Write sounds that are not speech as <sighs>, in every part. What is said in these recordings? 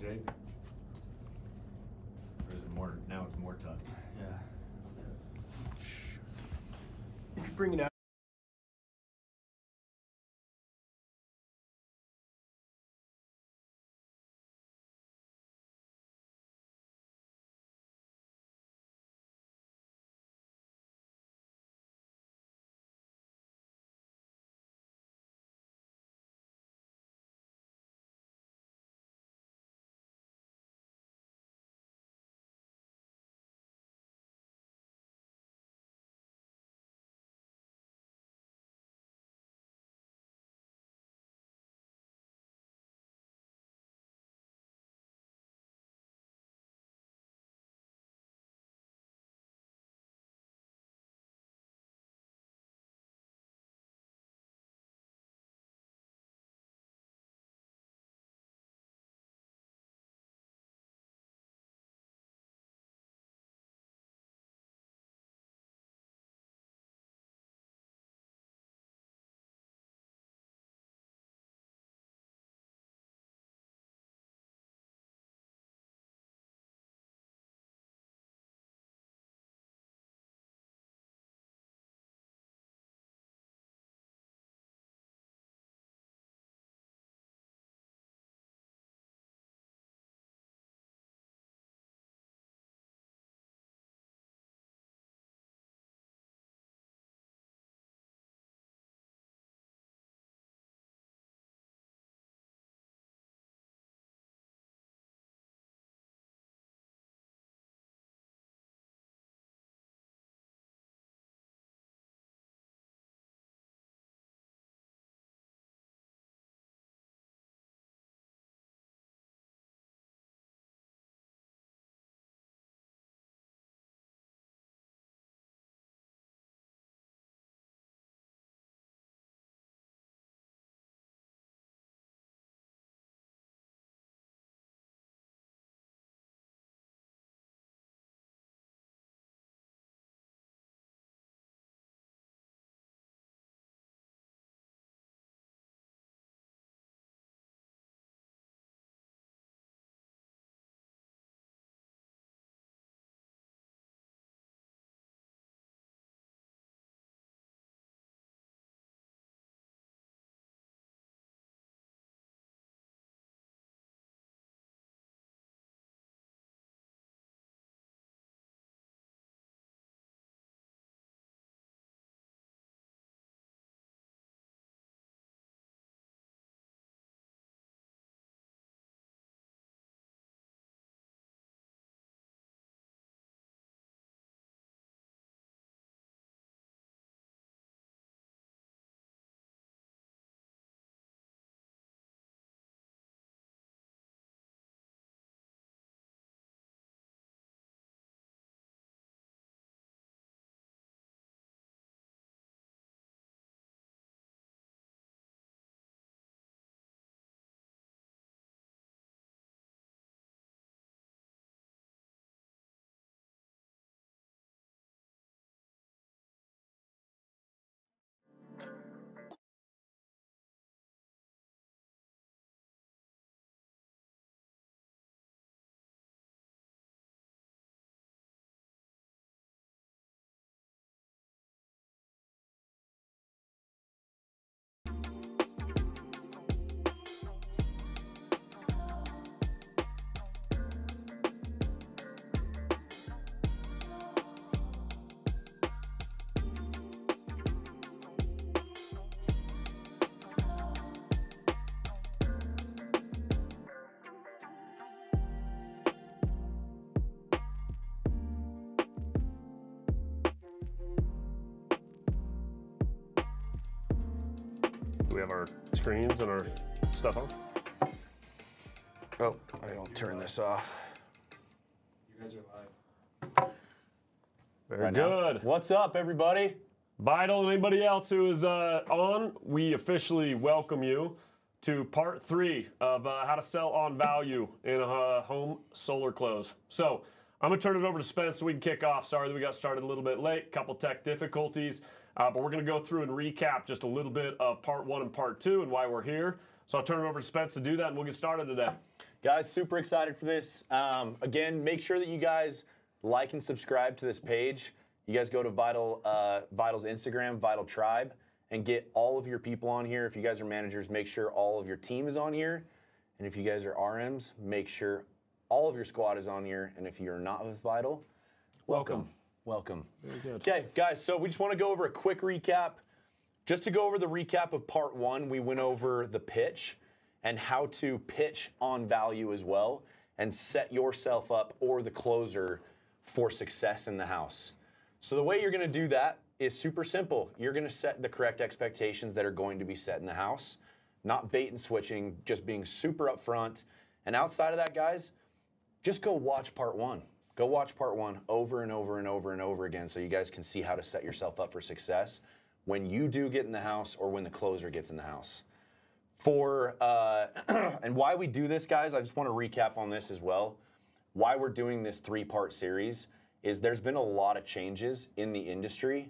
that, Jake? Or is it more, now it's more tucked? Yeah. If you bring it out. We have our screens and our stuff on? Oh, I don't turn this off. You guys are live. Very Right now. good. What's up, everybody? Vital and anybody else who is uh, on, we officially welcome you to part three of uh, how to sell on value in a home solar close. So I'm gonna turn it over to Spence so we can kick off. Sorry that we got started a little bit late, couple tech difficulties, uh, but we're gonna go through and recap just a little bit of part one and part two and why we're here. So I'll turn it over to Spence to do that, and we'll get started today. Guys, super excited for this. Um, again, make sure that you guys like and subscribe to this page. You guys go to Vital uh, Vital's Instagram, Vital Tribe, and get all of your people on here. If you guys are managers, make sure all of your team is on here. And if you guys are RMs, make sure all of your squad is on here. And if you're not with Vital, welcome. Welcome. Very good. Okay, guys, so we just want to go over a quick recap. Just to go over the recap of part one, we went over the pitch and how to pitch on value as well and set yourself up or the closer for success in the house. So, the way you're going to do that is super simple. You're going to set the correct expectations that are going to be set in the house, not bait and switching, just being super upfront. And outside of that, guys, just go watch part one. Go watch part one over and over and over and over again so you guys can see how to set yourself up for success when you do get in the house or when the closer gets in the house. For, uh, <clears throat> and why we do this, guys, I just want to recap on this as well. Why we're doing this three part series is there's been a lot of changes in the industry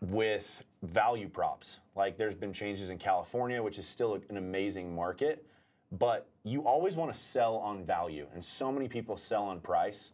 with value props. Like there's been changes in California, which is still an amazing market, but you always want to sell on value. And so many people sell on price.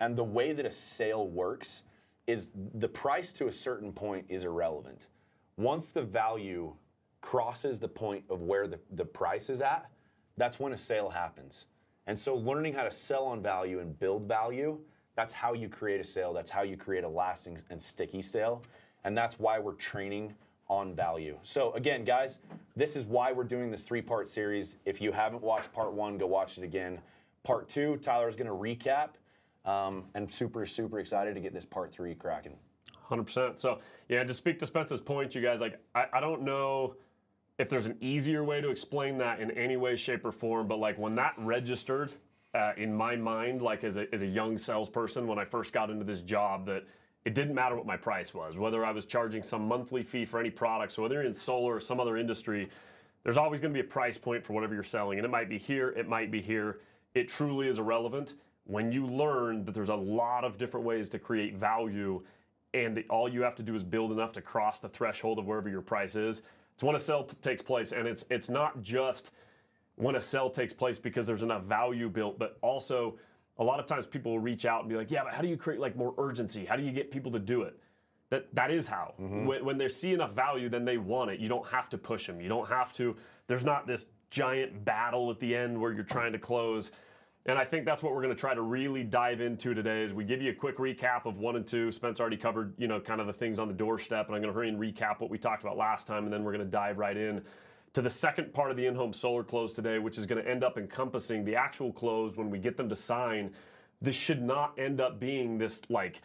And the way that a sale works is the price to a certain point is irrelevant. Once the value crosses the point of where the, the price is at, that's when a sale happens. And so learning how to sell on value and build value, that's how you create a sale. That's how you create a lasting and sticky sale. And that's why we're training on value. So again, guys, this is why we're doing this three-part series. If you haven't watched part one, go watch it again. Part two, Tyler is going to recap. Um, and super, super excited to get this part three cracking. Hundred percent. So yeah, to speak to Spence's point, you guys like I, I don't know if there's an easier way to explain that in any way, shape, or form, but like when that registered uh, in my mind, like as a as a young salesperson when I first got into this job, that it didn't matter what my price was, whether I was charging some monthly fee for any product, so whether you're in solar or some other industry, there's always going to be a price point for whatever you're selling, and it might be here, it might be here. It truly is irrelevant when you learn that there's a lot of different ways to create value and that all you have to do is build enough to cross the threshold of wherever your price is it's when a sell takes place and it's it's not just when a sell takes place because there's enough value built but also a lot of times people will reach out and be like yeah but how do you create like more urgency? How do you get people to do it? That that is how. Mm-hmm. When, when they see enough value then they want it. You don't have to push them you don't have to there's not this giant battle at the end where you're trying to close. And I think that's what we're going to try to really dive into today. Is we give you a quick recap of one and two. Spence already covered, you know, kind of the things on the doorstep, and I'm going to hurry and recap what we talked about last time, and then we're going to dive right in to the second part of the in-home solar close today, which is going to end up encompassing the actual close when we get them to sign. This should not end up being this like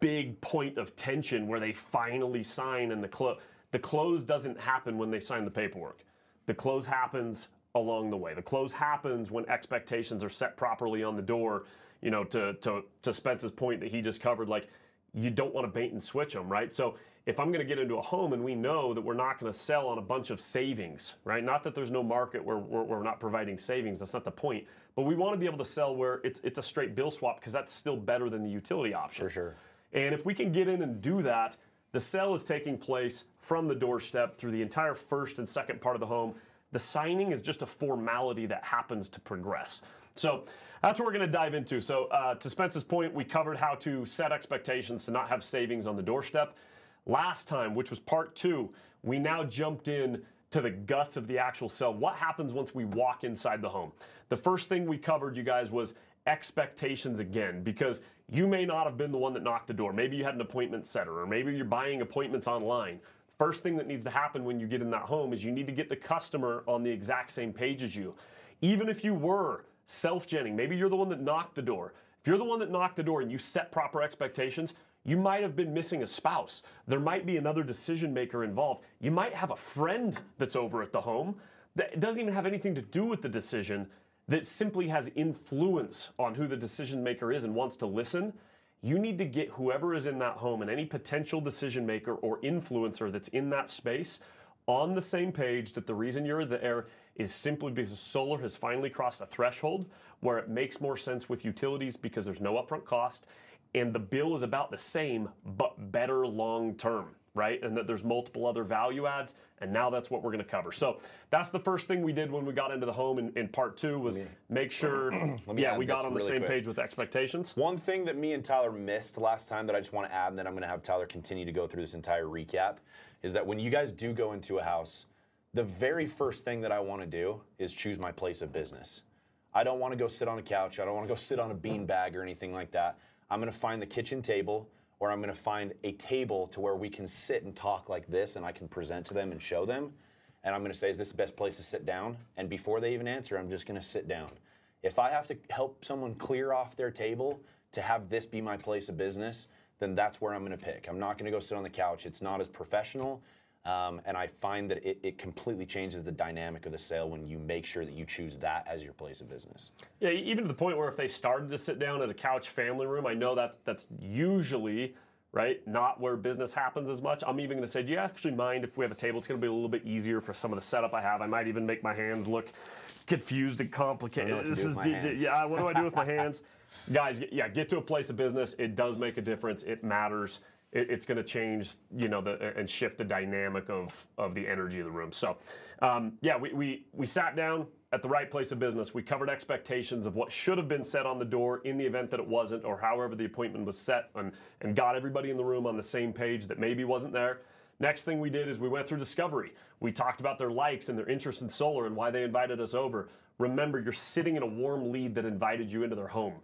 big point of tension where they finally sign and the close. The close doesn't happen when they sign the paperwork. The close happens along the way. The close happens when expectations are set properly on the door. You know, to to to Spence's point that he just covered, like you don't want to bait and switch them, right? So if I'm going to get into a home and we know that we're not going to sell on a bunch of savings, right? Not that there's no market where we're, we're not providing savings. That's not the point. But we want to be able to sell where it's it's a straight bill swap because that's still better than the utility option. For sure. And if we can get in and do that, the sale is taking place from the doorstep through the entire first and second part of the home. The signing is just a formality that happens to progress. So that's what we're going to dive into. So, uh, to Spence's point, we covered how to set expectations to not have savings on the doorstep. Last time, which was part two, we now jumped in to the guts of the actual sell. What happens once we walk inside the home? The first thing we covered, you guys, was expectations again, because you may not have been the one that knocked the door. Maybe you had an appointment setter, or maybe you're buying appointments online. First thing that needs to happen when you get in that home is you need to get the customer on the exact same page as you. Even if you were self-genning, maybe you're the one that knocked the door. If you're the one that knocked the door and you set proper expectations, you might have been missing a spouse. There might be another decision maker involved. You might have a friend that's over at the home that doesn't even have anything to do with the decision, that simply has influence on who the decision maker is and wants to listen. You need to get whoever is in that home and any potential decision maker or influencer that's in that space on the same page that the reason you're there is simply because solar has finally crossed a threshold where it makes more sense with utilities because there's no upfront cost and the bill is about the same but better long term right? And that there's multiple other value adds, and now that's what we're going to cover. So that's the first thing we did when we got into the home in, in part two was make sure, <clears throat> me yeah, we got on the really same quick. page with expectations. One thing that me and Tyler missed last time that I just want to add, and then I'm going to have Tyler continue to go through this entire recap, is that when you guys do go into a house, the very first thing that I want to do is choose my place of business. I don't want to go sit on a couch. I don't want to go sit on a bean bag or anything like that. I'm going to find the kitchen table or I'm going to find a table to where we can sit and talk like this and I can present to them and show them. And I'm going to say, is this the best place to sit down? And before they even answer, I'm just going to sit down. If I have to help someone clear off their table to have this be my place of business, then that's where I'm going to pick. I'm not going to go sit on the couch. It's not as professional. Um, and I find that it, it completely changes the dynamic of the sale when you make sure that you choose that as your place of business. Yeah, even to the point where if they started to sit down at a couch family room, I know that's that's usually right not where business happens as much. I'm even going to say, do you actually mind if we have a table? It's going to be a little bit easier for some of the setup I have. I might even make my hands look confused and complicated. I don't know what to This is d- d- yeah. What do I do with my <laughs> hands? Guys, yeah, get to a place of business. It does make a difference. It matters. It, it's going to change, you know, the and shift the dynamic of of the energy of the room. So, um, yeah, we, we we sat down at the right place of business. We covered expectations of what should have been said on the door in the event that it wasn't, or however the appointment was set, and and got everybody in the room on the same page that maybe wasn't there. Next thing we did is we went through discovery. We talked about their likes and their interest in solar and why they invited us over. Remember, you're sitting in a warm lead that invited you into their home.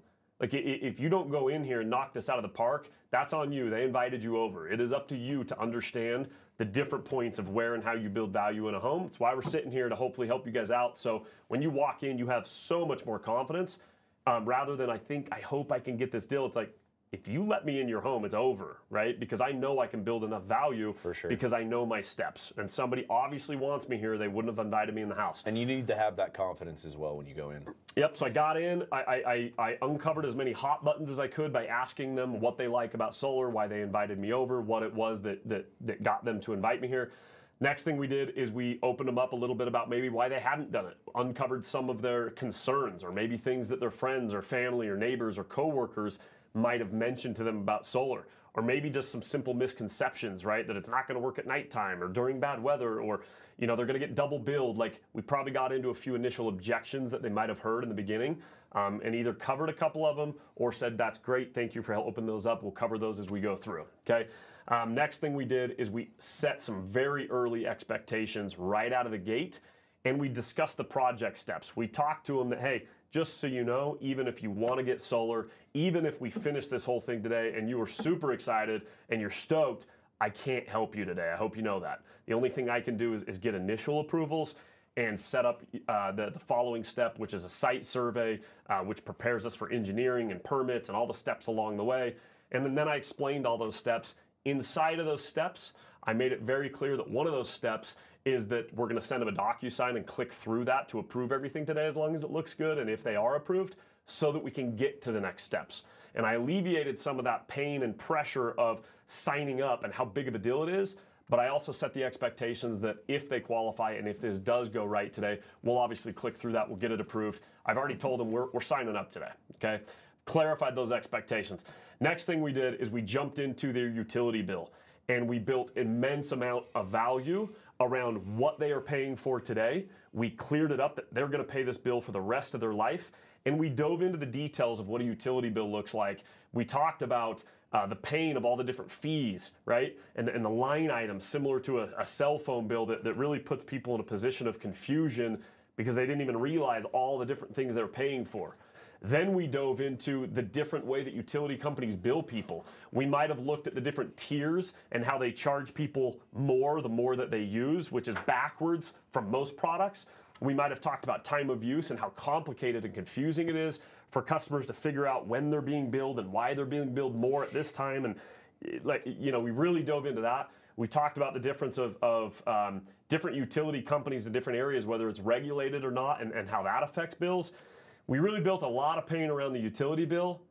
Like if you don't go in here and knock this out of the park, that's on you. They invited you over. It is up to you to understand the different points of where and how you build value in a home. It's why we're sitting here to hopefully help you guys out. So when you walk in, you have so much more confidence. Um, rather than I think I hope I can get this deal. It's like if you let me in your home, it's over, right? Because I know I can build enough value For sure. because I know my steps. And somebody obviously wants me here. They wouldn't have invited me in the house. And you need to have that confidence as well when you go in. Yep. So I got in. I, I, I, I uncovered as many hot buttons as I could by asking them what they like about solar, why they invited me over, what it was that that that got them to invite me here. Next thing we did is we opened them up a little bit about maybe why they hadn't done it, uncovered some of their concerns, or maybe things that their friends or family or neighbors or coworkers might have mentioned to them about solar, or maybe just some simple misconceptions, right? That it's not going to work at nighttime or during bad weather, or you know they're going to get double billed. Like we probably got into a few initial objections that they might have heard in the beginning, um, and either covered a couple of them or said that's great, thank you for opening those up. We'll cover those as we go through. Okay. Um, next thing we did is we set some very early expectations right out of the gate and we discussed the project steps. We talked to them that, hey, just so you know, even if you want to get solar, even if we finish this whole thing today and you are super excited and you're stoked, I can't help you today. I hope you know that. The only thing I can do is, is get initial approvals and set up uh, the, the following step, which is a site survey, uh, which prepares us for engineering and permits and all the steps along the way. And then, then I explained all those steps. Inside of those steps, I made it very clear that one of those steps is that we're going to send them a DocuSign and click through that to approve everything today as long as it looks good and if they are approved, so that we can get to the next steps. And I alleviated some of that pain and pressure of signing up and how big of a deal it is. But I also set the expectations that if they qualify and if this does go right today, we'll obviously click through that, we'll get it approved. I've already told them we're, we're signing up today, okay? Clarified those expectations. Next thing we did is we jumped into their utility bill and we built immense amount of value around what they are paying for today. We cleared it up that they're going to pay this bill for the rest of their life. And we dove into the details of what a utility bill looks like. We talked about uh, the pain of all the different fees, right? And, and the line items similar to a, a cell phone bill that, that really puts people in a position of confusion because they didn't even realize all the different things they're paying for. Then we dove into the different way that utility companies bill people. We might have looked at the different tiers and how they charge people more the more that they use, which is backwards from most products. We might have talked about time of use and how complicated and confusing it is for customers to figure out when they're being billed and why they're being billed more at this time. And like you know, we really dove into that. We talked about the difference of, of um, different utility companies in different areas, whether it's regulated or not, and, and how that affects bills. We really built a lot of pain around the utility bill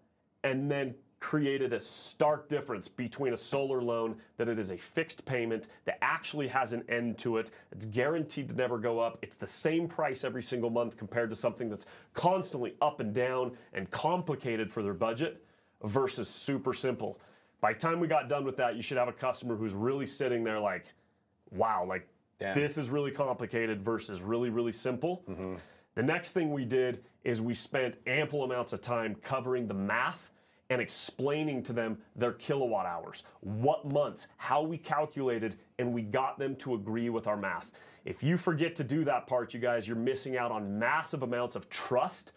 and then created a stark difference between a solar loan that it is a fixed payment that actually has an end to it. It's guaranteed to never go up. It's the same price every single month compared to something that's constantly up and down and complicated for their budget versus super simple. By the time we got done with that, you should have a customer who's really sitting there like, wow, like Damn. this is really complicated versus really, really simple. Mm-hmm. The next thing we did is we spent ample amounts of time covering the math and explaining to them their kilowatt hours, what months, how we calculated, and we got them to agree with our math. If you forget to do that part, you guys, you're missing out on massive amounts of trust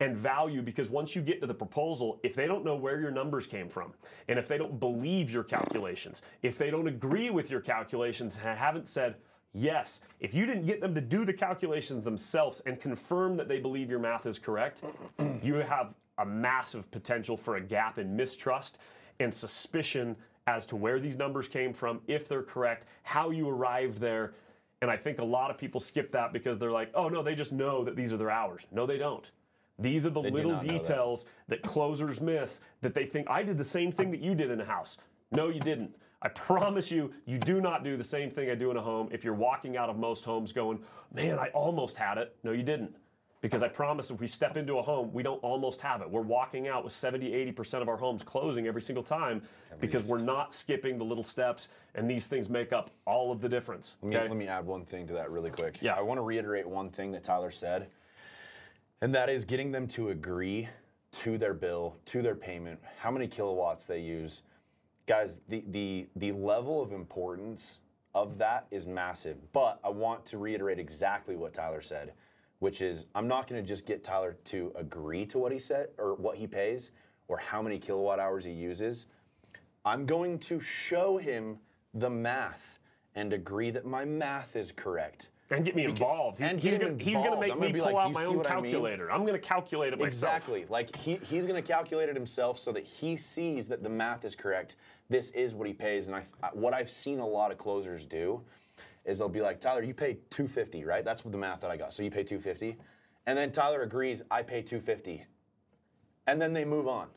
and value because once you get to the proposal, if they don't know where your numbers came from, and if they don't believe your calculations, if they don't agree with your calculations and haven't said, Yes, if you didn't get them to do the calculations themselves and confirm that they believe your math is correct, <clears throat> you have a massive potential for a gap in mistrust and suspicion as to where these numbers came from, if they're correct, how you arrived there. And I think a lot of people skip that because they're like, oh no, they just know that these are their hours. No, they don't. These are the do little know that. details that closers miss that they think I did the same thing that you did in a house. No, you didn't. I promise you, you do not do the same thing I do in a home if you're walking out of most homes going, man, I almost had it. No, you didn't. Because I promise if we step into a home, we don't almost have it. We're walking out with 70, 80% of our homes closing every single time because we're not skipping the little steps, and these things make up all of the difference. Let me, let me add one thing to that really quick. Yeah. I want to reiterate one thing that Tyler said, and that is getting them to agree to their bill, to their payment, how many kilowatts they use. Guys, the the the level of importance of that is massive. But I want to reiterate exactly what Tyler said, which is I'm not going to just get Tyler to agree to what he said or what he pays or how many kilowatt hours he uses. I'm going to show him the math and agree that my math is correct. And get me involved. and he's gonna, he's gonna make gonna me pull like, out my own what I mean?" calculator. I'm gonna calculate it myself. Exactly. Like he, he's going to calculate it himself so that he sees that the math is correct. This is what he pays. And I, I- what I've seen a lot of closers do is they'll be like, Tyler, you pay 250, right? That's what the math that I got. So you pay 250. And then Tyler agrees, I pay 250. And then they move on.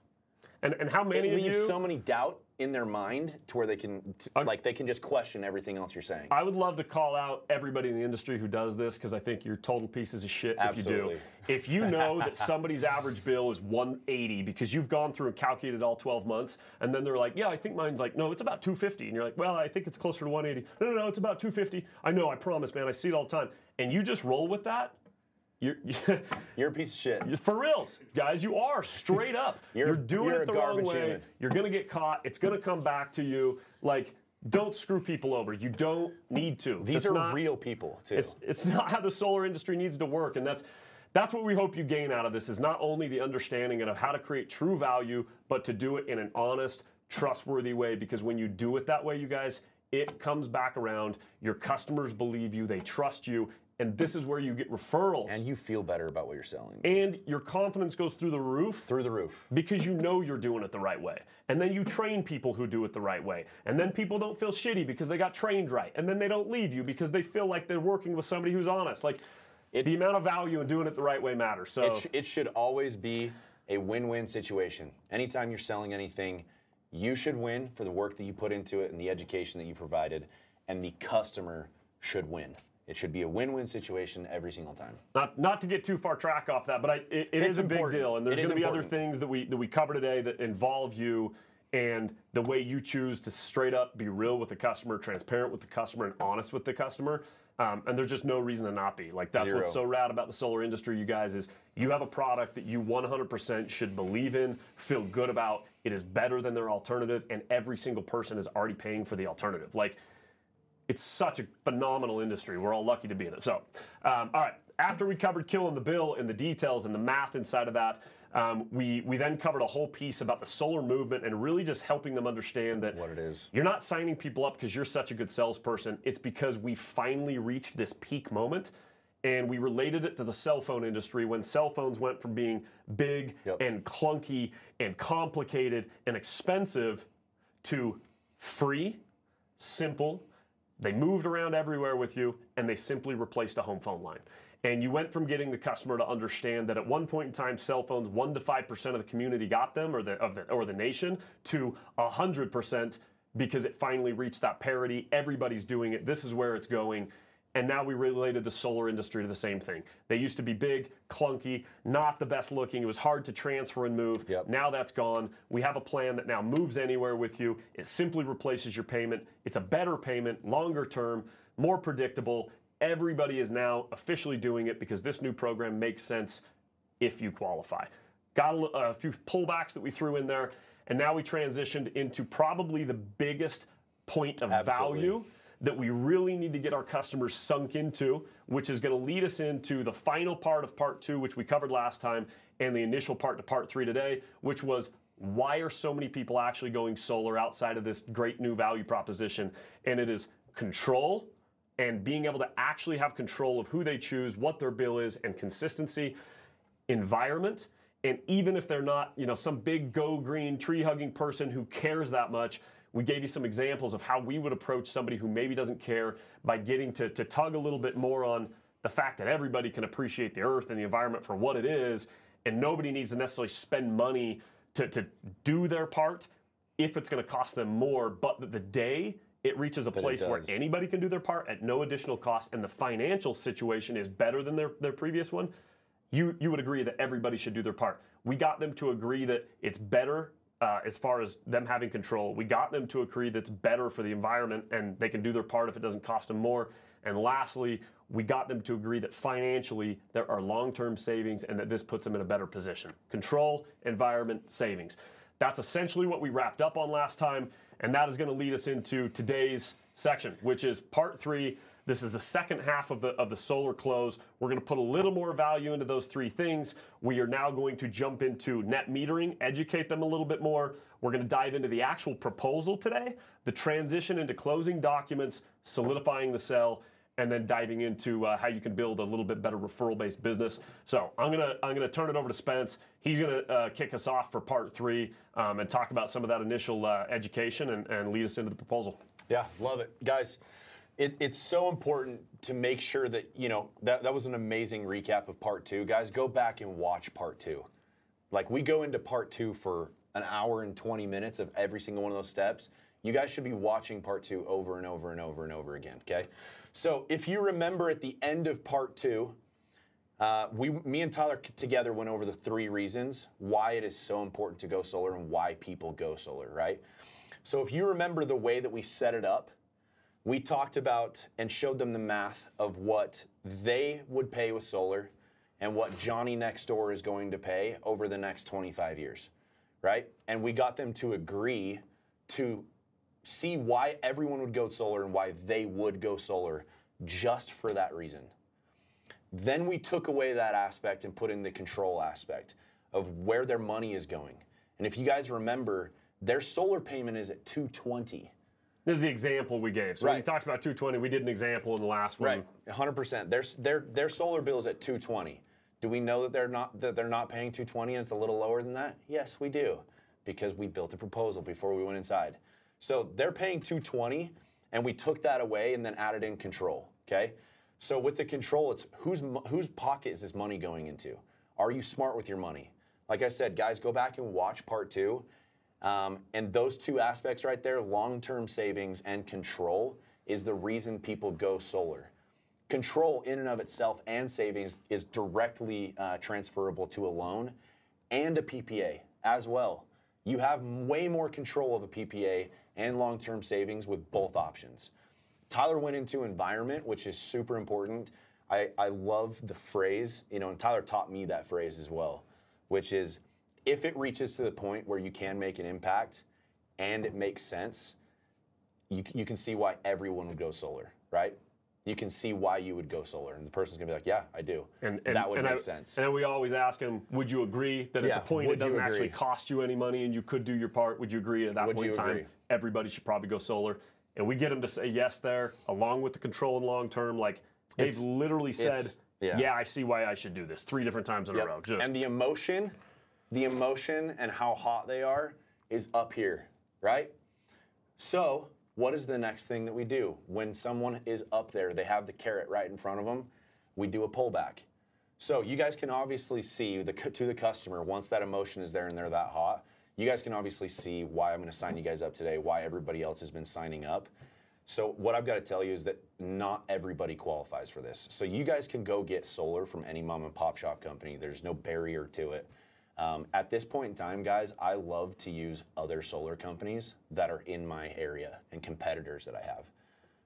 And, and how many It of leaves you? so many doubt in their mind to where they can, t- like, they can just question everything else you're saying. I would love to call out everybody in the industry who does this because I think you're total pieces of shit if you do. If you know that somebody's average bill is 180 because you've gone through and calculated all 12 months, and then they're like, "Yeah, I think mine's like no, it's about 250," and you're like, "Well, I think it's closer to 180." No, no, no, it's about 250. I know, I promise, man. I see it all the time, and you just roll with that. <laughs> You're, You're a piece of shit. For reals, guys, you are straight up. <laughs> You're- You're, doing you're it the wrong way. human. You're gonna get caught. It's gonna come back to you. Like, don't screw people over. You don't need to. These That's are not, real people, too. It's it's not how the solar industry needs to work, and that's that's what we hope you gain out of this. Is not only the understanding of how to create true value, but to do it in an honest, trustworthy way. Because when you do it that way, you guys, it comes back around. Your customers believe you. They trust you. And this is where you get referrals and you feel better about what you're selling. and your confidence goes through the roof Through the roof. because you know you're doing it the right way. And then you train people who do it the right way. And then people don't feel shitty because they got trained right. And then they don't leave you because they feel like they're working with somebody who's honest. Like the amount of value in doing it the right way matters. So It, sh- it should always be a win-win situation. Anytime you're selling anything, you should win for the work that you put into it and the education that you provided, and the customer should win. It should be a win-win situation every single time. not not to get too far track off that, but I, it, it is a big deal, and there's going to be other things that we that we cover today that involve you and the way you choose to straight up be real with the customer, transparent with the customer, and honest with the customer. Um, and there's just no reason to not be. Like that's what's so rad about the solar industry, you guys, is you have a product that you 100% should believe in, feel good about. It is better than their alternative, and every single person is already paying for the alternative. Like it's such a phenomenal industry. We're all lucky to be in it. So, um, all right. After we covered killing the bill and the details and the math inside of that, um, we we then covered a whole piece about the solar movement and really just helping them understand that What it is. You're not signing people up because you're such a good salesperson. It's because we finally reached this peak moment. And we related it to the cell phone industry when cell phones went from being big Yep. and clunky and complicated and expensive to free, simple. They moved around everywhere with you, and they simply replaced a home phone line. And you went from getting the customer to understand that at one point in time, cell phones one to five percent of the community got them, or the of the or the nation, to hundred percent because it finally reached that parity. Everybody's doing it. This is where it's going. And now we related the solar industry to the same thing. They used to be big, clunky, not the best looking. It was hard to transfer and move. Yep. Now that's gone. We have a plan that now moves anywhere with you. It simply replaces your payment. It's a better payment, longer term, more predictable. Everybody is now officially doing it because this new program makes sense if you qualify. Got a, a few pullbacks that we threw in there, and now we transitioned into probably the biggest point of Absolutely. value that we really need to get our customers sunk into, which is going to lead us into the final part of part two, which we covered last time, and the initial part to part three today, which was why are so many people actually going solar outside of this great new value proposition? And it is control and being able to actually have control of who they choose, what their bill is, and consistency, environment, and even if they're not, you know, some big go green tree hugging person who cares that much, we gave you some examples of how we would approach somebody who maybe doesn't care by getting to, to tug a little bit more on the fact that everybody can appreciate the earth and the environment for what it is, and nobody needs to necessarily spend money to, to do their part if it's going to cost them more, but the day it reaches a place where anybody can do their part at no additional cost and the financial situation is better than their, their previous one, you you would agree that everybody should do their part. We got them to agree that it's better uh, as far as them having control. We got them to agree that's better for the environment and they can do their part if it doesn't cost them more. And lastly, we got them to agree that financially there are long-term savings and that this puts them in a better position. Control, environment, savings. That's essentially what we wrapped up on last time, and that is going to lead us into today's section, which is part three. This is the second half of the of the solar close. We're going to put a little more value into those three things. We are now going to jump into net metering, educate them a little bit more. We're going to dive into the actual proposal today, the transition into closing documents, solidifying the sale, and then diving into uh, how you can build a little bit better referral-based business. So I'm gonna I'm gonna turn it over to Spence. He's gonna uh, kick us off for part three um, and talk about some of that initial uh, education and, and lead us into the proposal. Yeah, love it, guys. It, it's so important to make sure that you know that that was an amazing recap of part two. Guys, go back and watch part two. Like we go into part two for an hour and 20 minutes of every single one of those steps. You guys should be watching part two over and over and over and over again. Okay. So if you remember at the end of part two, uh, we, me and Tyler together went over the three reasons why it is so important to go solar and why people go solar, right? So if you remember the way that we set it up, we talked about and showed them the math of what they would pay with solar and what Johnny next door is going to pay over the next 25 years, right? And we got them to agree to see why everyone would go solar and why they would go solar just for that reason. Then we took away that aspect and put in the control aspect of where their money is going. And if you guys remember, their solar payment is at 220. This is the example we gave. So when we talked about 220, we did an example in the last one. Right, 100%. Their their their solar bill is at 220. Do we know that they're not that they're not paying 220 and it's a little lower than that? Yes, we do. Because we built a proposal before we went inside. So they're paying 220 and we took that away and then added in control, okay? So with the control, it's whose whose pocket is this money going into? Are you smart with your money? Like I said, guys, go back and watch part 2. Um, and those two aspects right there, long term savings and control, is the reason people go solar. Control, in and of itself, and savings is directly uh, transferable to a loan and a PPA as well. You have way more control of a PPA and long term savings with both options. Tyler went into environment, which is super important. I, I love the phrase, you know, and Tyler taught me that phrase as well, which is if it reaches to the point where you can make an impact and it makes sense, you, you can see why everyone would go solar, right? You can see why you would go solar. And the person's gonna be like, yeah, I do. And, and that would and make I- sense. And then we always ask them, would you agree that Yeah, at the point it doesn't actually cost you any money and you could do your part, would you agree at that Would point in time, everybody should probably go solar? And we get them to say yes there, along with the control and long term. Like they've It's- literally said, it's- yeah. I see why I should do this three different times in Yep. a row. Just And the emotion, the emotion and how hot they are is up here, right? So, what is the next thing that we do? When someone is up there, they have the carrot right in front of them, we do a pullback. So, you guys can obviously see the, to the customer, once that emotion is there and they're that hot, you guys can obviously see why I'm going to sign you guys up today, why everybody else has been signing up. So what I've got to tell you is that not everybody qualifies for this. So you guys can go get solar from any mom and pop shop company. There's no barrier to it. Um, at this point in time, guys, I love to use other solar companies that are in my area and competitors that I have,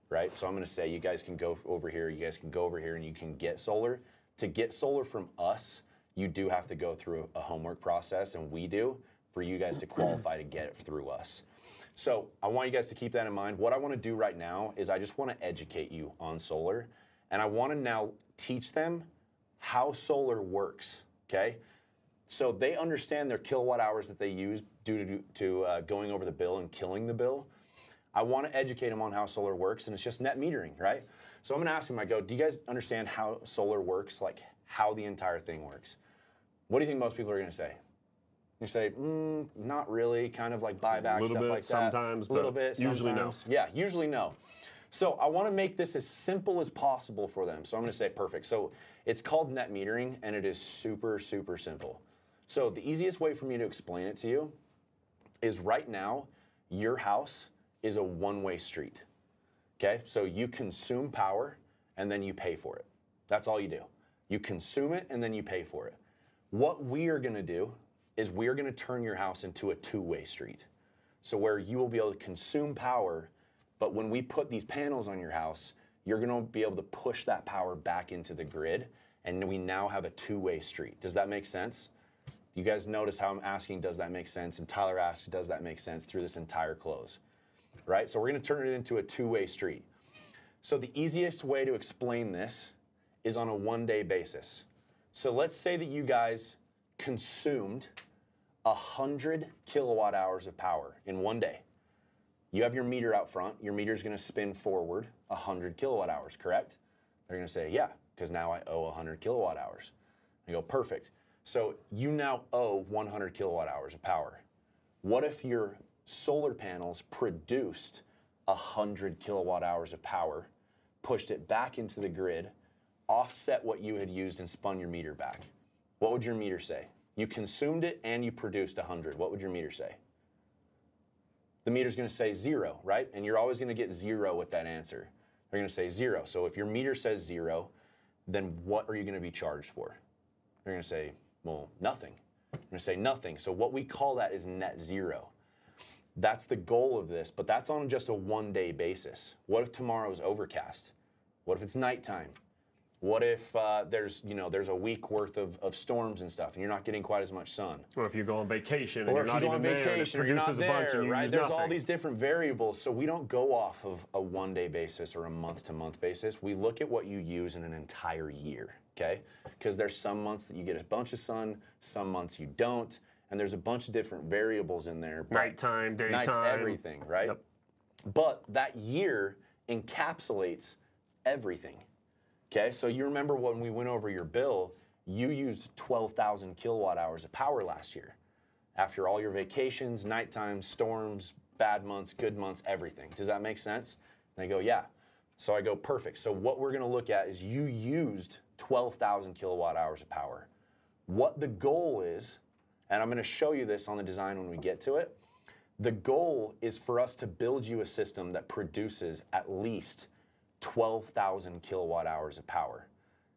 right? So I'm going to say you guys can go over here, you guys can go over here, and you can get solar. To get solar from us, you do have to go through a homework process, and we do for you guys to qualify to get it through us. So I want you guys to keep that in mind. What I want to do right now is I just want to educate you on solar, and I want to now teach them how solar works. Okay, so they understand their kilowatt hours that they use due to, to uh, going over the bill and killing the bill. I want to educate them on how solar works, and it's just net metering, right? So I'm going to ask them. I go, "Do you guys understand how solar works? Like how the entire thing works?" What do you think most people are going to say? You say, mm, not really, kind of like buyback stuff bit, like that. sometimes, a little but bit, usually no. Yeah, usually no. So I want to make this as simple as possible for them. So I'm going to say perfect. So it's called net metering, and it is super, super simple. So the easiest way for me to explain it to you is right now, your house is a one-way street. Okay, so you consume power and then you pay for it. That's all you do. You consume it and then you pay for it. What we are going to do is we are going to turn your house into a two-way street. So where you will be able to consume power, but when we put these panels on your house, you're going to be able to push that power back into the grid, and we now have a two-way street. Does that make sense? You guys notice how I'm asking, does that make sense? And Tyler asks, does that make sense through this entire close? Right? So we're to turn it into a two-way street. So the easiest way to explain this is on a one-day basis. So let's say that you guys consumed 100 kilowatt hours of power in one day. You have your meter out front. Your meter is going to spin forward 100 kilowatt hours, correct? They're going to say, yeah, because now I owe 100 kilowatt hours. I go, perfect. So you now owe 100 kilowatt hours of power. What if your solar panels produced 100 kilowatt hours of power, pushed it back into the grid, offset what you had used and spun your meter back? What would your meter say? You consumed it and you produced 100. What would your meter say? The meter's going to say zero, right? And you're always going to get zero with that answer. They're going to say zero. So if your meter says zero, then what are you going to be charged for? They're going to say, well, nothing. I'm going to say nothing. So what we call that is net zero. That's the goal of this, but that's on just a one day basis. What if tomorrow is overcast? What if it's nighttime? What if uh, there's you know there's a week worth of, of storms and stuff, and you're not getting quite as much sun? Or if you go on vacation and Or you're if not you go even on there, and it vacation and you're not produces a bunch there, you right? There's all these different variables, so we don't go off of a one day basis or a month to month basis. We look at what you use in an entire year, okay? Because there's some months that you get a bunch of sun, some months you don't, and there's a bunch of different variables in there. Nighttime, daytime. Night's everything, right? Yep. But that year encapsulates everything. Okay, so you remember when we went over your bill, you used 12,000 kilowatt hours of power last year. After all your vacations, nighttime, storms, bad months, good months, everything. Does that make sense? And they go, yeah. So I go, perfect. So what we're gonna look at is you used 12,000 kilowatt hours of power. What the goal is, and I'm gonna show you this on the design when we get to it, the goal is for us to build you a system that produces at least 12,000 kilowatt hours of power.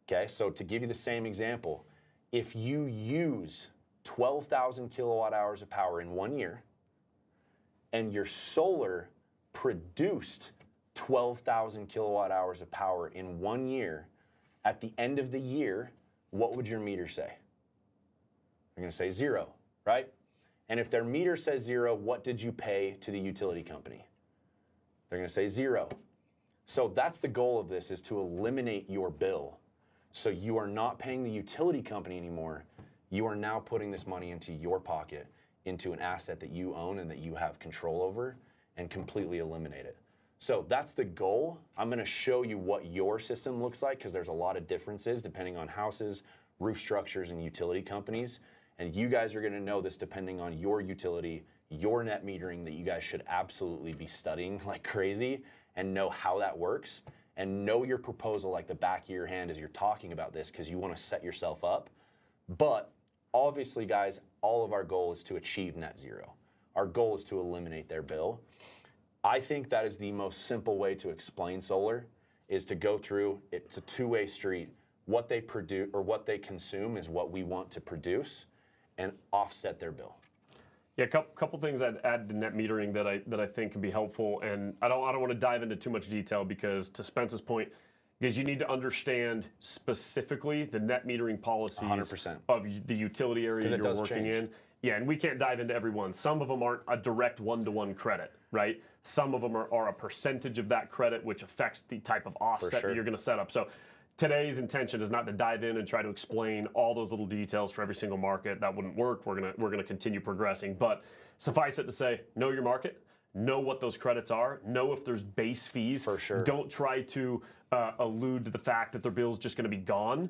Okay, so to give you the same example, if you use 12,000 kilowatt hours of power in one year and your solar produced 12,000 kilowatt hours of power in one year, at the end of the year, what would your meter say? They're going to say zero, right? And if their meter says zero, what did you pay to the utility company? They're going to say zero. So that's the goal of this is to eliminate your bill. So you are not paying the utility company anymore. You are now putting this money into your pocket, into an asset that you own and that you have control over and completely eliminate it. So that's the goal. I'm to show you what your system looks like because there's a lot of differences depending on houses, roof structures, and utility companies. And you guys are to know this depending on your utility, your net metering that you guys should absolutely be studying <laughs> like crazy and know how that works and know your proposal like the back of your hand as you're talking about this because you want to set yourself up. But obviously, guys, all of our goal is to achieve net zero. Our goal is to eliminate their bill. I think that is the most simple way to explain solar is to go through it's a two-way street. What they produce or what they consume is what we want to produce and offset their bill. Yeah, a couple, couple things I'd add to net metering that I that I think can be helpful, and I don't I don't want to dive into too much detail because to Spence's point, because you need to understand specifically the net metering policies 100%. of the utility area you're working change. in. Yeah, and we can't dive into every one. Some of them aren't a direct one-to-one credit, right? Some of them are, are a percentage of that credit, which affects the type of offset sure. that you're going to set up. So today's intention is not to dive in and try to explain all those little details for every single market. That wouldn't work. We're gonna we're gonna continue progressing. But suffice it to say, know your market, know what those credits are, know if there's base fees. For sure. Don't try to uh, allude to the fact that their bill's just going to be gone.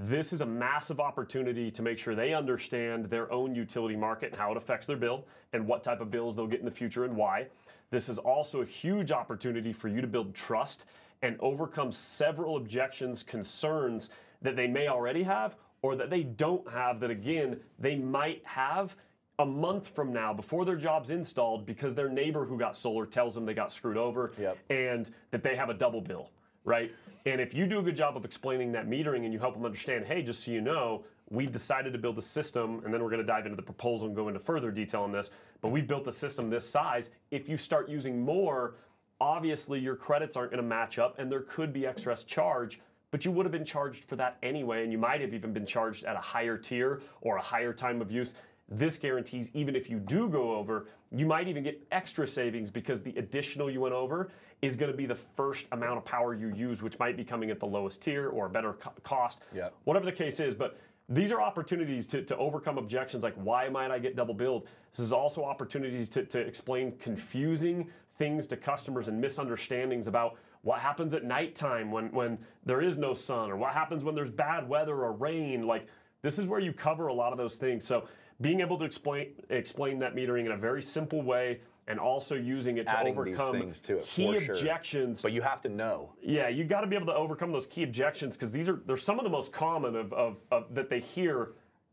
This is a massive opportunity to make sure they understand their own utility market and how it affects their bill and what type of bills they'll get in the future and why. This is also a huge opportunity for you to build trust and overcome several objections, concerns that they may already have or that they don't have that, again, they might have a month from now before their job's installed because their neighbor who got solar tells them they got screwed over Yep. and that they have a double bill, right? And if you do a good job of explaining net metering and you help them understand, hey, just so you know, we've decided to build a system, and then we're going to dive into the proposal and go into further detail on this, but we've built a system this size. If you start using more, obviously your credits aren't going to match up and there could be excess charge. But you would have been charged for that anyway, and you might have even been charged at a higher tier or a higher time of use. This guarantees even if you do go over, you might even get extra savings because the additional you went over is going to be the first amount of power you use, which might be coming at the lowest tier or a better co- cost. Yep. Whatever the case is, but these are opportunities to, to overcome objections like why might I get double billed? This is also opportunities to, to explain confusing things to customers and misunderstandings about what happens at nighttime when, when there is no sun or what happens when there's bad weather or rain. Like this is where you cover a lot of those things. So being able to explain explain net metering in a very simple way and also using it to Adding overcome to it, key sure. objections But you have to know. yeah, you got to be able to overcome those key objections because these are they're some of the most common of, of, of that they hear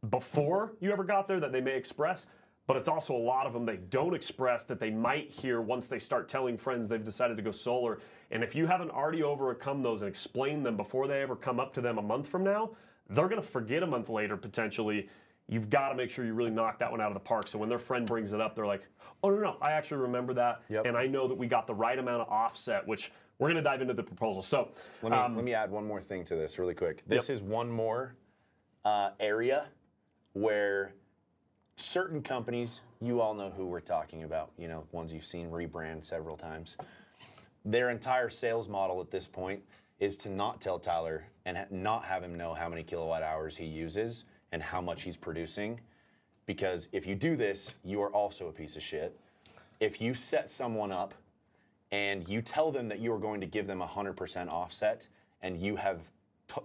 before you ever got there that they may express, but it's also a lot of them they don't express that they might hear once they start telling friends they've decided to go solar. And if you haven't already overcome those and explained them before they ever come up to them a month from now, they're going to forget a month later potentially. You've got to make sure you really knock that one out of the park. So when their friend brings it up, they're like, "Oh no, no, I actually remember that, Yep. and I know that we got the right amount of offset." Which we're going to dive into the proposal. So, Let me, um, let me add one more thing to this really quick. This is one more uh, area where certain companies, you all know who we're talking about, you know, ones you've seen rebrand several times. Their entire sales model at this point is to not tell Tyler and not have him know how many kilowatt hours he uses and how much he's producing. Because if you do this, you are also a piece of shit. If you set someone up and you tell them that you are going to give them a 100% offset and you have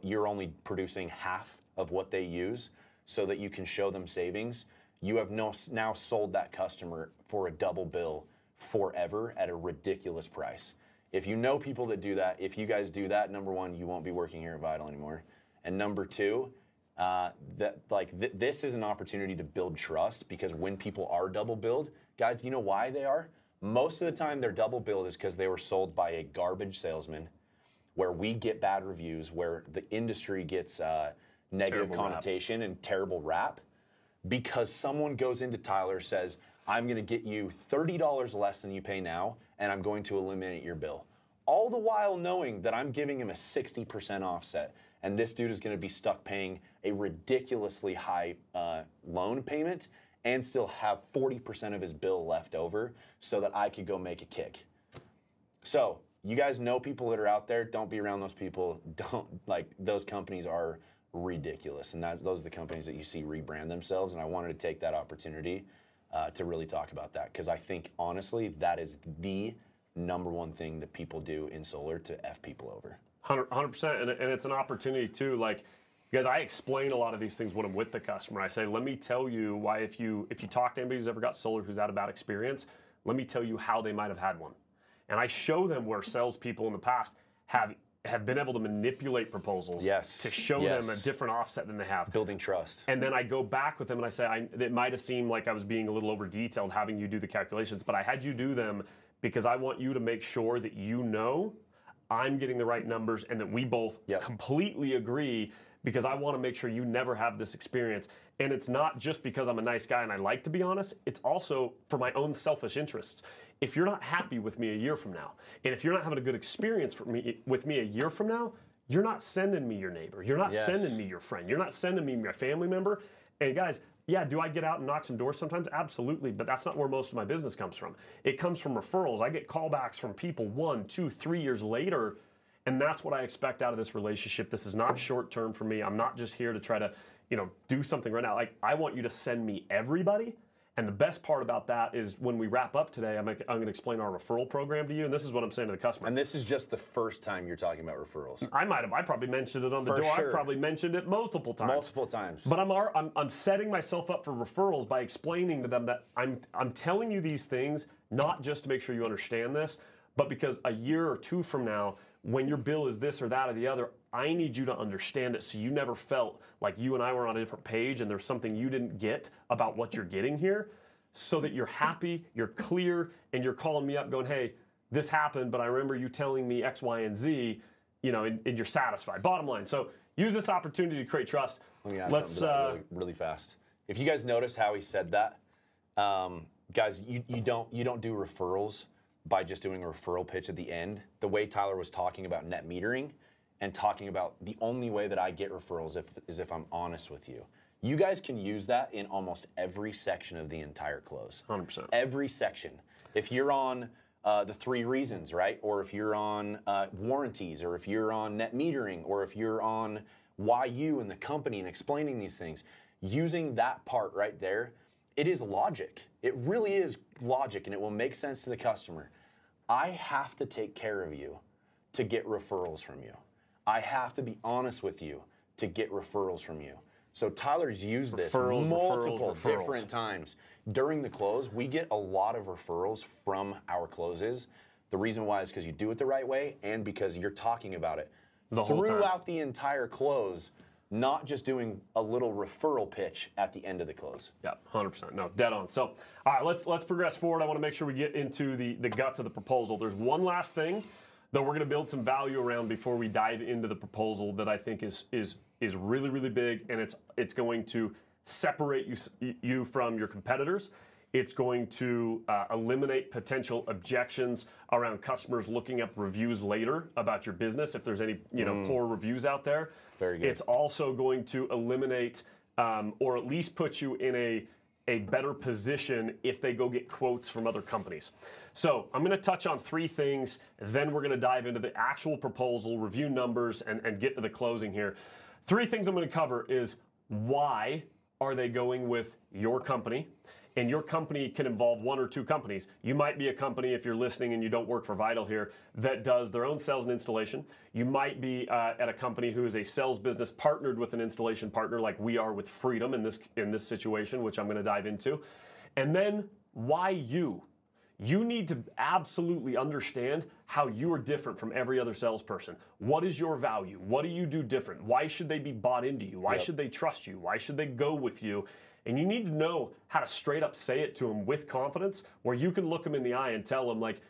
you're only producing half of what they use so that you can show them savings you have no, now sold that customer for a double bill forever at a ridiculous price if you know people that do that if you guys do that number one you won't be working here at vital anymore and number two uh, that like th- this is an opportunity to build trust because when people are double billed, guys, you know why they are? Most of the time, they're double billed is because they were sold by a garbage salesman, where we get bad reviews, where the industry gets uh, negative Terrible rap. connotation and terrible rap, because someone goes into Tyler says, "I'm going to get you thirty dollars less than you pay now, and I'm going to eliminate your bill." All the while knowing that I'm giving him a 60% offset, and this dude is going to be stuck paying a ridiculously high uh, loan payment and still have 40% of his bill left over so that I could go make a kick. So, you guys know people that are out there. Don't be around those people. <laughs> Don't like those companies are ridiculous, and that, those are the companies that you see rebrand themselves. And I wanted to take that opportunity uh, to really talk about that because I think honestly that is the number one thing that people do in solar to f people over. 100 percent, and, and it's an opportunity too. Like, because I explain a lot of these things when I'm with the customer. I say, let me tell you why if you if you talk to anybody who's ever got solar who's had a bad experience, let me tell you how they might have had one, and I show them where salespeople in the past have have been able to manipulate proposals Yes, to show them a different offset than they have. Building trust. And then I go back with them and I say, I, it might have seemed like I was being a little over detailed having you do the calculations, but I had you do them because I want you to make sure that you know I'm getting the right numbers and that we both Yep. completely agree because I want to make sure you never have this experience. And it's not just because I'm a nice guy and I like to be honest, it's also for my own selfish interests. If you're not happy with me a year from now, and if you're not having a good experience for me, with me a year from now, you're not sending me your neighbor. You're not Yes. sending me your friend. You're not sending me my family member. And guys, yeah, do I get out and knock some doors sometimes? Absolutely, but that's not where most of my business comes from. It comes from referrals. I get callbacks from people one, two, three years later, and that's what I expect out of this relationship. This is not short term for me. I'm not just here to try to, you know, do something right now. Like I want you to send me everybody. And the best part about that is when we wrap up today, I'm, gonna- I'm going to explain our referral program to you. And this is what I'm saying to the customer. And this is just the first time you're talking about referrals. I might have, I probably mentioned it on the For door. sure. I've probably mentioned it multiple times. Multiple times. But I'm, I'm I'm setting myself up for referrals by explaining to them that I'm I'm telling you these things not just to make sure you understand this, but because a year or two from now, when your bill is this or that or the other, I need you to understand it so you never felt like you and I were on a different page and there's something you didn't get about what you're getting here, so that you're happy, you're clear, and you're calling me up going, hey, this happened, but I remember you telling me X, Y, and Z, you know, and, and you're satisfied. Bottom line. So use this opportunity to create trust. Let me add Let's something to that uh, really, really fast. If you guys notice how he said that, um, guys, you, you don't you don't do referrals by just doing a referral pitch at the end. The way Tyler was talking about net metering and talking about the only way that I get referrals if, is if I'm honest with you. You guys can use that in almost every section of the entire close. 100%. Every section. If you're on uh, the three reasons, right? Or if you're on uh, warranties, or if you're on net metering, or if you're on why you and the company and explaining these things, using that part right there, it is logic. It really is logic and it will make sense to the customer. I have to take care of you to get referrals from you. I have to be honest with you to get referrals from you. So Tyler's used this Referrals, multiple referrals. different times during the close. We get a lot of referrals from our closes. The reason why is because you do it the right way and because you're talking about it The whole time. throughout the entire close, not just doing a little referral pitch at the end of the close. Yeah, hundred percent. No, dead on. So, all right, let's let's progress forward. I want to make sure we get into the the guts of the proposal. There's one last thing that we're going to build some value around before we dive into the proposal that I think is is is really really big, and it's it's going to separate you you from your competitors. It's going to uh, eliminate potential objections around customers looking up reviews later about your business if there's any you know poor reviews out there. Very good. It's also going to eliminate um, or at least put you in a a better position if they go get quotes from other companies. So I'm going to touch on three things, then we're going to dive into the actual proposal, review numbers, and, and get to the closing here. Three things I'm going to cover is why are they going with your company? And your company can involve one or two companies. You might be a company, if you're listening and you don't work for Vital here, that does their own sales and installation. You might be uh, at a company who is a sales business partnered with an installation partner, like we are with Freedom in this in this situation, which I'm going to dive into. And then why you? You need to absolutely understand how you are different from every other salesperson. What is your value? What do you do different? Why should they be bought into you? Why should they trust you? Why should they go with you? And you need to know how to straight up say it to them with confidence, where you can look them in the eye and tell them, like,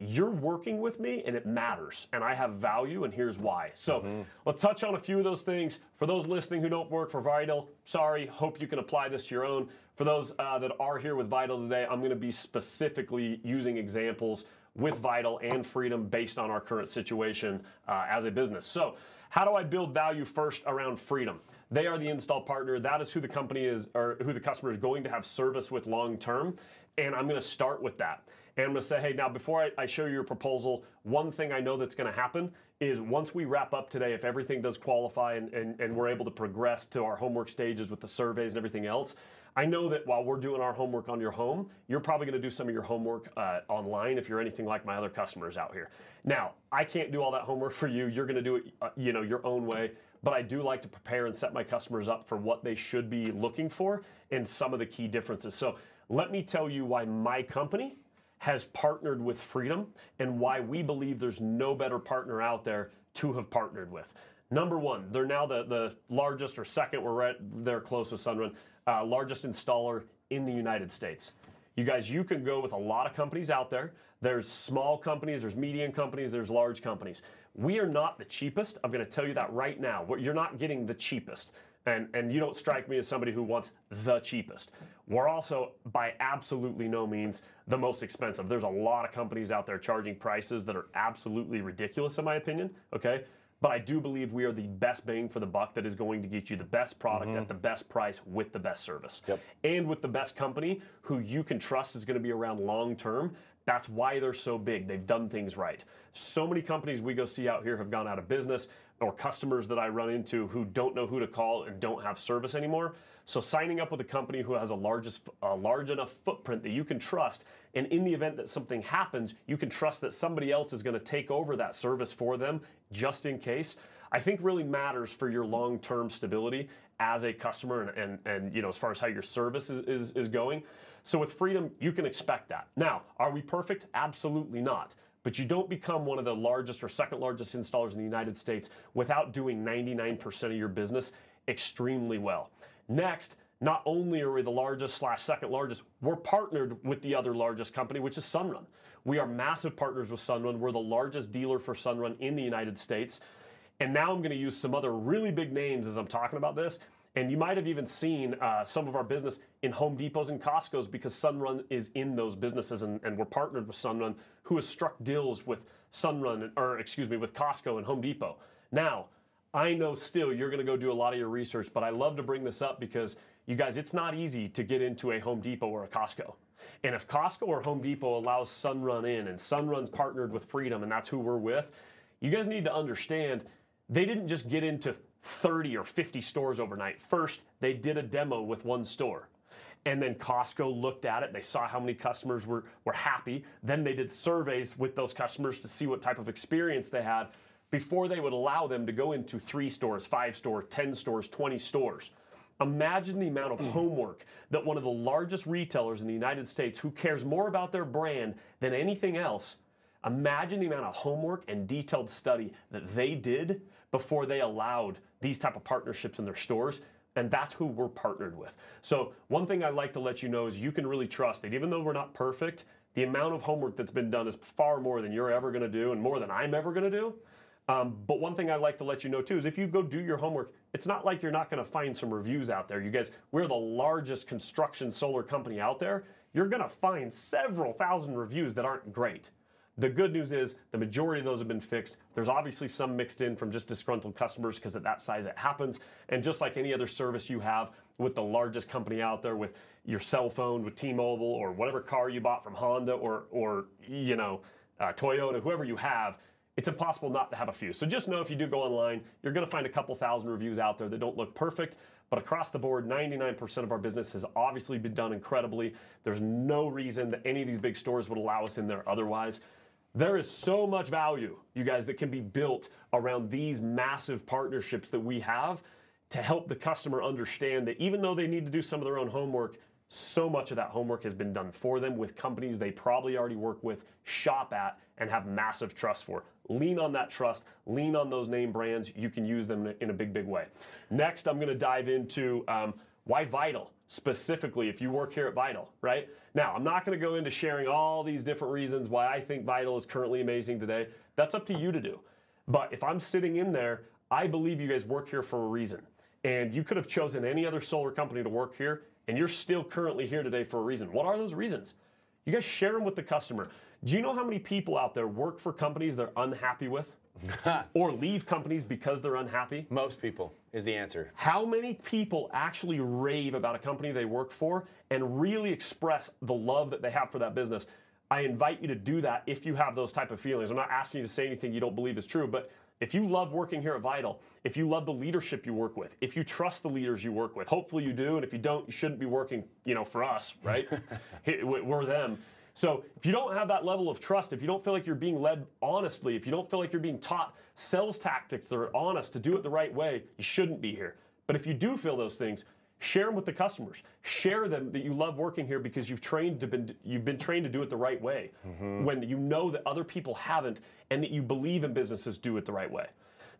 you're working with me and it matters and I have value and here's why. So let's touch on a few of those things. For those listening who don't work for Vital, sorry, hope you can apply this to your own. For those uh, that are here with Vital today, I'm going to be specifically using examples with Vital and Freedom based on our current situation uh, as a business. So, how do I build value first around Freedom? They are the install partner. That is who the company is, or who the customer is going to have service with long term. And I'm going to start with that. And I'm going to say, hey, now before I, I show you your proposal, one thing I know that's going to happen is once we wrap up today, if everything does qualify and, and, and we're able to progress to our homework stages with the surveys and everything else, I know that while we're doing our homework on your home, you're probably going to do some of your homework uh, online if you're anything like my other customers out here. Now, I can't do all that homework for you. You're going to do it, uh, you know, your own way. But I do like to prepare and set my customers up for what they should be looking for and some of the key differences. So let me tell you why my company has partnered with Freedom and why we believe there's no better partner out there to have partnered with. Number one, they're now the, the largest or second, we're right there close with Sunrun, uh, largest installer in the United States. You guys, you can go with a lot of companies out there. There's small companies, there's medium companies, there's large companies. We are not the cheapest. I'm going to tell you that right now. You're not getting the cheapest. And, and you don't strike me as somebody who wants the cheapest. We're also, by absolutely no means, the most expensive. There's a lot of companies out there charging prices that are absolutely ridiculous, in my opinion. Okay. But I do believe we are the best bang for the buck that is going to get you the best product mm-hmm. at the best price with the best service. Yep. And with the best company who you can trust is going to be around long term. That's why they're so big. They've done things right. So many companies we go see out here have gone out of business, or customers that I run into who don't know who to call and don't have service anymore. So signing up with a company who has a largest, a large enough footprint that you can trust, and in the event that something happens, you can trust that somebody else is going to take over that service for them just in case. I think really matters for your long-term stability as a customer and, and, and you know as far as how your service is, is, is going. So with Freedom, you can expect that. Now, are we perfect? Absolutely not. But you don't become one of the largest or second largest installers in the United States without doing 99% of your business extremely well. Next, not only are we the largest slash second largest, we're partnered with the other largest company, which is Sunrun. We are massive partners with Sunrun. We're the largest dealer for Sunrun in the United States. And now I'm going to use some other really big names as I'm talking about this. And you might have even seen uh, some of our business in Home Depots and Costco's because Sunrun is in those businesses and, and we're partnered with Sunrun, who has struck deals with Sunrun, or excuse me, with Costco and Home Depot. Now, I know still you're going to go do a lot of your research, but I love to bring this up because you guys, it's not easy to get into a Home Depot or a Costco. And if Costco or Home Depot allows Sunrun in and Sunrun's partnered with Freedom and that's who we're with, you guys need to understand they didn't just get into 30 or 50 stores overnight. First, they did a demo with one store. And then Costco looked at it. They saw how many customers were, were happy. Then they did surveys with those customers to see what type of experience they had before they would allow them to go into three stores, five stores, 10 stores, 20 stores. Imagine the amount of mm. homework that one of the largest retailers in the United States, who cares more about their brand than anything else, imagine the amount of homework and detailed study that they did before they allowed these type of partnerships in their stores and that's who we're partnered with. So one thing I'd like to let you know is you can really trust that even though we're not perfect, the amount of homework that's been done is far more than you're ever going to do and more than I'm ever going to do. Um, but one thing I'd like to let you know too is if you go do your homework, it's not like you're not going to find some reviews out there. You guys, we're the largest construction solar company out there. You're going to find several thousand reviews that aren't great. The good news is the majority of those have been fixed. There's obviously some mixed in from just disgruntled customers because at that size it happens. And just like any other service you have with the largest company out there, with your cell phone, with T-Mobile, or whatever car you bought from Honda or or you know uh, Toyota, whoever you have, it's impossible not to have a few. So just know if you do go online, you're going to find a couple thousand reviews out there that don't look perfect. But across the board, 99% of our business has obviously been done incredibly. There's no reason that any of these big stores would allow us in there otherwise. There is so much value, you guys, that can be built around these massive partnerships that we have to help the customer understand that even though they need to do some of their own homework, so much of that homework has been done for them with companies they probably already work with, shop at, and have massive trust for. Lean on that trust, lean on those name brands. You can use them in a big, big way. Next, I'm going to dive into um, why Vital specifically if you work here at Vital, right? Now, I'm not going to go into sharing all these different reasons why I think Vital is currently amazing today. That's up to you to do. But if I'm sitting in there, I believe you guys work here for a reason. And you could have chosen any other solar company to work here, and you're still currently here today for a reason. What are those reasons? You guys share them with the customer. Do you know how many people out there work for companies they're unhappy with? <laughs> or leave companies because they're unhappy? Most people is the answer. How many people actually rave about a company they work for and really express the love that they have for that business? I invite you to do that if you have those type of feelings. I'm not asking you to say anything you don't believe is true, but if you love working here at Vital, if you love the leadership you work with, if you trust the leaders you work with, hopefully you do, and if you don't, you shouldn't be working, you know, for us, right? <laughs> We're them. So if you don't have that level of trust, if you don't feel like you're being led honestly, if you don't feel like you're being taught sales tactics that are honest to do it the right way, you shouldn't be here. But if you do feel those things, share them with the customers. Share them that you love working here because you've trained to been you've been trained to do it the right way. Mm-hmm. When you know that other people haven't and that you believe in businesses do it the right way.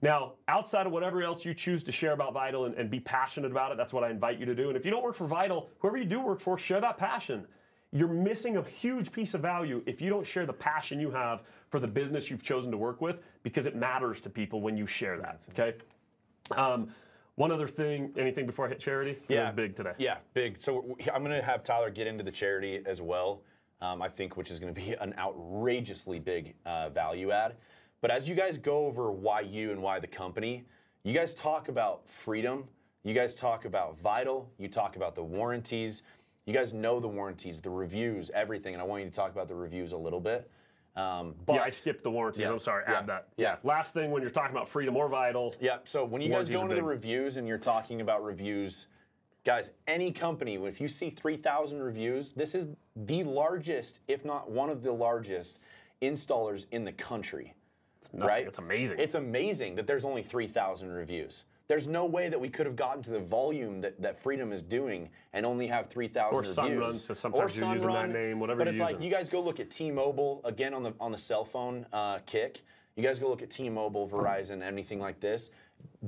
Now, outside of whatever else you choose to share about Vital and, and be passionate about it, that's what I invite you to do. And if you don't work for Vital, whoever you do work for, share that passion you're missing a huge piece of value if you don't share the passion you have for the business you've chosen to work with because it matters to people when you share that. Okay. Um, one other thing, anything before I hit charity? It Yeah, was big today. Yeah, big. So I'm going to have Tyler get into the charity as well. Um, I think, which is going to be <laughs> an outrageously big uh, value add. But as you guys go over why you and why the company, you guys talk about freedom. You guys talk about vital. You talk about the warranties. You guys know the warranties, the reviews, everything. And I want you to talk about the reviews a little bit. Um, but Yeah, I skipped the warranties. Yeah, I'm sorry. yeah, Add that. yeah. Last thing when you're talking about freedom or vital. Yeah. So when you guys go into the reviews and you're talking about reviews, guys, any company, if you see 3,000 reviews, this is the largest, if not one of the largest, installers in the country. Nothing. right? It's amazing. It's amazing that there's only 3,000 reviews. There's no way that we could have gotten to the volume that, that Freedom is doing and only have 3,000 Or reviews. Sunrun, so sometimes you're using that name, whatever But it's like using. you guys go look at T-Mobile again on the on the cell phone uh, kick. You guys go look at T-Mobile, Verizon, anything like this.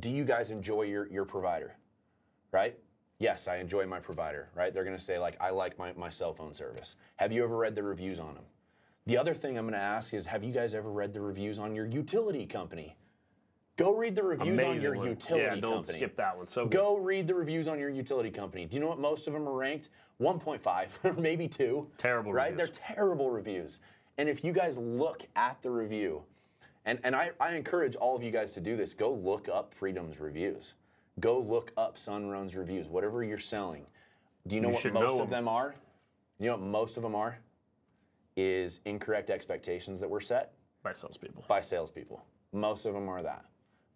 Do you guys enjoy your your provider? Right? Yes, I enjoy my provider. Right? They're going to say like I like my, my cell phone service. Have you ever read the reviews on them? The other thing I'm going to ask is have you guys ever read the reviews on your utility company? Go read the reviews on your one. utility Yeah, don't company. skip that one. So good. Go read the reviews on your utility company. Do you know what most of them are ranked? 1.5 <laughs> or maybe 2. Terrible Right? reviews. They're terrible reviews. And if you guys look at the review, and, and I, I encourage all of you guys to do this, go look up Freedom's reviews. Go look up Sunrun's reviews, whatever you're selling. Do you know You what most know of 'em. them are? You know what most of them are? Is incorrect expectations that were set by salespeople. by salespeople. Most of them are that.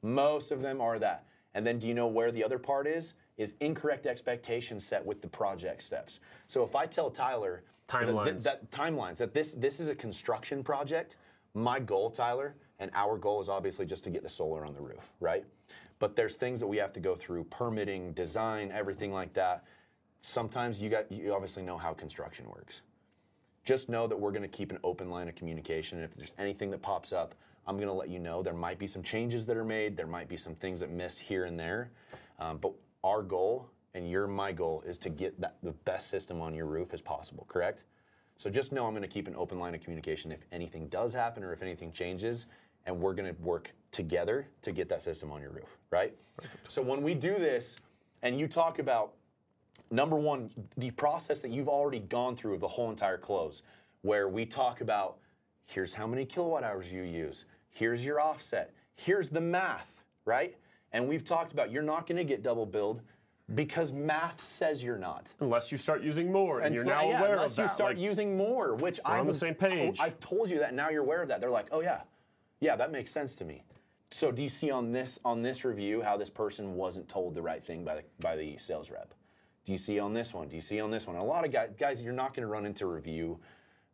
Most of them are that. And then do you know where the other part is? Is incorrect expectations set with the project steps. So if I tell Tyler that- Timelines. that, that timelines that this this is a construction project, my goal, Tyler, and our goal is obviously just to get the solar on the roof, right? But there's things that we have to go through, permitting, design, everything like that. Sometimes you got you obviously know how construction works just know that we're going to keep an open line of communication. And if there's anything that pops up, I'm going to let you know. There might be some changes that are made. There might be some things that miss here and there. Um, but our goal, and your my goal, is to get that, the best system on your roof as possible. Correct? So just know I'm going to keep an open line of communication if anything does happen or if anything changes, and we're going to work together to get that system on your roof. Right? So when we do this, and you talk about number one, the process that you've already gone through of the whole entire close, where we talk about here's how many kilowatt hours you use, here's your offset, here's the math, right? And we've talked about you're not going to get double billed because math says you're not. Unless you start using more and, And you're so- now yeah, aware of that. Unless you start like, using more, which on I've the same page. I've told you that. Now you're aware of that. They're like, oh yeah, yeah, that makes sense to me. So do you see on this on this review how this person wasn't told the right thing by the by the sales rep? Do you see on this one? Do you see on this one? A lot of guys, guys you're not going to run into review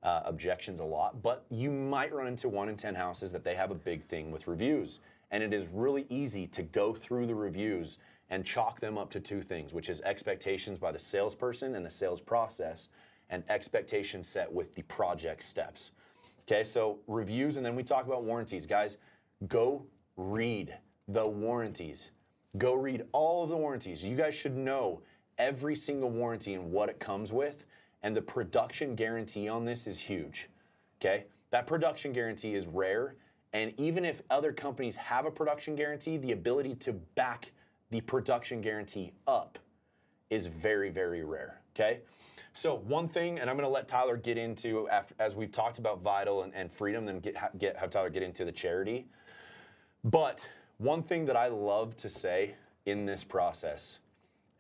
uh, objections a lot, but you might run into one in 10 houses that they have a big thing with reviews. And it is really easy to go through the reviews and chalk them up to two things, which is expectations by the salesperson and the sales process, and expectations set with the project steps. Okay, so reviews, and then we talk about warranties. Guys, go read the warranties. Go read all of the warranties. You guys should know every single warranty and what it comes with, and the production guarantee on this is huge. Okay, that production guarantee is rare, and even if other companies have a production guarantee, the ability to back the production guarantee up is very, very rare. Okay. So one thing, and I'm going to let Tyler get into as we've talked about Vital and, and Freedom, then get, get have Tyler get into the charity. But one thing that I love to say in this process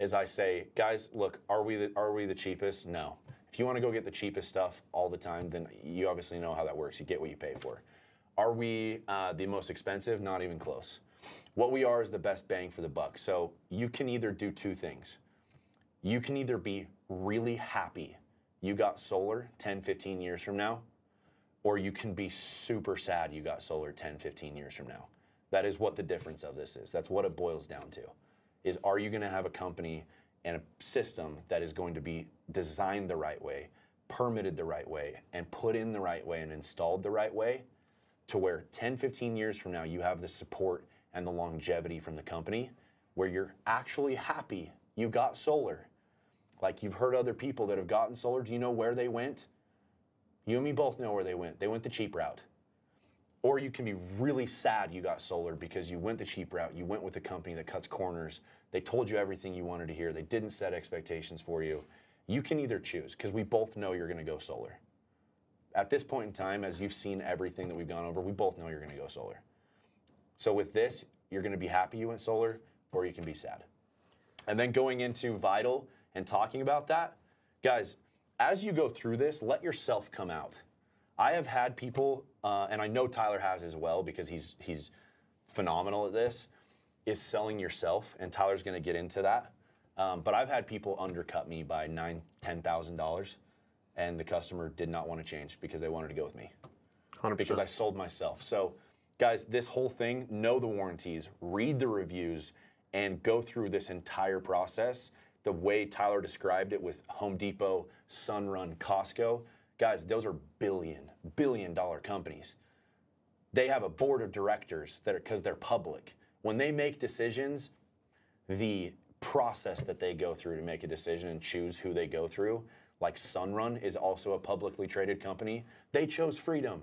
is I say, guys, look, are we the, are we the cheapest? No. If you want to go get the cheapest stuff all the time, then you obviously know how that works. You get what you pay for. Are we uh, the most expensive? Not even close. What we are is the best bang for the buck. So you can either do two things. You can either be really happy you got solar 10, 15 years from now, or you can be super sad you got solar 10, 15 years from now. That is what the difference of this is. That's what it boils down to. Is are you going to have a company and a system that is going to be designed the right way, permitted the right way, and put in the right way and installed the right way to where 10, 15 years from now you have the support and the longevity from the company where you're actually happy you got solar Like you've heard other people that have gotten solar. Do you know where they went? You and me both know where they went. They went the cheap route. Or you can be really sad you got solar because you went the cheap route. You went with a company that cuts corners. They told you everything you wanted to hear. They didn't set expectations for you. You can either choose because we both know you're going to go solar. At this point in time, as you've seen everything that we've gone over, we both know you're going to go solar. So with this, you're going to be happy you went solar, or you can be sad. And then going into Vital and talking about that, guys, as you go through this, let yourself come out. I have had people, uh, and I know Tyler has as well because he's he's phenomenal at this, is selling yourself, and Tyler's going to get into that. Um, but I've had people undercut me by nine, ten thousand dollars, and the customer did not want to change because they wanted to go with me 100%. because I sold myself. So, guys, this whole thing, know the warranties, read the reviews, and go through this entire process the way Tyler described it with Home Depot, Sunrun, Costco. Guys, those are billion, billion dollar companies. They have a board of directors that are because they're public. When they make decisions, the process that they go through to make a decision and choose who they go through, like Sunrun is also a publicly traded company, they chose freedom.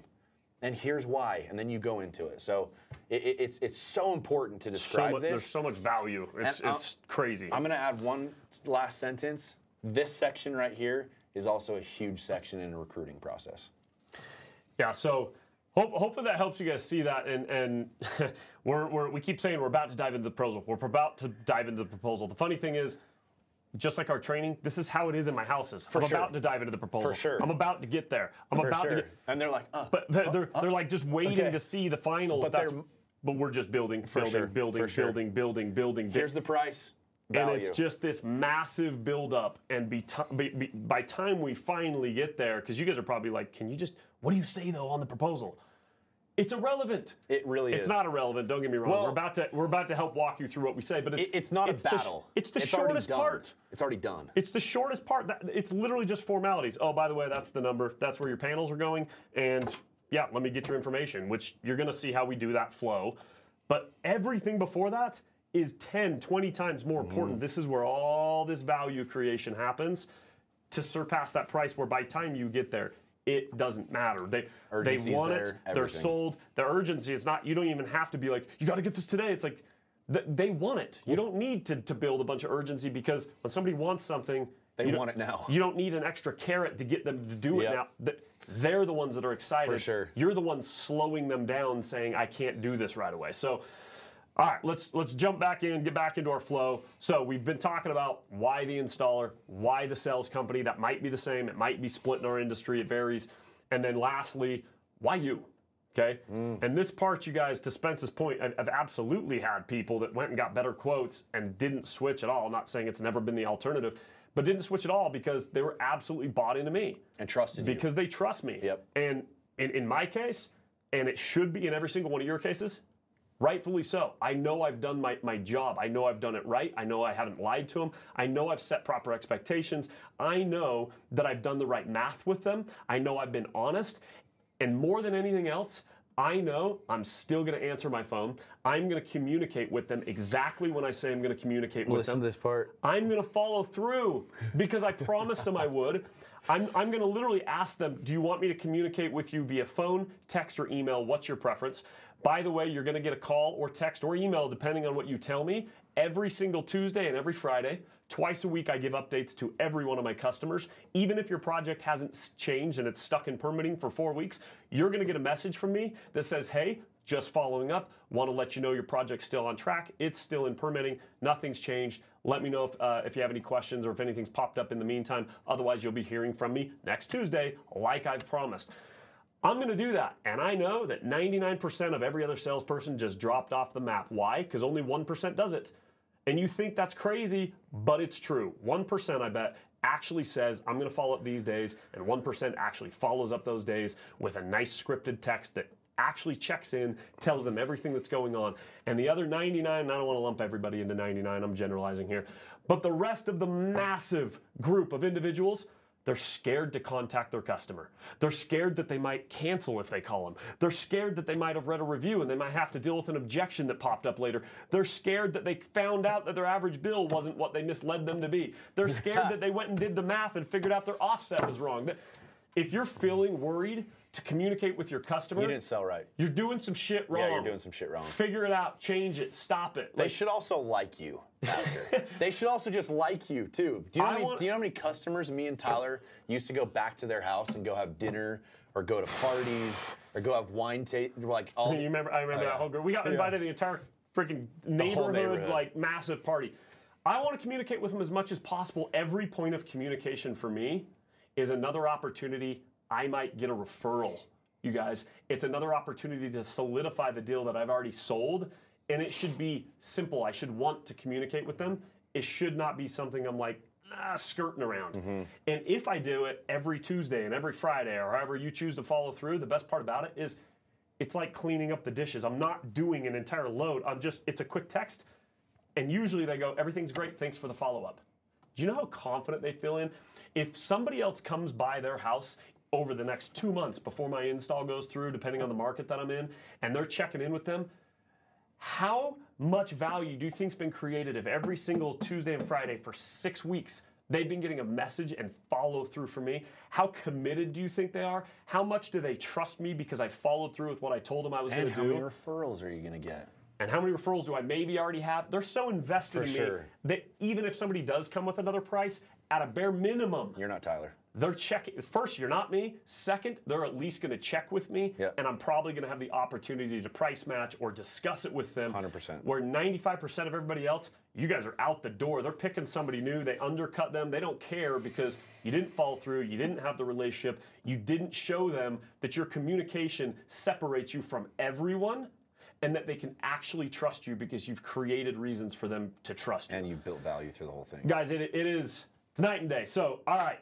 And here's why, and then you go into it. So it, it- it's it's so important to so describe much, this. there's so much value. It's, And I'll- it's crazy. I'm going to add one last sentence. This section right here is also a huge section in the recruiting process. Yeah, so hope, hopefully that helps you guys see that. And, and <laughs> we're, we're, we keep saying we're about to dive into the proposal. We're about to dive into the proposal. The funny thing is, just like our training, this is how it is in my houses. I'm sure. about to dive into the proposal. For sure. I'm about to get there. I'm For about sure. to get. and they're like, uh, But they're, they're, they're like just waiting okay. to see the finals. But That's, but we're just building, building, sure, building, for sure. building, building, building. here's the price. And it's just this massive buildup. And be be, be, by time we finally get there, because you guys are probably like, can you just, what do you say though on the proposal? It's irrelevant. It really It's is. It's not irrelevant. Don't get me wrong. Well- we're about to we're about to help walk you through what we say, but it's it's not a the battle. it's the already shortest part. It's already done. It's the shortest part. That, it's literally just formalities. Oh, by the way, that's the number. That's where your panels are going. And yeah, let me get your information, which you're going to see how we do that flow. But everything before that is 10, 20 times more important. Mm-hmm. This is where all this value creation happens to surpass that price where by time you get there, it doesn't matter. They they want there, it. They're sold. The urgency. It's not. You don't even have to be like, you got to get this today. It's like, th- they want it. You don't need to, to build a bunch of urgency because when somebody wants something, They want it now. You don't need an extra carrot to get them to do it now. Th- They're the ones that are excited. For sure. You're the ones slowing them down, saying, "I can't do this right away." So. All right, let's let's jump back in, get back into our flow. So we've been talking about why the installer, why the sales company. That might be the same. It might be split in our industry. It varies. And then lastly, why you? Okay. Mm. And this part, you guys, to Spence's point, I've, I've absolutely had people that went and got better quotes and didn't switch at all. I'm not saying it's never been the alternative, but didn't switch at all because they were absolutely bought into me And trusted you. because they trust me. Yep. And in, in my case, and it should be in every single one of your cases, rightfully so. I know I've done my, my job. I know I've done it right. I know I haven't lied to them. I know I've set proper expectations. I know that I've done the right math with them. I know I've been honest. And more than anything else, I know I'm still going to answer my phone. I'm going to communicate with them exactly when I say I'm going to communicate with Listen them. Listen to this part. I'm going to follow through because I promised them I would. I'm, I'm going to literally ask them, do you want me to communicate with you via phone, text, or email? What's your preference? By the way, you're going to get a call or text or email, depending on what you tell me, every single Tuesday and every Friday. Twice a week, I give updates to every one of my customers. Even if your project hasn't changed and it's stuck in permitting for four weeks, you're going to get a message from me that says, hey, just following up, want to let you know your project's still on track. It's still in permitting. Nothing's changed. Let me know if, uh, if you have any questions or if anything's popped up in the meantime. Otherwise, you'll be hearing from me next Tuesday, like I've promised. I'm going to do that. And I know that 99% of every other salesperson just dropped off the map. Why? Because only 1% does it. And you think that's crazy, but it's true. 1%, I bet, actually says, I'm going to follow up these days. And 1% actually follows up those days with a nice scripted text that actually checks in, tells them everything that's going on. And the other 99, I don't want to lump everybody into 99, I'm generalizing here, but the rest of the massive group of individuals They're scared to contact their customer. They're scared that they might cancel if they call them. They're scared that they might have read a review and they might have to deal with an objection that popped up later. They're scared that they found out that their average bill wasn't what they misled them to be. They're scared <laughs> that they went and did the math and figured out their offset was wrong. If you're feeling worried to communicate with your customer, You didn't sell right. you're doing some shit wrong. Yeah, you're doing some shit wrong. Figure it out, change it, stop it. They Like, should also like you after. <laughs> they should also just like you too. Do you, know how many, want- do you know how many customers me and Tyler used to go back to their house and go have dinner or go to parties or go have wine taste like all <laughs> You remember? I remember Oh, that whole group. We got invited to the entire freaking neighborhood, neighborhood. like massive party. I want to communicate with them as much as possible. Every point of communication for me is another opportunity. I might get a referral. You guys, it's another opportunity to solidify the deal that I've already sold, and it should be simple. I should want to communicate with them. It should not be something I'm like ah, skirting around. And if I do it every Tuesday and every Friday, or however you choose to follow through, the best part about it is it's like cleaning up the dishes. I'm not doing an entire load. I'm just, it's a quick text. And usually they go, everything's great, thanks for the follow up. Do you know how confident they feel in? If somebody else comes by their house over the next two months before my install goes through, depending on the market that I'm in, and they're checking in with them, how much value do you think's been created if every single Tuesday and Friday for six weeks they've been getting a message and follow through from me? How committed do you think they are? How much do they trust me because I followed through with what I told them I was going to do? and how many referrals are you gonna get? and how many referrals do I maybe already have? They're so invested For in me sure. that even if somebody does come with another price, at a bare minimum, You're not Tyler. They're checking. First, you're not me. Second, they're at least going to check with me, Yeah. and I'm probably going to have the opportunity to price match or discuss it with them. 100%. Where 95% of everybody else, you guys are out the door. They're picking somebody new. They undercut them. They don't care because you didn't follow through. You didn't have the relationship. You didn't show them that your communication separates you from everyone. And that they can actually trust you because you've created reasons for them to trust you And you've built value through the whole thing. guys it, it is it's night and day so all right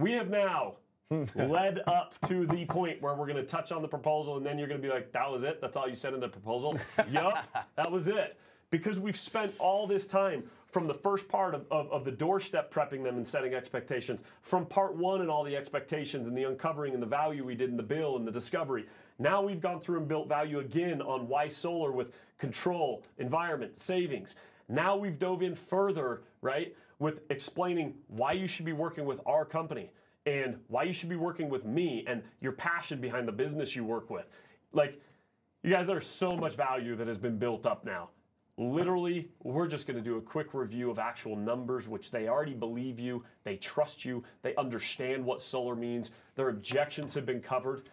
we have now <laughs> led up to the point where we're going to touch on the proposal and then you're going to be like that was it? That's all you said in the proposal? <laughs> Yup that was it. Because we've spent all this time from the first part of, of, of the doorstep prepping them and setting expectations from part one and all the expectations and the uncovering and the value we did in the bill and the discovery now we've gone through and built value again on why solar with control environment savings. Now we've dove in further, right, with explaining why you should be working with our company and why you should be working with me and your passion behind the business you work with. Like, you guys, there's so much value that has been built up now. Literally, we're just going to do a quick review of actual numbers, which they already believe you, they trust you, they understand what solar means, their objections have been covered.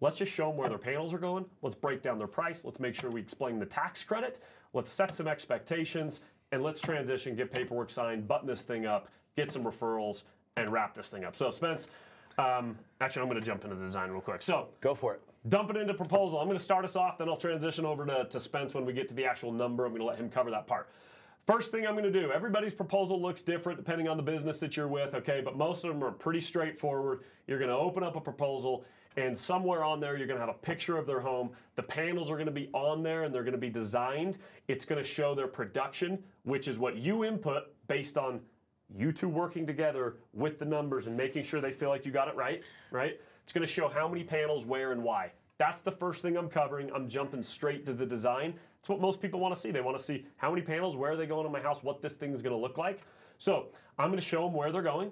Let's just show them where their panels are going. Let's break down their price. Let's make sure we explain the tax credit. Let's set some expectations and let's transition, get paperwork signed, button this thing up, get some referrals, and wrap this thing up. So, Spence, um, actually, I'm going to jump into the design real quick. So, Go for it. dump it into proposal. I'm going to start us off, then I'll transition over to, to Spence when we get to the actual number. I'm going to let him cover that part. First thing I'm going to do, everybody's proposal looks different depending on the business that you're with, okay? But most of them are pretty straightforward. You're going to open up a proposal, and somewhere on there, you're going to have a picture of their home. The panels are going to be on there, and they're going to be designed. It's going to show their production, which is what you input based on you two working together with the numbers and making sure they feel like you got it right, right? It's going to show how many panels, where, and why. That's the first thing I'm covering. I'm jumping straight to the design. It's what most people want to see. They want to see how many panels, where are they going on my house, what this thing's going to look like. So I'm going to show them where they're going.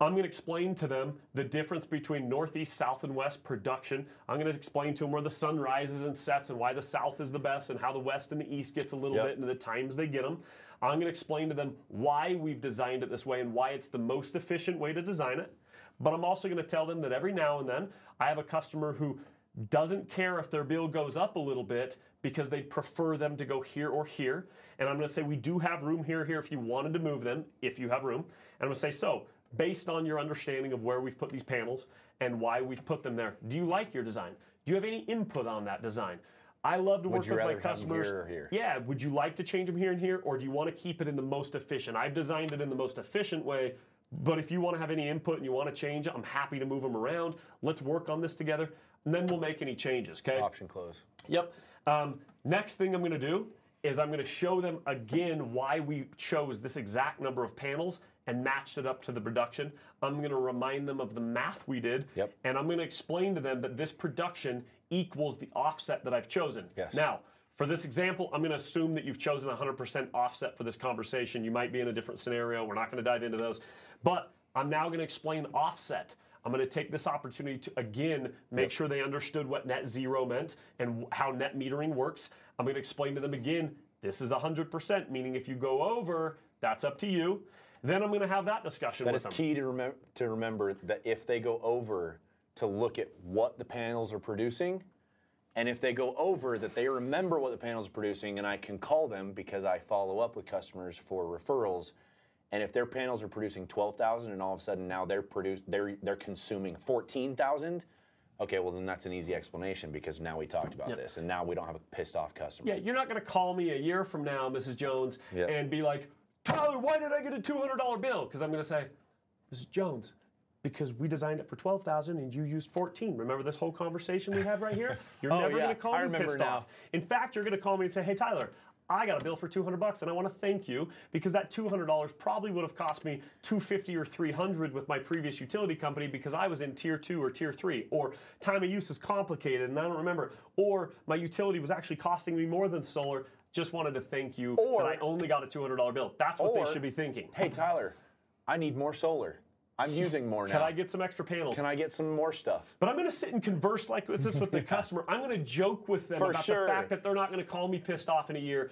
I'm going to explain to them the difference between northeast, south, and west production. I'm going to explain to them where the sun rises and sets and why the south is the best and how the west and the east gets a little Yep. bit and the times they get them. I'm going to explain to them why we've designed it this way and why it's the most efficient way to design it. But I'm also going to tell them that every now and then I have a customer who doesn't care if their bill goes up a little bit because they'd prefer them to go here or here. And I'm going to say we do have room here, here if you wanted to move them, if you have room. And I'm going to say, so based on your understanding of where we've put these panels and why we've put them there, do you like your design? Do you have any input on that design? I love to work with my rather have 'em customers. here or here? Yeah, would you like to change them here and here, or do you want to keep it in the most efficient? I've designed it in the most efficient way, but if you want to have any input and you want to change it, I'm happy to move them around. Let's work on this together, and then we'll make any changes, okay? Option close. Yep. Um, next thing I'm going to do is I'm going to show them again why we chose this exact number of panels and matched it up to the production. I'm going to remind them of the math we did, Yep. and I'm going to explain to them that this production equals the offset that I've chosen. Yes. Now, for this example, I'm going to assume that you've chosen 100% offset for this conversation. You might be in a different scenario. We're not going to dive into those. But I'm now going to explain offset. I'm going to take this opportunity to again make sure they understood what net zero meant and how net metering works. I'm going to explain to them again this is 100%, meaning if you go over, that's up to you. Then I'm going to have that discussion That with is them. key to, remem- to remember that if they go over, to look at what the panels are producing, and if they go over, that they remember what the panels are producing, and I can call them because I follow up with customers for referrals. And if their panels are producing 12,000 and all of a sudden now they're produce they're they're consuming 14,000, okay, well then that's an easy explanation because now we talked about this and now we don't have a pissed off customer. Yeah, you're not going to call me a year from now, Mrs. Jones, Yeah. and be like, Tyler, why did I get a $200 bill? Because I'm going to say, Mrs. Jones, because we designed it for 12,000 and you used 14. Remember this whole conversation we had right here? <laughs> You're Oh, never yeah, going to call I me pissed now. off. In fact, you're going to call me and say, hey, Tyler, I got a bill for 200 bucks and I want to thank you because that $200 probably would have cost me 250 or 300 with my previous utility company because I was in tier 2 or tier 3 or time of use is complicated and I don't remember or my utility was actually costing me more than solar just wanted to thank you Or- that I only got a $200 bill. That's what Or- they should be thinking. Hey Tyler, I need more solar. I'm using more now. Can I get some extra panels? Can I get some more stuff? But I'm going to sit and converse like with this with the <laughs> customer. I'm going to joke with them For about sure. the fact that they're not going to call me pissed off in a year.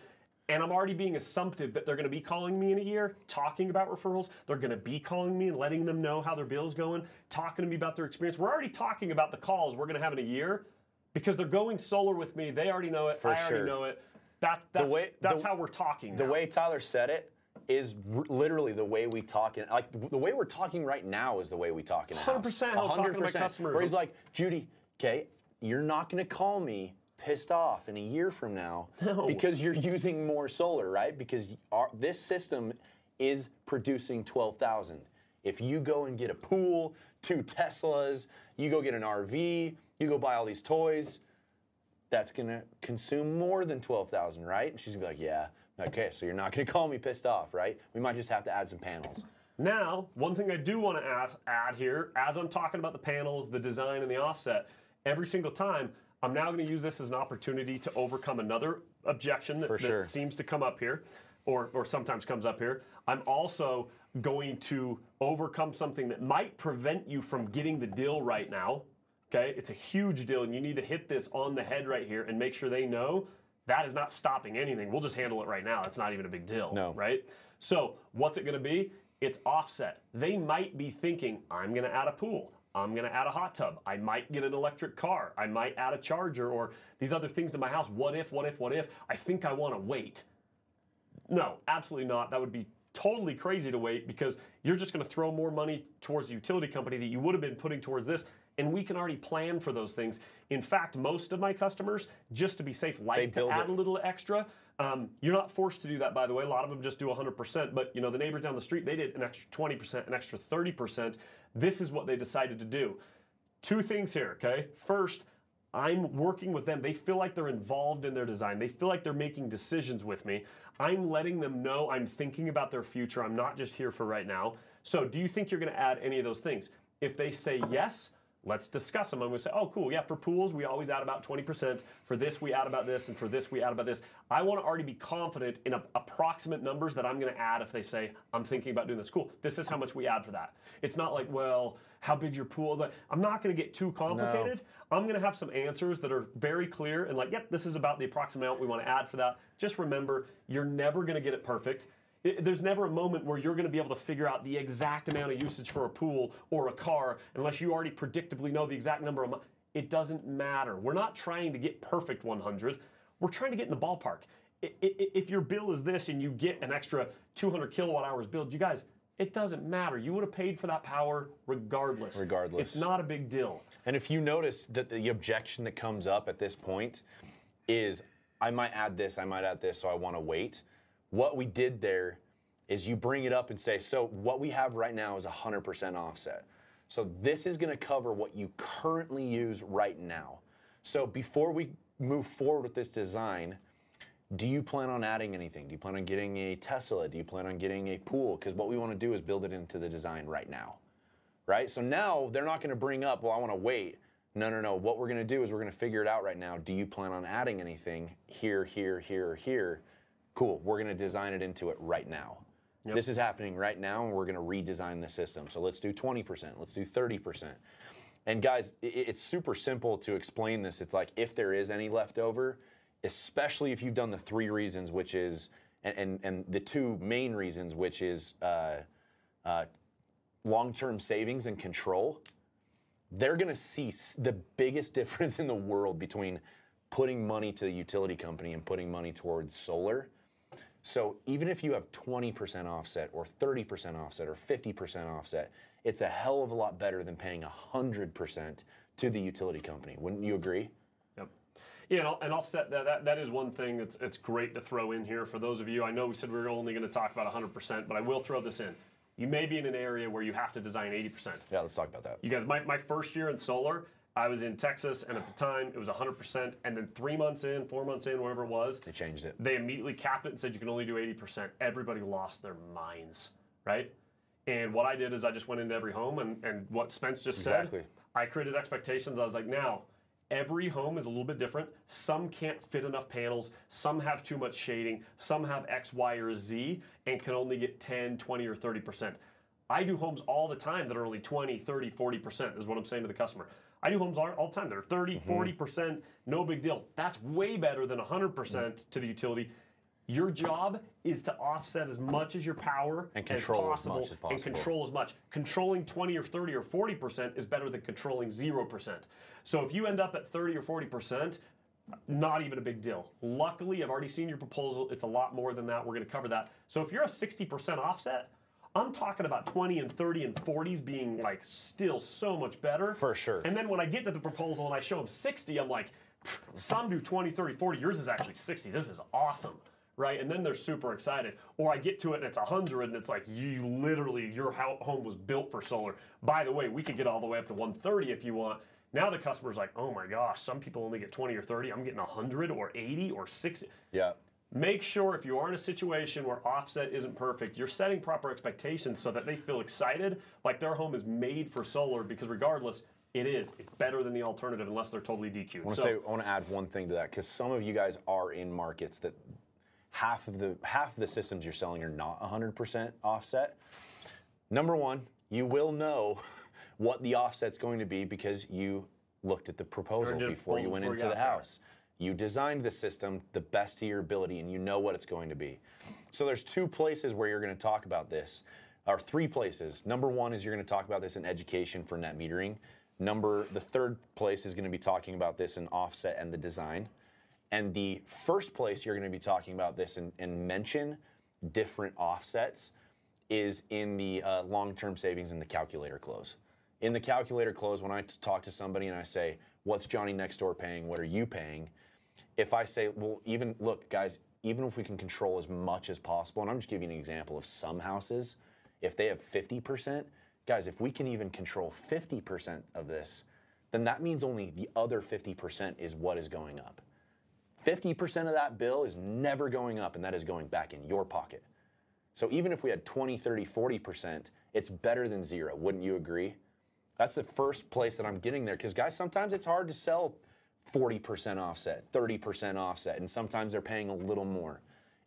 And I'm already being assumptive that they're going to be calling me in a year, talking about referrals. They're going to be calling me and letting them know how their bill's going, talking to me about their experience. We're already talking about the calls we're going to have in a year because they're going solar with me. They already know it. For I already sure. know it. That, that's way- that's the- how we're talking. The now. way Tyler said it is r- literally the way we talk. In, like the way we're talking right now is the way we talk in a house. 100% how talking to my 100%. customers. Where he's like, Judy, okay, you're not going to call me pissed off in a year from now <laughs> because you're using more solar, right? Because our, this system is producing 12,000. If you go and get a pool, two Teslas, you go get an RV, you go buy all these toys, that's gonna consume more than 12,000, right? And she's gonna be like, yeah. Okay, so you're not gonna <laughs> call me pissed off, right? We might just have to add some panels. Now, one thing I do want to add, here, as I'm talking about the panels, the design, and the offset, every single time, I'm now going to use this as an opportunity to overcome another objection that, For that seems to come up here, or, or sometimes comes up here. I'm also going to overcome something that might prevent you from getting the deal right now. Okay, it's a huge deal, and you need to hit this on the head right here and make sure they know that is not stopping anything. We'll just handle it right now. It's not even a big deal. No. Right? So, what's it going to be? It's offset. They might be thinking, I'm going to add a pool. I'm going to add a hot tub. I might get an electric car. I might add a charger or these other things to my house. What if, what if, what if? I think I want to wait. No, absolutely not. That would be totally crazy to wait because you're just going to throw more money towards the utility company that you would have been putting towards this. And we can already plan for those things. In fact, most of my customers, just to be safe, like to add it. a little extra. Um, you're not forced to do that, by the way. A lot of them just do 100%. But you know, the neighbors down the street, they did an extra 20%, an extra 30%. This is what they decided to do. Two things here, okay? First, I'm working with them. They feel like they're involved in their design. They feel like they're making decisions with me. I'm letting them know I'm thinking about their future. I'm not just here for right now. So, do you think you're going to add any of those things? If they say yes, let's discuss them. I'm going to say, oh, cool. Yeah, for pools, we always add about 20%. For this, we add about this. And for this, we add about this. I want to already be confident in a, approximate numbers that I'm going to add if they say, I'm thinking about doing this. Cool. This is how much we add for that. It's not like, well, how big your pool? I'm not going to get too complicated. I'm going to have some answers that are very clear and like, yep, this is about the approximate amount we want to add for that. Just remember, you're never going to get it perfect. It- there's never a moment where you're going to be able to figure out the exact amount of usage for a pool or a car unless you already predictively know the exact number of. It doesn't matter. We're not trying to get perfect 100. We're trying to get in the ballpark. If your bill is this and you get an extra 200 kilowatt hours billed, you guys, it doesn't matter. You would have paid for that power regardless. Regardless. It's not a big deal. And if you notice that the objection that comes up at this point is, I might add this, I might add this, so I want to wait. What we did there is you bring it up and say, so what we have right now is 100% offset. So this is to cover what you currently use right now. So before we move forward with this design, do you plan on adding anything? Do you plan on getting a Tesla? Do you plan on getting a pool? Because what we want to do is build it into the design right now, right? So now they're not going to bring up, well, I want to wait. No, no, no. What we're going to do is we're going to figure it out right now. Do you plan on adding anything here, here, here, or here? Cool. We're going to design it into it right now. This is happening right now, and we're going to redesign the system. So let's do 20%. Let's do 30%. And guys, it's super simple to explain this. It's like if there is any left over, especially if you've done the three reasons, which is, and, and, and the two main reasons, which is uh, uh, long term savings and control, they're going to see the biggest <laughs> difference in the world between putting money to the utility company and putting money towards solar. So even if you have 20% offset or 30% offset or 50% offset, it's a hell of a lot better than paying 100% to the utility company. Wouldn't you agree? Yep. Yeah, and I'll, and I'll set that, that. That is one thing that's it's great to throw in here for those of you. I know we said we were only going to talk about 100%, but I will throw this in. You may be in an area where you have to design 80%. Yeah, let's talk about that. You guys, my, my first year in solar, I was in Texas, and at the time it was 100%. And then three months in, four months in, whatever it was, They changed it. they immediately capped it and said you can only do 80%. Everybody lost their minds, right? And what I did is I just went into every home, and, and what Spence just Exactly. said, I created expectations. I was like, now, every home is a little bit different. Some can't fit enough panels, some have too much shading, some have X, Y, or Z, and can only get 10, 20, or 30%. I do homes all the time that are only 20, 30, 40%, is what I'm saying to the customer. I do homes all all the time They're 30, mm-hmm. 40%, no big deal. That's way better than 100% mm. to the utility. Your job is to offset as much as your power And control as possible, much as possible. and control as much. Controlling 20 or 30 or 40% is better than controlling 0%. So if you end up at 30 or 40%, not even a big deal. Luckily, I've already seen your proposal. It's a lot more than that. We're going to cover that. So if you're a 60% offset, I'm talking about 20 and 30 and 40s being like still so much better. For sure. And then when I get to the proposal and I show them 60, I'm like, some do 20, 30, 40. Yours is actually 60. This is awesome. Right? And then they're super excited. Or I get to it and it's 100 and it's like, you literally, your home was built for solar. By the way, we could get all the way up to 130 if you want. Now the customer's like, oh my gosh, some people only get 20 or 30. I'm getting 100 or 80 or 60. Yeah. Make sure if you are in a situation where offset isn't perfect, you're setting proper expectations so that they feel excited, like their home is made for solar, because regardless, it is. It's better than the alternative unless they're totally DQ'd. I want to So- say I want to add one thing to that because some of you guys are in markets that half of the half of the systems you're selling are not 100% offset. Number one, you will know <laughs> what the offset's going to be because you looked at the proposal before you went before into the there. You designed the system the best to your ability and you know what it's going to be. So there's two places where you're going to talk about this, or three places. Number one is you're going to talk about this in education for net metering. Number the third place is going to be talking about this in offset and the design. And the first place you're going to be talking about this and, and mention different offsets is in the uh, long-term savings in the calculator close. In the calculator close, when I talk to somebody and I say, "What's Johnny next door paying? What are you paying?" If I say, "Well, even look, guys, even if we can control as much as possible," and I'm just giving you an example of some houses, if they have 50%, guys, if we can even control 50% of this, then that means only the other 50% is what is going up. 50% of that bill is never going up, and that is going back in your pocket. So even if we had 20, 30, 40%, it's better than zero. Wouldn't you agree? That's the first place that I'm getting there. Because, guys, sometimes it's hard to sell 40% offset, 30% offset, and sometimes they're paying a little more.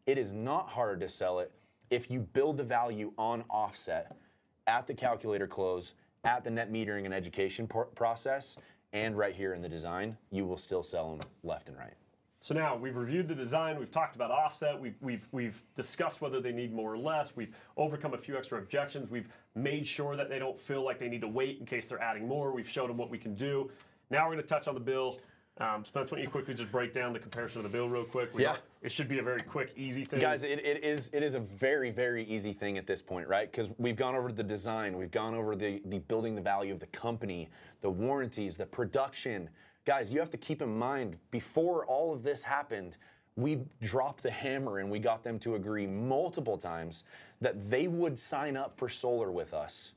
It is not hard to sell it if you build the value on offset at the calculator close, at the net metering and education process, and right here in the design, you will still sell them left and right. So now we've reviewed the design, we've talked about offset, we've, we've, we've discussed whether they need more or less, we've overcome a few extra objections, we've made sure that they don't feel like they need to wait in case they're adding more, we've showed them what we can do. Now we're to touch on the bill. Um, Spence, why don't you quickly just break down the comparison of the bill real quick? We Yeah. It should be a very quick, easy thing. Guys, it, it is it is a very very easy thing at this point, right? Because we've gone over the design, we've gone over the the building the value of the company, the warranties, the production. Guys, you have to keep in mind before all of this happened, we dropped the hammer and we got them to agree multiple times that they would sign up for solar with us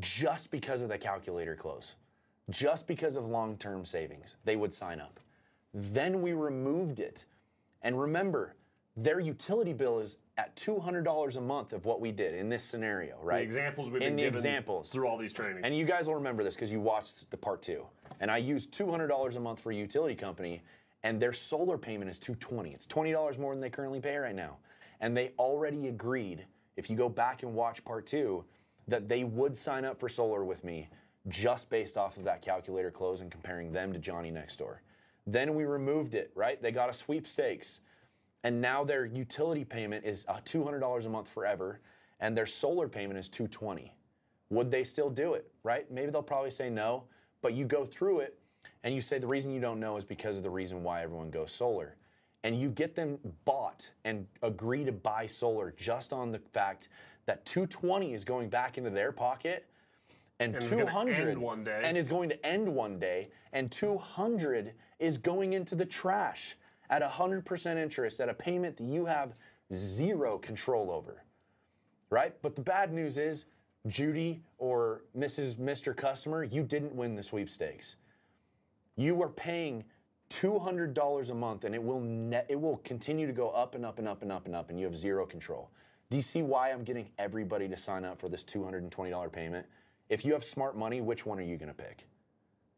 just because of the calculator close, just because of long term savings. They would sign up. Then we removed it And remember, their utility bill is at $200 a month of what we did in this scenario, right? The examples we've in been the given examples through all these trainings. and you guys will remember this because you watched the part two. And I used $200 a month for a utility company, and their solar payment is 220. It's $20 more than they currently pay right now. And they already agreed, if you go back and watch part two, that they would sign up for solar with me just based off of that calculator close and comparing them to Johnny next door. Then we removed it, right? They got a sweepstakes and now their utility payment is uh, $200 a month forever and their solar payment is 220 would they still do it right maybe they'll probably say no but you go through it and you say the reason you don't know is because of the reason why everyone goes solar and you get them bought and agree to buy solar just on the fact that 220 is going back into their pocket and, And 200 one day. and is going to end one day. And 200 is going into the trash at 100% interest at a payment that you have zero control over right? But the bad news is judy or mrs mr customer you didn't win the sweepstakes. You are paying $200 a month and it will net, it will continue to go up and up and up and up and up and you have zero control. Do you see why i'm getting everybody to sign up for this $220 payment if you have smart money which one are you going to pick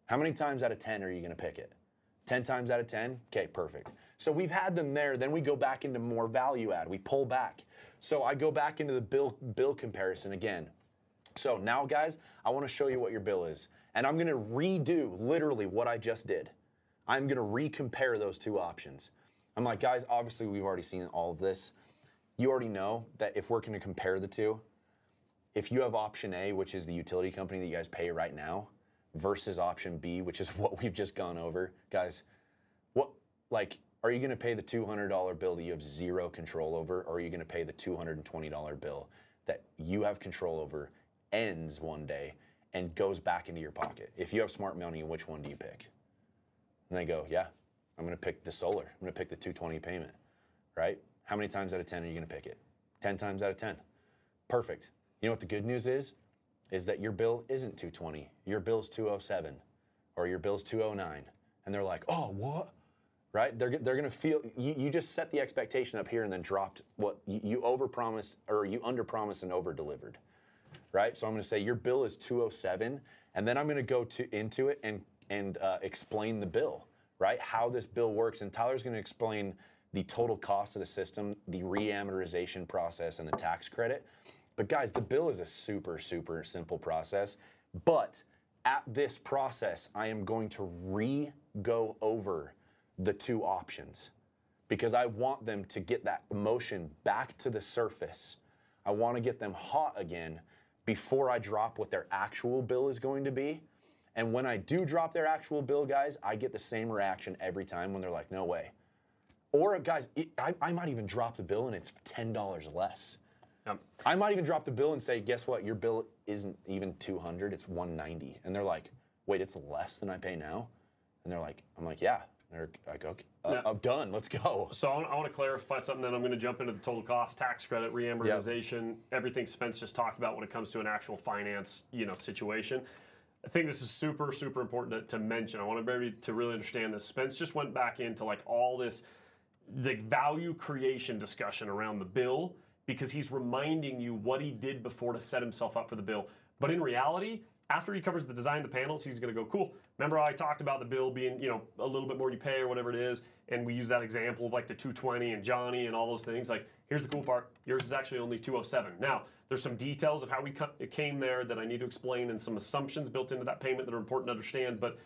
how many times out of 10 are you going to pick it 10 times out of 10? Okay, perfect. So we've had them there, then we go back into more value add. We pull back. So I go back into the bill bill comparison again. So now guys, I want to show you what your bill is. And I'm going to redo literally what I just did. I'm going to recompare those two options. I'm like, guys, obviously we've already seen all of this. You already know that if we're going to compare the two, if you have option A, which is the utility company that you guys pay right now, versus option B, which is <laughs> what we've just gone over, guys, what like are you going to pay the $200 bill that you have zero control over or are you going to pay the $220 bill that you have control over ends one day and goes back into your pocket? If you have smart money, which one do you pick? And they go, "Yeah, I'm going to pick the solar. I'm going to pick the 220 payment." Right? How many times out of 10 are you going to pick it? 10 times out of 10. Perfect. You know what the good news is? Is that your bill isn't 220. Your bill's 207 or your bill's 209. And they're like, oh, what? Right? They're, they're going to feel, you, you just set the expectation up here and then dropped what you, you overpromised or you underpromised and overdelivered. Right? So I'm going to say your bill is 207 and then I'm going to go to into it and, and uh, explain the bill, right? How this bill works. And Tyler's going to explain the total cost of the system, the reamortization process, and the tax credit. But guys, the bill is a super, super simple process. But at this process, I am going to re go over the two options because I want them to get that emotion back to the surface. I want to get them hot again before I drop what their actual bill is going to be. And when I do drop their actual bill, guys, I get the same reaction every time when they're like, no way. Or, guys, it, I, I might even drop the bill and it's $10 less. Yep. I might even drop the bill and say, guess what? Your bill isn't even 200, it's 190. And they're like, wait, it's less than I pay now? And they're like, I'm like, yeah. They're like, okay, uh, Yeah. I'm done. Let's go. So I want to clarify something, then I'm going to jump into the total cost, tax credit, reamortization, everything Spence just talked about when it comes to an actual finance, you know, situation. I think this is super, super important to, to mention. I want everybody to really understand this. Spence just went back into like all this, the value creation discussion around the bill because he's reminding you what he did before to set himself up for the bill. But in reality, after he covers the design of the panels, he's going to go, cool. Remember how I talked about the bill being, you know, a little bit more you pay or whatever it is, and we use that example of like the 220 and Johnny and all those things. Like, here's the cool part: yours is actually only 207. Now, there's some details of how we it came there that I need to explain, and some assumptions built into that payment that are important to understand. But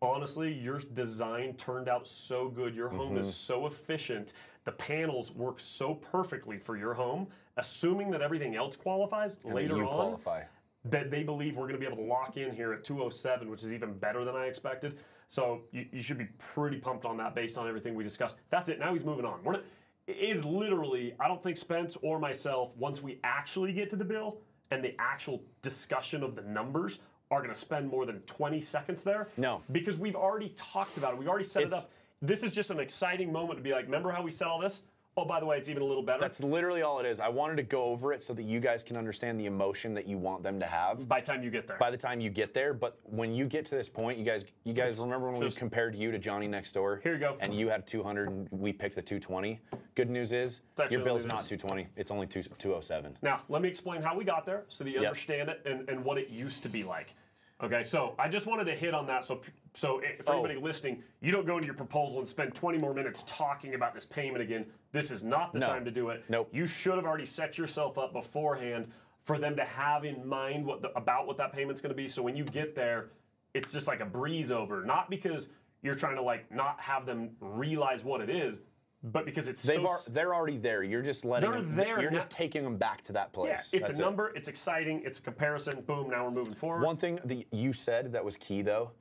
honestly, your design turned out so good. Your home Mm-hmm. is so efficient. The panels work so perfectly for your home. Assuming that everything else qualifies And later you on, qualify. that they believe we're going to be able to lock in here at 207, which is even better than I expected. So you, you should be pretty pumped on that based on everything we discussed. That's it. Now he's moving on. We're not, it is literally, I don't think Spence or myself, once we actually get to the bill and the actual discussion of the numbers, are going to spend more than 20 seconds there. No. Because we've already talked about it. We've already set It's- it up. This is just an exciting moment to be like, remember how we said all this? oh, by the way, it's even a little better. That's literally all it is. I wanted to go over it so that you guys can understand the emotion that you want them to have by the time you get there. by the time you get there. But when you get to this point, you guys, you guys remember when just- we compared you to Johnny next door? Here you go. And you had 200, and we picked the 220. Good news is your bill's not 220. It's only 2, 207. Now, let me explain how we got there so that you Yep. understand it and, and what it used to be like. Okay, so I just wanted to hit on that. So, so if Oh. anybody listening, you don't go into your proposal and spend 20 more minutes talking about this payment again. This is not the No. time to do it. Nope. You should have already set yourself up beforehand for them to have in mind what the, about what that payment's going to be. So when you get there, it's just like a breeze over. Not because you're trying to like not have them realize what it is, but because it's They've so ar- s- they're already there. You're just letting They're them, there You're now. just taking them back to that yeah, place. it's That's a it. number. It's exciting. It's a comparison. Boom. Now we're moving forward. One thing that you said that was key though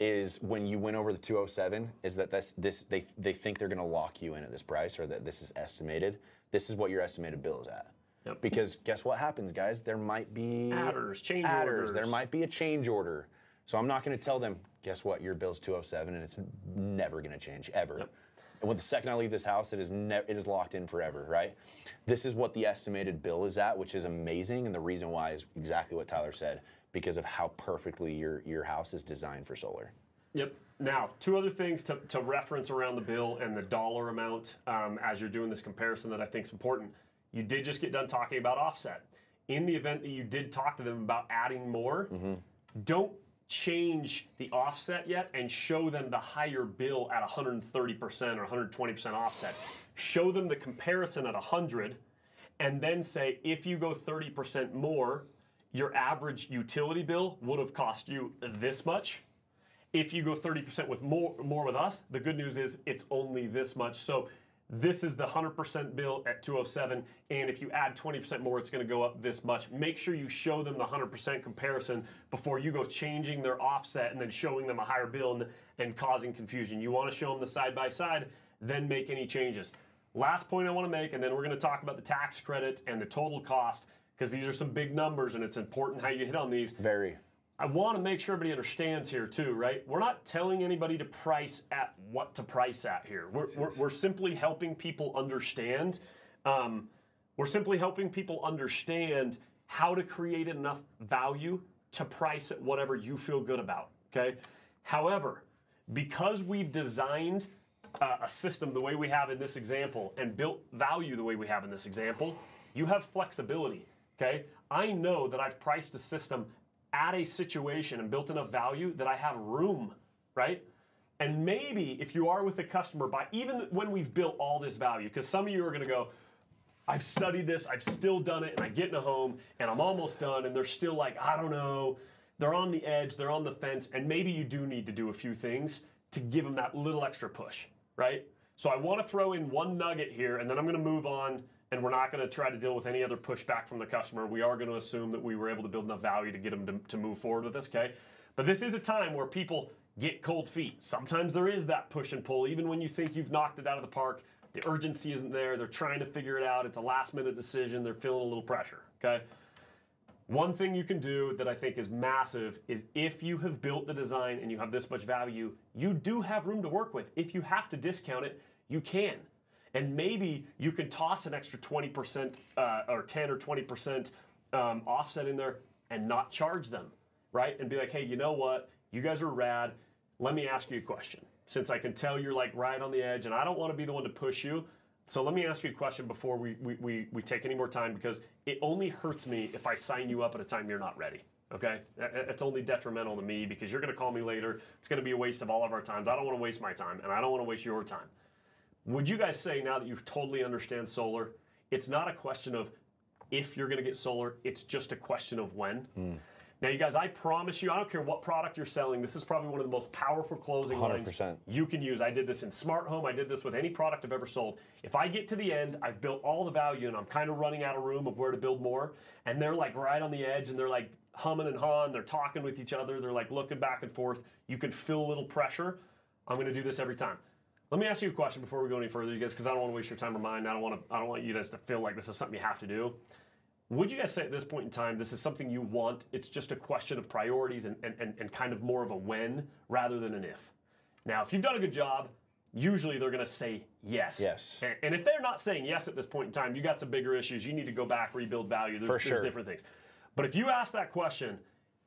is when you went over the 207 is that this this they they think they're going to lock you in at this price or that this is estimated. This is what your estimated bill is at. Yep. Because guess what happens, guys? There might be Adders, change adders. There might be a change order. So I'm not going to tell them, guess what? Your bill's 207 and it's never going to change ever. And when the second I leave this house, it is ne- it is locked in forever, right? This is what the estimated bill is at, which is amazing, and the reason why is exactly what Tyler said, because of how perfectly your your house is designed for solar. Yep. Now, two other things to, to reference around the bill and the dollar amount um, as you're doing this comparison that I think is important. You did just get done talking about offset. In the event that you did talk to them about adding more, don't change the offset yet and show them the higher bill at 130% or 120% offset. Show them the comparison at 100 and then say if you go 30% more, your average utility bill would have cost you this much if you go 30% with more more with us, the good news is it's only this much. So this is the 100% bill at 207 and if you add 20% more it's going to go up this much. Make sure you show them the 100% comparison before you go changing their offset and then showing them a higher bill and, and causing confusion. You want to show them the side by side, then make any changes. Last point I want to make and then we're going to talk about the tax credit and the total cost because these are some big numbers and it's important how you hit on these. Very. I want to make sure everybody understands here too, right? We're not telling anybody to price at what to price at here. We're, we're, we're simply helping people understand. Um, we're simply helping people understand how to create enough value to price at whatever you feel good about. Okay. However, because we've designed uh, a system the way we have in this example and built value the way we have in this example, you have flexibility. Okay. I know that I've priced a system at a situation and built enough value that I have room, right? And maybe if you are with a customer by even when we've built all this value, because some of you are going to go, I've studied this, I've still done it, and I get in a home and I'm almost done, and they're still like, I don't know. They're on the edge, they're on the fence, and maybe you do need to do a few things to give them that little extra push, right? So I want to throw in one nugget here, and then I'm going to move on, and we're not going to try to deal with any other pushback from the customer. We are going to assume that we were able to build enough value to get them to, to move forward with this, okay? But this is a time where people get cold feet. Sometimes there is that push and pull, even when you think you've knocked it out of the park. The urgency isn't there. They're trying to figure it out. It's a last minute decision. They're feeling a little pressure, okay? One thing you can do that I think is massive is if you have built the design and you have this much value, you do have room to work with. If you have to discount it, you can. And maybe you can toss an extra 20% uh, or 10 or 20% um, offset in there and not charge them, right? And be like, hey, you know what? You guys are rad. Let me ask you a question. Since I can tell you're like right on the edge and I don't want to be the one to push you, so let me ask you a question before we, we, we, we take any more time because it only hurts me if I sign you up at a time you're not ready. Okay? It's only detrimental to me because you're going to call me later. It's going to be a waste of all of our times. I don't want to waste my time and I don't want to waste your time. Would you guys say now that you totally understand solar, it's not a question of if you're going to get solar, it's just a question of when? Hmm. Now, you guys, I promise you, I don't care what product you're selling, this is probably one of the most powerful closing lines 100%. you can use. I did this in smart home, I did this with any product I've ever sold. If I get to the end, I've built all the value and I'm kind of running out of room of where to build more, and they're like right on the edge and they're like humming and hawing, they're talking with each other, they're like looking back and forth, you can feel a little pressure. I'm going to do this every time. Let me ask you a question before we go any further, you guys, because I don't want to waste your time or mine. I don't want to. I don't want you guys to feel like this is something you have to do. Would you guys say at this point in time, this is something you want? It's just a question of priorities and, and, and, and kind of more of a when rather than an if. Now, if you've done a good job, usually they're going to say yes. Yes. And, and if they're not saying yes at this point in time, you got some bigger issues. You need to go back, rebuild value. There's, For there's different things. But if you ask that question,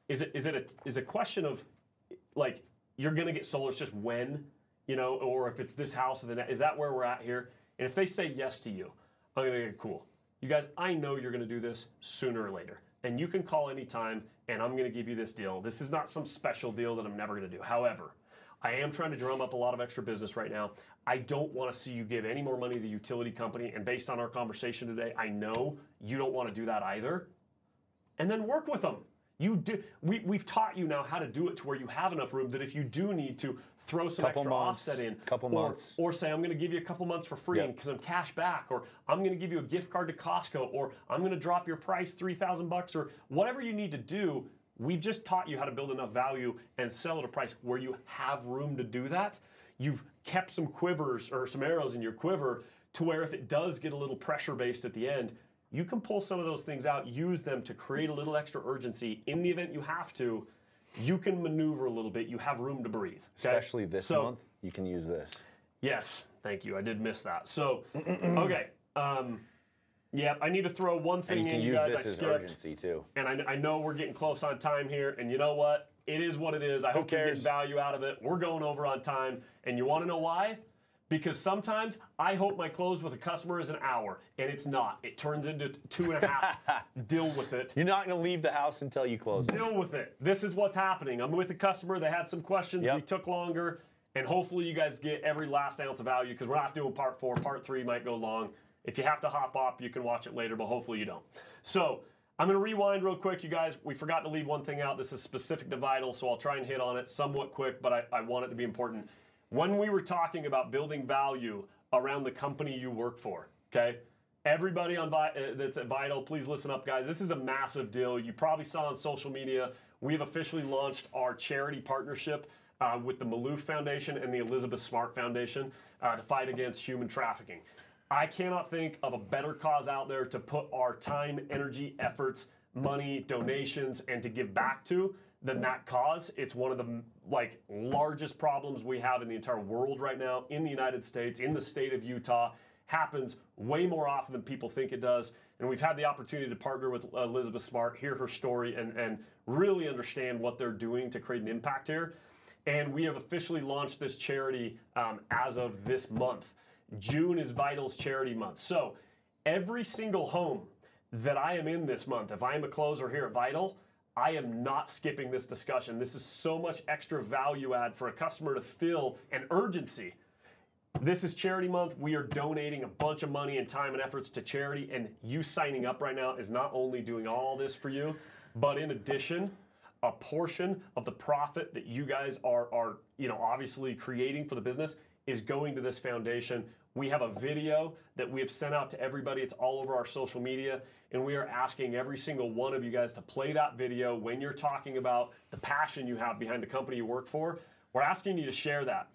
is it is it a is a question of like you're going to get solar? It's just when, you know, or if it's this house or the next. Is that where we're at here? And if they say yes to you, I'm to get cool. You guys, I know you're to do this sooner or later, and you can call anytime, and I'm to give you this deal. This is not some special deal that I'm never to do. However, I am trying to drum up a lot of extra business right now. I don't want to see you give any more money to the utility company. And based on our conversation today, I know you don't want to do that either. And then work with them. You do. We, we've taught you now how to do it to where you have enough room that if you do need to throw some Couple extra months, offset in, a couple or, months. or say I'm going to give you a couple months for free Yep. I'm cash back, or I'm going to give you a gift card to Costco, or I'm going to drop your price three thousand bucks, or whatever you need to do. We've just taught you how to build enough value and sell at a price where you have room to do that. You've kept some quivers or some arrows in your quiver to where if it does get a little pressure based at the end, you can pull some of those things out, use them to create a little extra urgency in the event you have to. You can maneuver a little bit. You have room to breathe. okay? Especially this So- month, you can use this. Yes, thank you. I did miss that. So, <clears throat> okay. Um, yeah, I need to throw one And thing you can in, you use guys. this I as skipped, urgency too. and I, I know we're getting close on time here. And you know what? It is what it is. I hope you're getting value out of it. We're going over on time, and you want to know why? Because sometimes I hope my close with a customer is an hour, and it's not. It turns into two and a half. <laughs> Deal with it. You're not going to leave the house until you close. Deal with it. This is what's happening. I'm with a customer. They had some questions. Yep. We took longer. And hopefully you guys get every last ounce of value because we're not doing part four. Part three might go long. If you have to hop up, you can watch it later, but hopefully you don't. So I'm going to rewind real quick, you guys. We forgot to leave one thing out. This is specific to Vital, so I'll try and hit on it somewhat quick, but I, I want it to be important. When we were talking about building value around the company you work for, okay? Everybody on Vi- uh, that's at Vital, please listen up, guys. This is a massive deal. You probably saw on social media. We have officially launched our charity partnership uh, with the Malouf Foundation and the Elizabeth Smart Foundation uh, to fight against human trafficking. I cannot think of a better cause out there to put our time, energy, efforts, money, donations, and to give back to than that cause. It's one of the like largest problems we have in the entire world right now, in the United States, in the state of Utah. Happens way more often than people think it does. And we've had the opportunity to partner with Elizabeth Smart, hear her story, and, and really understand what they're doing to create an impact here. And we have officially launched this charity um, as of this month. June is Vital's charity month. So every single home that I am in this month, if I am a closer here at Vital, I am not skipping this discussion. This is so much extra value add for a customer to feel an urgency. This is charity month. We are donating a bunch of money and time and efforts to charity, and you signing up right now is not only doing all this for you, but in addition, a portion of the profit that you guys are are you know obviously creating for the business is going to this foundation. We have a video that we have sent out to everybody. It's all over our social media, and we are asking every single one of you guys to play that video when you're talking about the passion you have behind the company you work for. We're asking you to share that.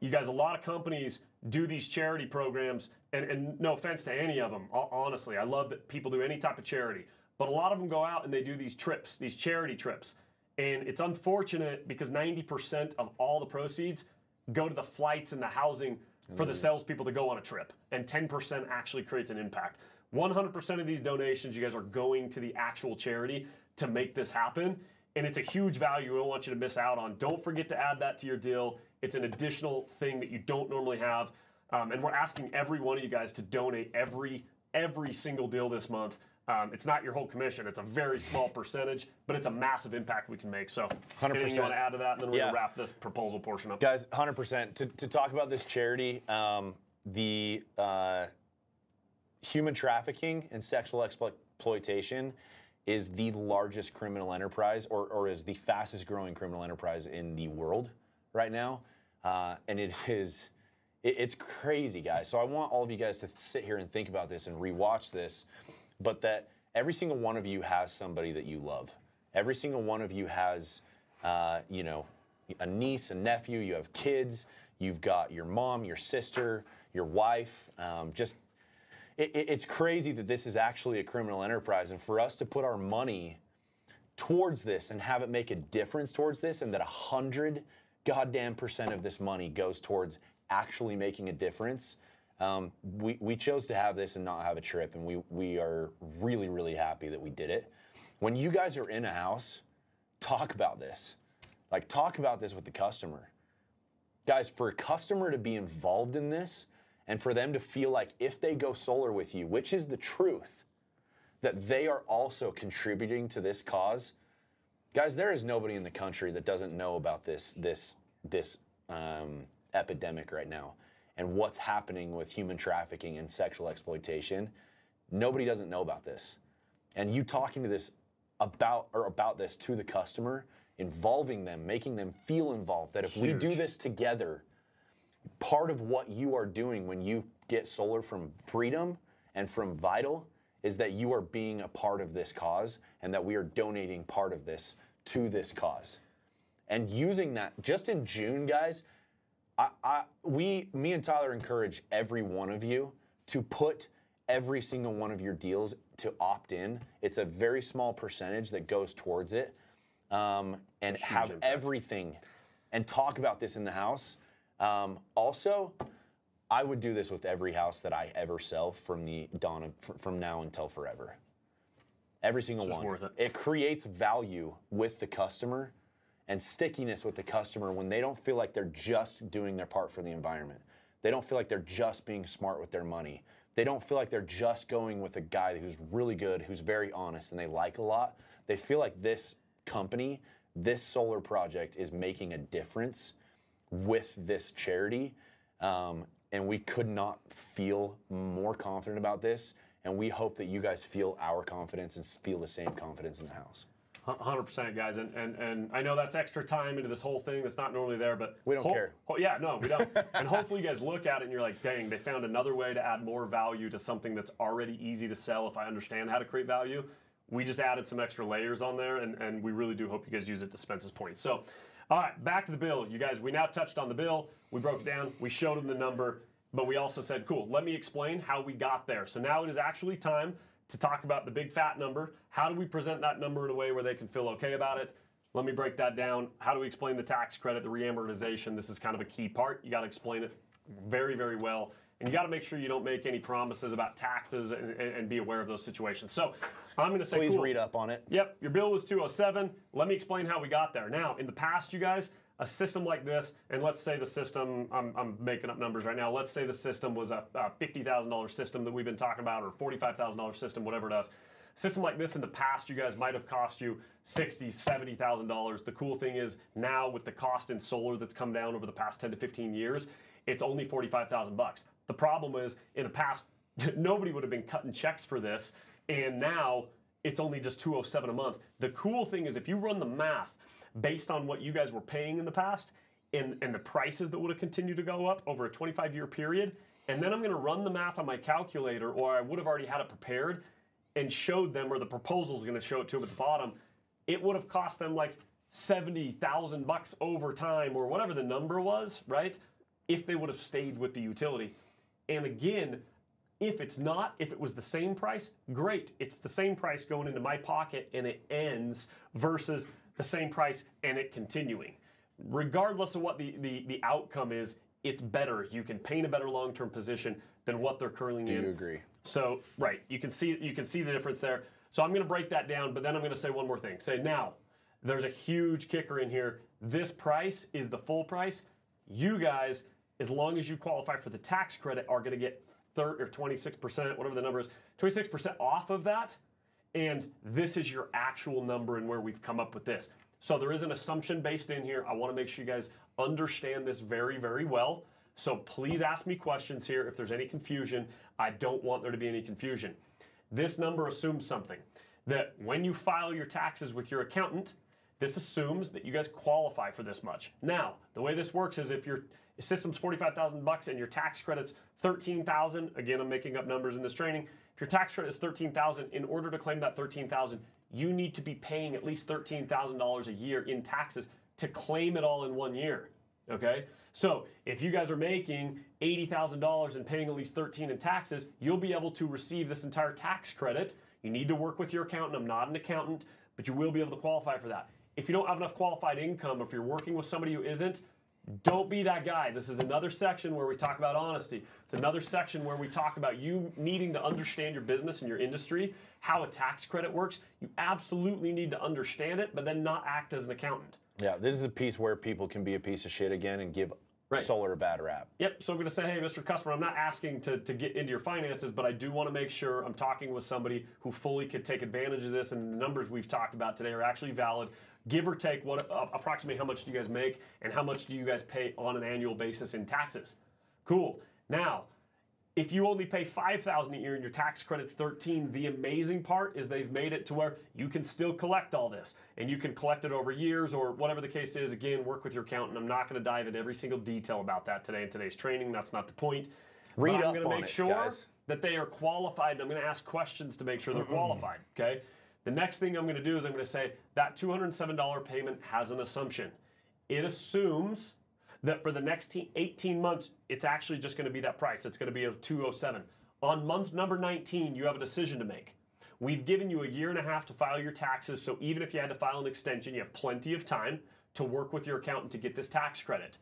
You guys, a lot of companies do these charity programs, and, and no offense to any of them, honestly, I love that people do any type of charity, but a lot of them go out and they do these trips, these charity trips. And it's unfortunate because 90% of all the proceeds go to the flights and the housing for the salespeople to go on a trip, and 10% actually creates an impact. 100% of these donations, you guys are going to the actual charity to make this happen. And it's a huge value we don't want you to miss out on. Don't forget to add that to your deal. It's an additional thing that you don't normally have. Um, and we're asking every one of you guys to donate every every single deal this month. Um, it's not your whole commission; it's a very small percentage, but it's a massive impact we can make. So, 100%. anything you 100%. want to add to that, and then we're Yeah. gonna wrap this proposal portion up. Guys, 100%. To, to talk about this charity, um, the uh, human trafficking and sexual exploitation is the largest criminal enterprise or, or is the fastest growing criminal enterprise in the world right now. Uh, and it is, it- it's crazy, guys. So I want all of you guys to sit here and think about this and rewatch this, but that every single one of you has somebody that you love. Every single one of you has, uh, you know, a niece, a nephew, you have kids, you've got your mom, your sister, your wife, um, just it, it- it's crazy that this is actually a criminal enterprise and for us to put our money towards this and have it make a difference towards this and that a hundred goddamn percent of this money goes towards actually making a difference. Um, we, we chose to have this and not have a trip, and we, we are really, really happy that we did it. When you guys are in a house, talk about this. Like, talk about this with the customer. Guys, for a customer to be involved in this and for them to feel like if they go solar with you, which is the truth, that they are also contributing to this cause. Guys, there is nobody in the country that doesn't know about this this this um, epidemic right now and what's happening with human trafficking and sexual exploitation. Nobody doesn't know about this, and you talking to this about or about this to the customer, involving them, making them feel involved. That if we do this together, part of what you are doing when you get solar from Freedom and from Vital is that you are being a part of this cause and that we are donating part of this to this cause. And using that just in June, guys, I, I, we, me and Tyler encourage every one of you to put every single one of your deals to opt in. It's a very small percentage that goes towards it, um, and have everything, and talk about this in the house. Um, also, I would do this with every house that I ever sell from the dawn of, from now until forever. Every single one. worth it. creates value with the customer and stickiness with the customer when they don't feel like they're just doing their part for the environment. They don't feel like they're just being smart with their money. They don't feel like they're just going with a guy who's really good, who's very honest, and they like a lot. They feel like this company, this solar project is making a difference with this charity. Um, and we could not feel more confident about this. And we hope that you guys feel our confidence and feel the same confidence in the house. Hundred percent, guys, and, and and I know that's extra time into this whole thing that's not normally there, but We don't care. ho- yeah, no, we don't. <laughs> and hopefully, you guys look at it and you're like, dang, they found another way to add more value to something that's already easy to sell. If I understand how to create value, we just added some extra layers on there, and and we really do hope you guys use it to Spence's point. So, all right, back to the bill, you guys. We now touched on the bill. We broke it down. We showed them the number, but we also said, cool. Let me explain how we got there. So now it is actually time to talk about the big fat number. How do we present that number in a way where they can feel okay about it? Let me break that down. How do we explain the tax credit, the reamortization? This is kind of a key part. You got to explain it very, very well. And you got to make sure you don't make any promises about taxes and, and, be aware of those situations. So I'm going to say, Please cool. read up on it. Yep, your bill was 207. Let me explain how we got there. Now, in the past, you guys, a system like this, and let's say the system, I'm, I'm making up numbers right now, let's say the system was a, a $50,000 system that we've been talking about, or $45,000 system, whatever it is. System like this in the past, you guys might have cost you sixty, seventy thousand dollars. The cool thing is now with the cost in solar that's come down over the past 10 to 15 years, it's only 45,000 bucks. The problem is in the past, <laughs> nobody would have been cutting checks for this, and now it's only just 207 a month. The cool thing is if you run the math based on what you guys were paying in the past and, and the prices that would have continued to go up over a 25 year period, and then I'm gonna run the math on my calculator or I would have already had it prepared and showed them, or the proposal is gonna show it to them at the bottom, it would have cost them like 70,000 bucks over time or whatever the number was, right? If they would have stayed with the utility. And again, if it's not, if it was the same price, great. It's the same price going into my pocket and it ends versus the same price and it continuing. Regardless of what the, the, the outcome is, it's better. You can paint a better long-term position than what they're currently Do in. you agree? So right, you can see you can see the difference there. So I'm going to break that down, but then I'm going to say one more thing. Say now, there's a huge kicker in here. This price is the full price. You guys, as long as you qualify for the tax credit, are going to get 30 or 26%, whatever the number is, 26% off of that. And this is your actual number and where we've come up with this. So there is an assumption based in here. I want to make sure you guys understand this very, very well. So please ask me questions here if there's any confusion. I don't want there to be any confusion. This number assumes something that when you file your taxes with your accountant, this assumes that you guys qualify for this much. Now, the way this works is if your system's 45,000 bucks and your tax credit's 13,000, again, I'm making up numbers in this training. If your tax credit is 13,000, in order to claim that 13,000, you need to be paying at least $13,000 a year in taxes to claim it all in one year. Okay? So if you guys are making $80,000 and paying at least 13 in taxes, you'll be able to receive this entire tax credit. You need to work with your accountant. I'm not an accountant, but you will be able to qualify for that. If you don't have enough qualified income, if you're working with somebody who isn't, Don't be that guy. This is another section where we talk about honesty. It's another section where we talk about you needing to understand your business and your industry, how a tax credit works. You absolutely need to understand it, but then not act as an accountant. Yeah, this is the piece where people can be a piece of shit again and give Right. solar a bad rap. Yep. So I'm going to say, hey, Mr. Customer, I'm not asking to, to get into your finances, but I do want to make sure I'm talking with somebody who fully could take advantage of this, and the numbers we've talked about today are actually valid. Give or take, what uh, approximately how much do you guys make, and how much do you guys pay on an annual basis in taxes? Cool. Now, if you only pay 5000 a year and your tax credit's 13 the amazing part is they've made it to where you can still collect all this. And you can collect it over years or whatever the case is. Again work with your accountant. I'm not going to dive into every single detail about that today in today's training. That's not the point. Read but i'm going to make it, sure guys. that they are qualified. And i'm going to ask questions to make sure they're qualified okay the next thing i'm going to do is i'm going to say that $207 payment has an assumption it assumes that for the next 18 months, it's actually just going to be that price. It's going to be a 207. On month number 19, you have a decision to make. We've given you a year and a half to file your taxes, so even if you had to file an extension, you have plenty of time to work with your accountant to get this tax credit.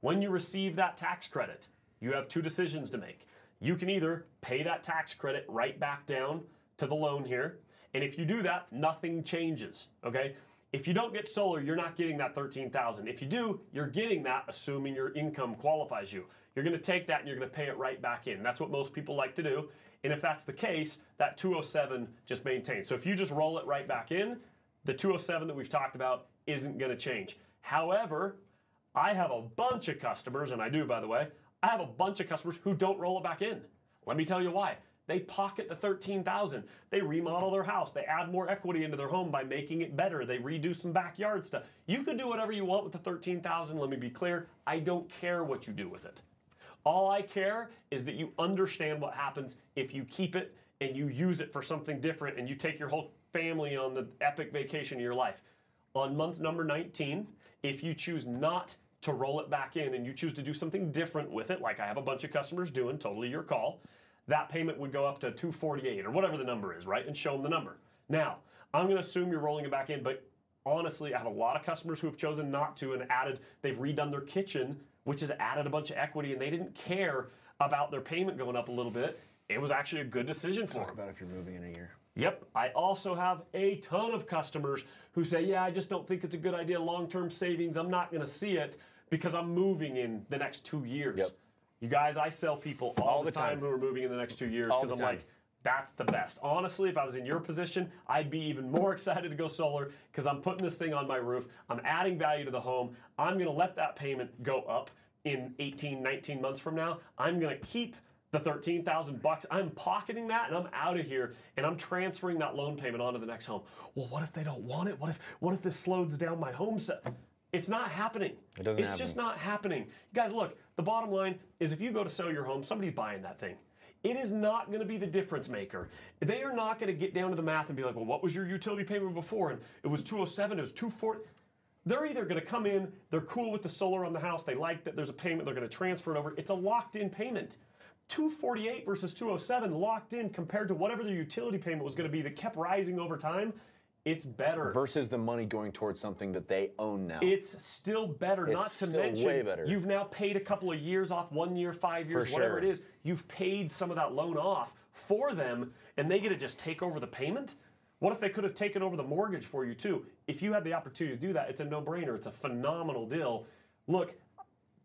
When you receive that tax credit, you have two decisions to make. You can either pay that tax credit right back down to the loan here, and if you do that, nothing changes, okay? If you don't get solar, you're not getting that 13,000. If you do, you're getting that assuming your income qualifies you. You're going to take that and you're going to pay it right back in. That's what most people like to do. And if that's the case, that 207 just maintains. So if you just roll it right back in, the 207 that we've talked about isn't going to change. However, I have a bunch of customers, and I do, by the way, I have a bunch of customers who don't roll it back in. Let me tell you why. They pocket the 13,000. They remodel their house. They add more equity into their home by making it better. They redo some backyard stuff. You can do whatever you want with the 13,000. Let me be clear. I don't care what you do with it. All I care is that you understand what happens if you keep it and you use it for something different and you take your whole family on the epic vacation of your life. On month number 19, if you choose not to roll it back in and you choose to do something different with it, like I have a bunch of customers doing, totally your call, that payment would go up to 248 or whatever the number is, right? And show them the number. Now, I'm going to assume you're rolling it back in, but honestly, I have a lot of customers who have chosen not to and added, they've redone their kitchen, which has added a bunch of equity, and they didn't care about their payment going up a little bit. It was actually a good decision for them. about if you're moving in a year. Yep. I also have a ton of customers who say, yeah, I just don't think it's a good idea. Long term savings, I'm not going to see it because I'm moving in the next two years. Yep. You guys, I sell people all, All the, the time, time. who are moving in the next two years because I'm time. like, that's the best. Honestly, if I was in your position, I'd be even more <laughs> excited to go solar because I'm putting this thing on my roof. I'm adding value to the home. I'm going to let that payment go up in 18, 19 months from now. I'm going to keep the 13,000 bucks. I'm pocketing that and I'm out of here and I'm transferring that loan payment onto the next home. Well, what if they don't want it? What if what if this slows down my home set? It's not happening. It doesn't It's just not happening. You Guys, look, the bottom line is if you go to sell your home, somebody's buying that thing. It is not going to be the difference maker. They are not going to get down to the math and be like, well, what was your utility payment before? And it was 207, it was 240. They're either going to come in, they're cool with the solar on the house, they like that there's a payment, they're going to transfer it over. It's a locked in payment. 248 versus 207 locked in compared to whatever the utility payment was going to be that kept rising over time. It's better. Versus the money going towards something that they own now. It's still better. not to still mention, way better. you've now paid a couple of years off, one year, five years, For whatever it sure. is. You've paid some of that loan off for them, and they get to just take over the payment. What if they could have taken over the mortgage for you too? If you had the opportunity to do that, it's a no-brainer. It's a phenomenal deal. Look,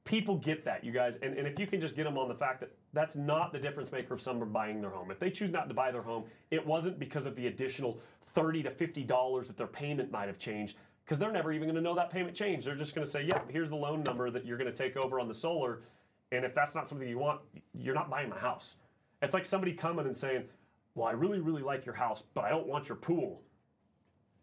people get that, you guys, and, and if you can just get them on the fact that that's not the difference maker of someone buying their home. If they choose not to buy their home, it wasn't because of the additional thirty to fifty dollars that their payment might have changed, because they're never even going to know that payment changed. They're just going to say, yeah, here's the loan number that you're going to take over on the solar," and if that's not something you want, you're not buying my house. It's like somebody coming and saying, "Well, I really, really like your house, but I don't want your pool."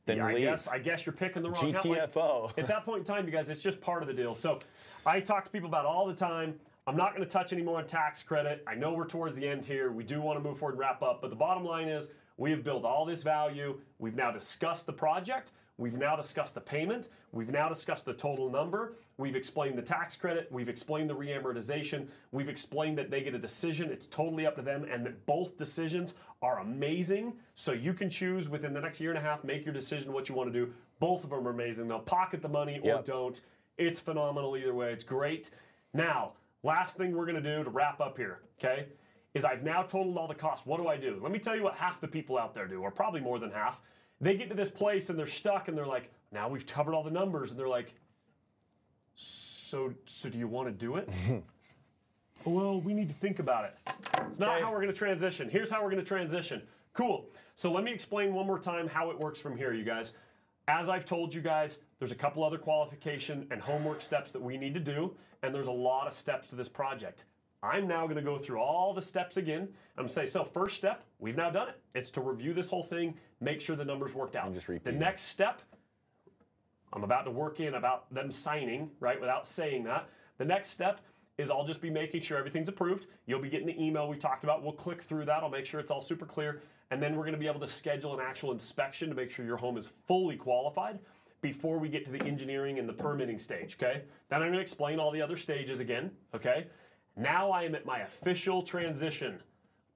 then Yeah, I guess I guess you're picking the wrong house. Like, GTFO. at that point in time, you guys, it's just part of the deal. So I talk to people about all the time. I'm not going to touch any more on tax credit. I know we're towards the end here. We do want to move forward and wrap up. But the bottom line is we have built all this value. We've now discussed the project. We've now discussed the payment. We've now discussed the total number. We've explained the tax credit. We've explained the reamortization. We've explained that they get a decision. It's totally up to them, and that both decisions are amazing. So you can choose within the next year and a half, make your decision what you want to do. Both of them are amazing. They'll pocket the money or Yep. don't. It's phenomenal either way. It's great. Now, last thing we're going to do to wrap up here, okay, is I've now totaled all the costs. What do I do? Let me tell you what half the people out there do, or probably more than half. They get to this place and they're stuck and they're like, now we've covered all the numbers. And they're like, so, so do you want to do it? <laughs> well, we need to think about it. It's not Okay. how we're going to transition. Here's how we're going to transition. Cool. So let me explain one more time how it works from here, you guys. As I've told you guys, there's a couple other qualification and homework steps that we need to do, and there's a lot of steps to this project. I'm now going to go through all the steps again. I'm going to say, so first step, we've now done it. It's to review this whole thing, make sure the numbers worked out. just the next step, I'm about to work in about them signing, right, without saying that. The next step is I'll just be making sure everything's approved. You'll be getting the email we talked about. We'll click through that. I'll make sure it's all super clear. And then we're going to be able to schedule an actual inspection to make sure your home is fully qualified before we get to the engineering and the permitting stage, okay? Then I'm going to explain all the other stages again, okay? Now I am at my official transition.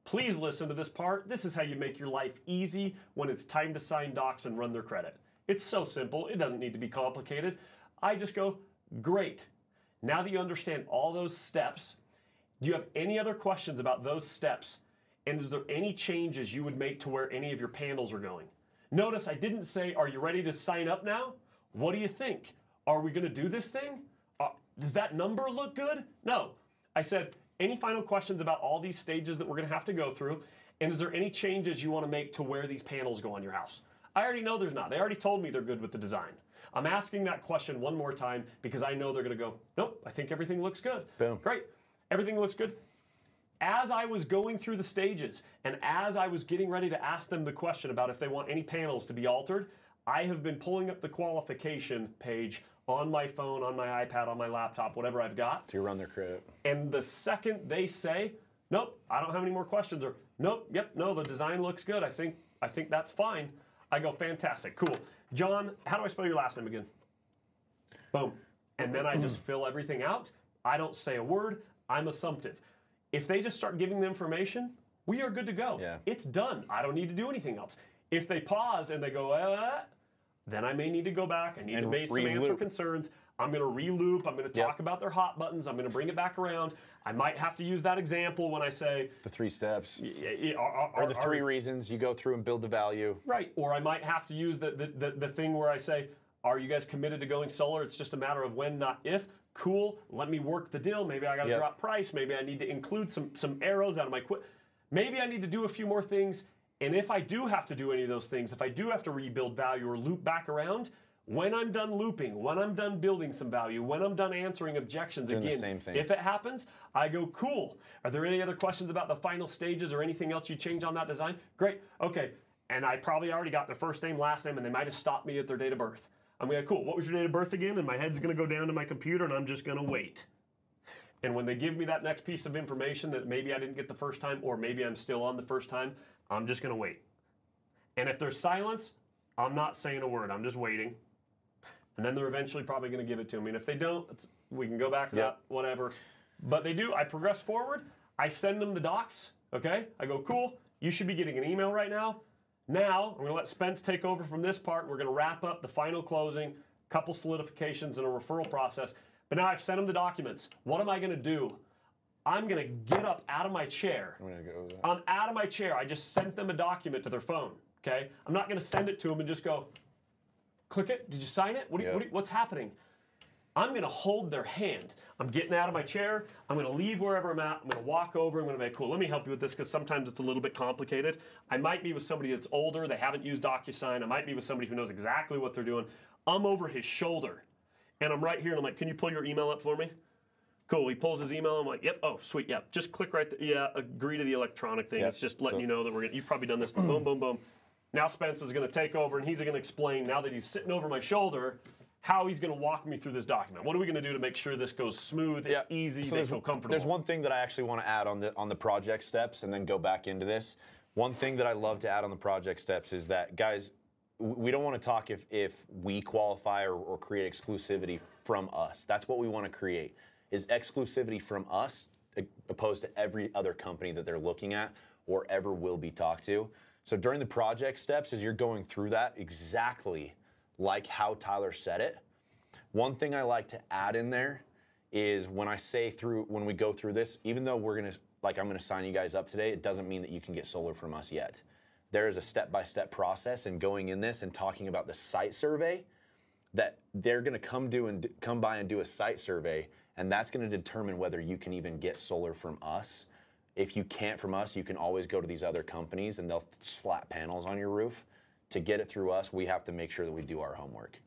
Please listen to this part. This is how you make your life easy when it's time to sign docs and run their credit. It's so simple, it doesn't need to be complicated. I just go, great. Now that you understand all those steps, do you have any other questions about those steps? And is there any changes you would make to where any of your panels are going? Notice I didn't say, Are you ready to sign up now? What do you think? Are we going to do this thing? Uh, does that number look good? No. I said, Any final questions about all these stages that we're going to have to go through? And is there any changes you want to make to where these panels go on your house? I already know there's not. They already told me they're good with the design. I'm asking that question one more time because I know they're going to go, Nope, I think everything looks good. Boom. Great. Everything looks good as I was going through the stages and as I was getting ready to ask them the question about if they want any panels to be altered, I have been pulling up the qualification page on my phone, on my iPad, on my laptop, whatever I've got. To run their credit. And the second they say, "Nope, I don't have any more questions," or "Nope, yep, no, the design looks good. I think I think that's fine," I go, "Fantastic, cool." John, how do I spell your last name again? Boom. And then I just fill everything out. I don't say a word. I'm assumptive. If they just start giving the information, we are good to go. Yeah. It's done. I don't need to do anything else. If they pause and they go, uh, then I may need to go back. I need to And base some answer concerns. I'm going to re-loop. I'm going to Yep. talk about their hot buttons. I'm going to bring it back around. I might have to use that example when I say, The three steps. are, are, Or the are- three reasons you go through and build the value. Right. Or I might have to use the, the, the, the thing where I say, Are you guys committed to going solar? It's just a matter of when, not if. Cool. Let me work the deal. Maybe I got to Yep. drop price. Maybe I need to include some, some arrows out of my quit. Maybe I need to do a few more things. And if I do have to do any of those things, if I do have to rebuild value or loop back around, when I'm done looping, when I'm done building some value, when I'm done answering objections Doing the again, same thing. if it happens, I go, cool. Are there any other questions about the final stages or anything else you change on that design? Great. Okay. And I probably already got their first name, last name, and they might have stopped me at their date of birth. I'm going, cool. What was your date of birth again? And my head's going to go down to my computer and I'm just going to wait. And when they give me that next piece of information that maybe I didn't get the first time, or maybe I'm still on the first time, I'm just going to wait. And if there's silence, I'm not saying a word. I'm just waiting. And then they're eventually probably going to give it to me. And if they don't, it's, we can go back to Yep. that, whatever. But they do. I progress forward. I send them the docs. Okay. I go, cool. You should be getting an email right now. Now, I'm going to let Spence take over from this part. We're going to wrap up the final closing, couple solidifications, and a referral process. But now I've sent them the documents. What am I going to do? I'm going to get up out of my chair. I'm gonna go. I'm out of my chair. I just sent them a document to their phone. Okay. I'm not going to send it to them and just go, click it. Did you sign it? What do you, Yeah. what do you- what's happening? I'm going to hold their hand. I'm getting out of my chair. I'm going to leave wherever I'm at. I'm going to walk over. I'm to be cool. Let me help you with this because sometimes it's a little bit complicated. I might be with somebody that's older. They haven't used DocuSign. I might be with somebody who knows exactly what they're doing. I'm over his shoulder, and I'm right here. And I'm like, "Can you pull your email up for me?" Cool. He pulls his email. I'm like, "Yep. Oh, sweet. Yep. Just click right there. Yeah. Agree to the electronic thing. Yep. It's just letting So- you know that we're gonna. You've probably done this. boom, boom, boom. Now Spence is going to take over, and he's going to explain now that he's sitting over my shoulder how he's going to walk me through this document. What are we going to do to make sure this goes smooth? It's easy. So they feel comfortable. there's one thing that I actually want to add on the on the project steps, and then go back into this. One thing that I love to add on the project steps is that guys, we don't want to talk if if we qualify or, or create exclusivity from us. That's what we want to create is exclusivity from us, opposed to every other company that they're looking at or ever will be talked to. So during the project steps, as you're going through that, exactly like how Tyler said it, One thing I like to add in there is when I say through when we go through this, even though we're gonna like I'm gonna sign you guys up today, it doesn't mean that you can get solar from us yet. There is a step-by-step process in going in this and talking about the site survey that they're to come do and come by and do a site survey and that's going to determine whether you can even get solar from us. If you can't from us you can always go to these other companies and they'll slap panels on your roof. To get it through us we have to make sure that we do our homework.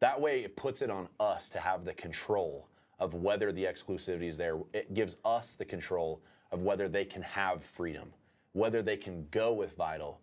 That way it puts it on us to have the control of whether the exclusivity is there. It gives us the control of whether they can have freedom whether they can go with vital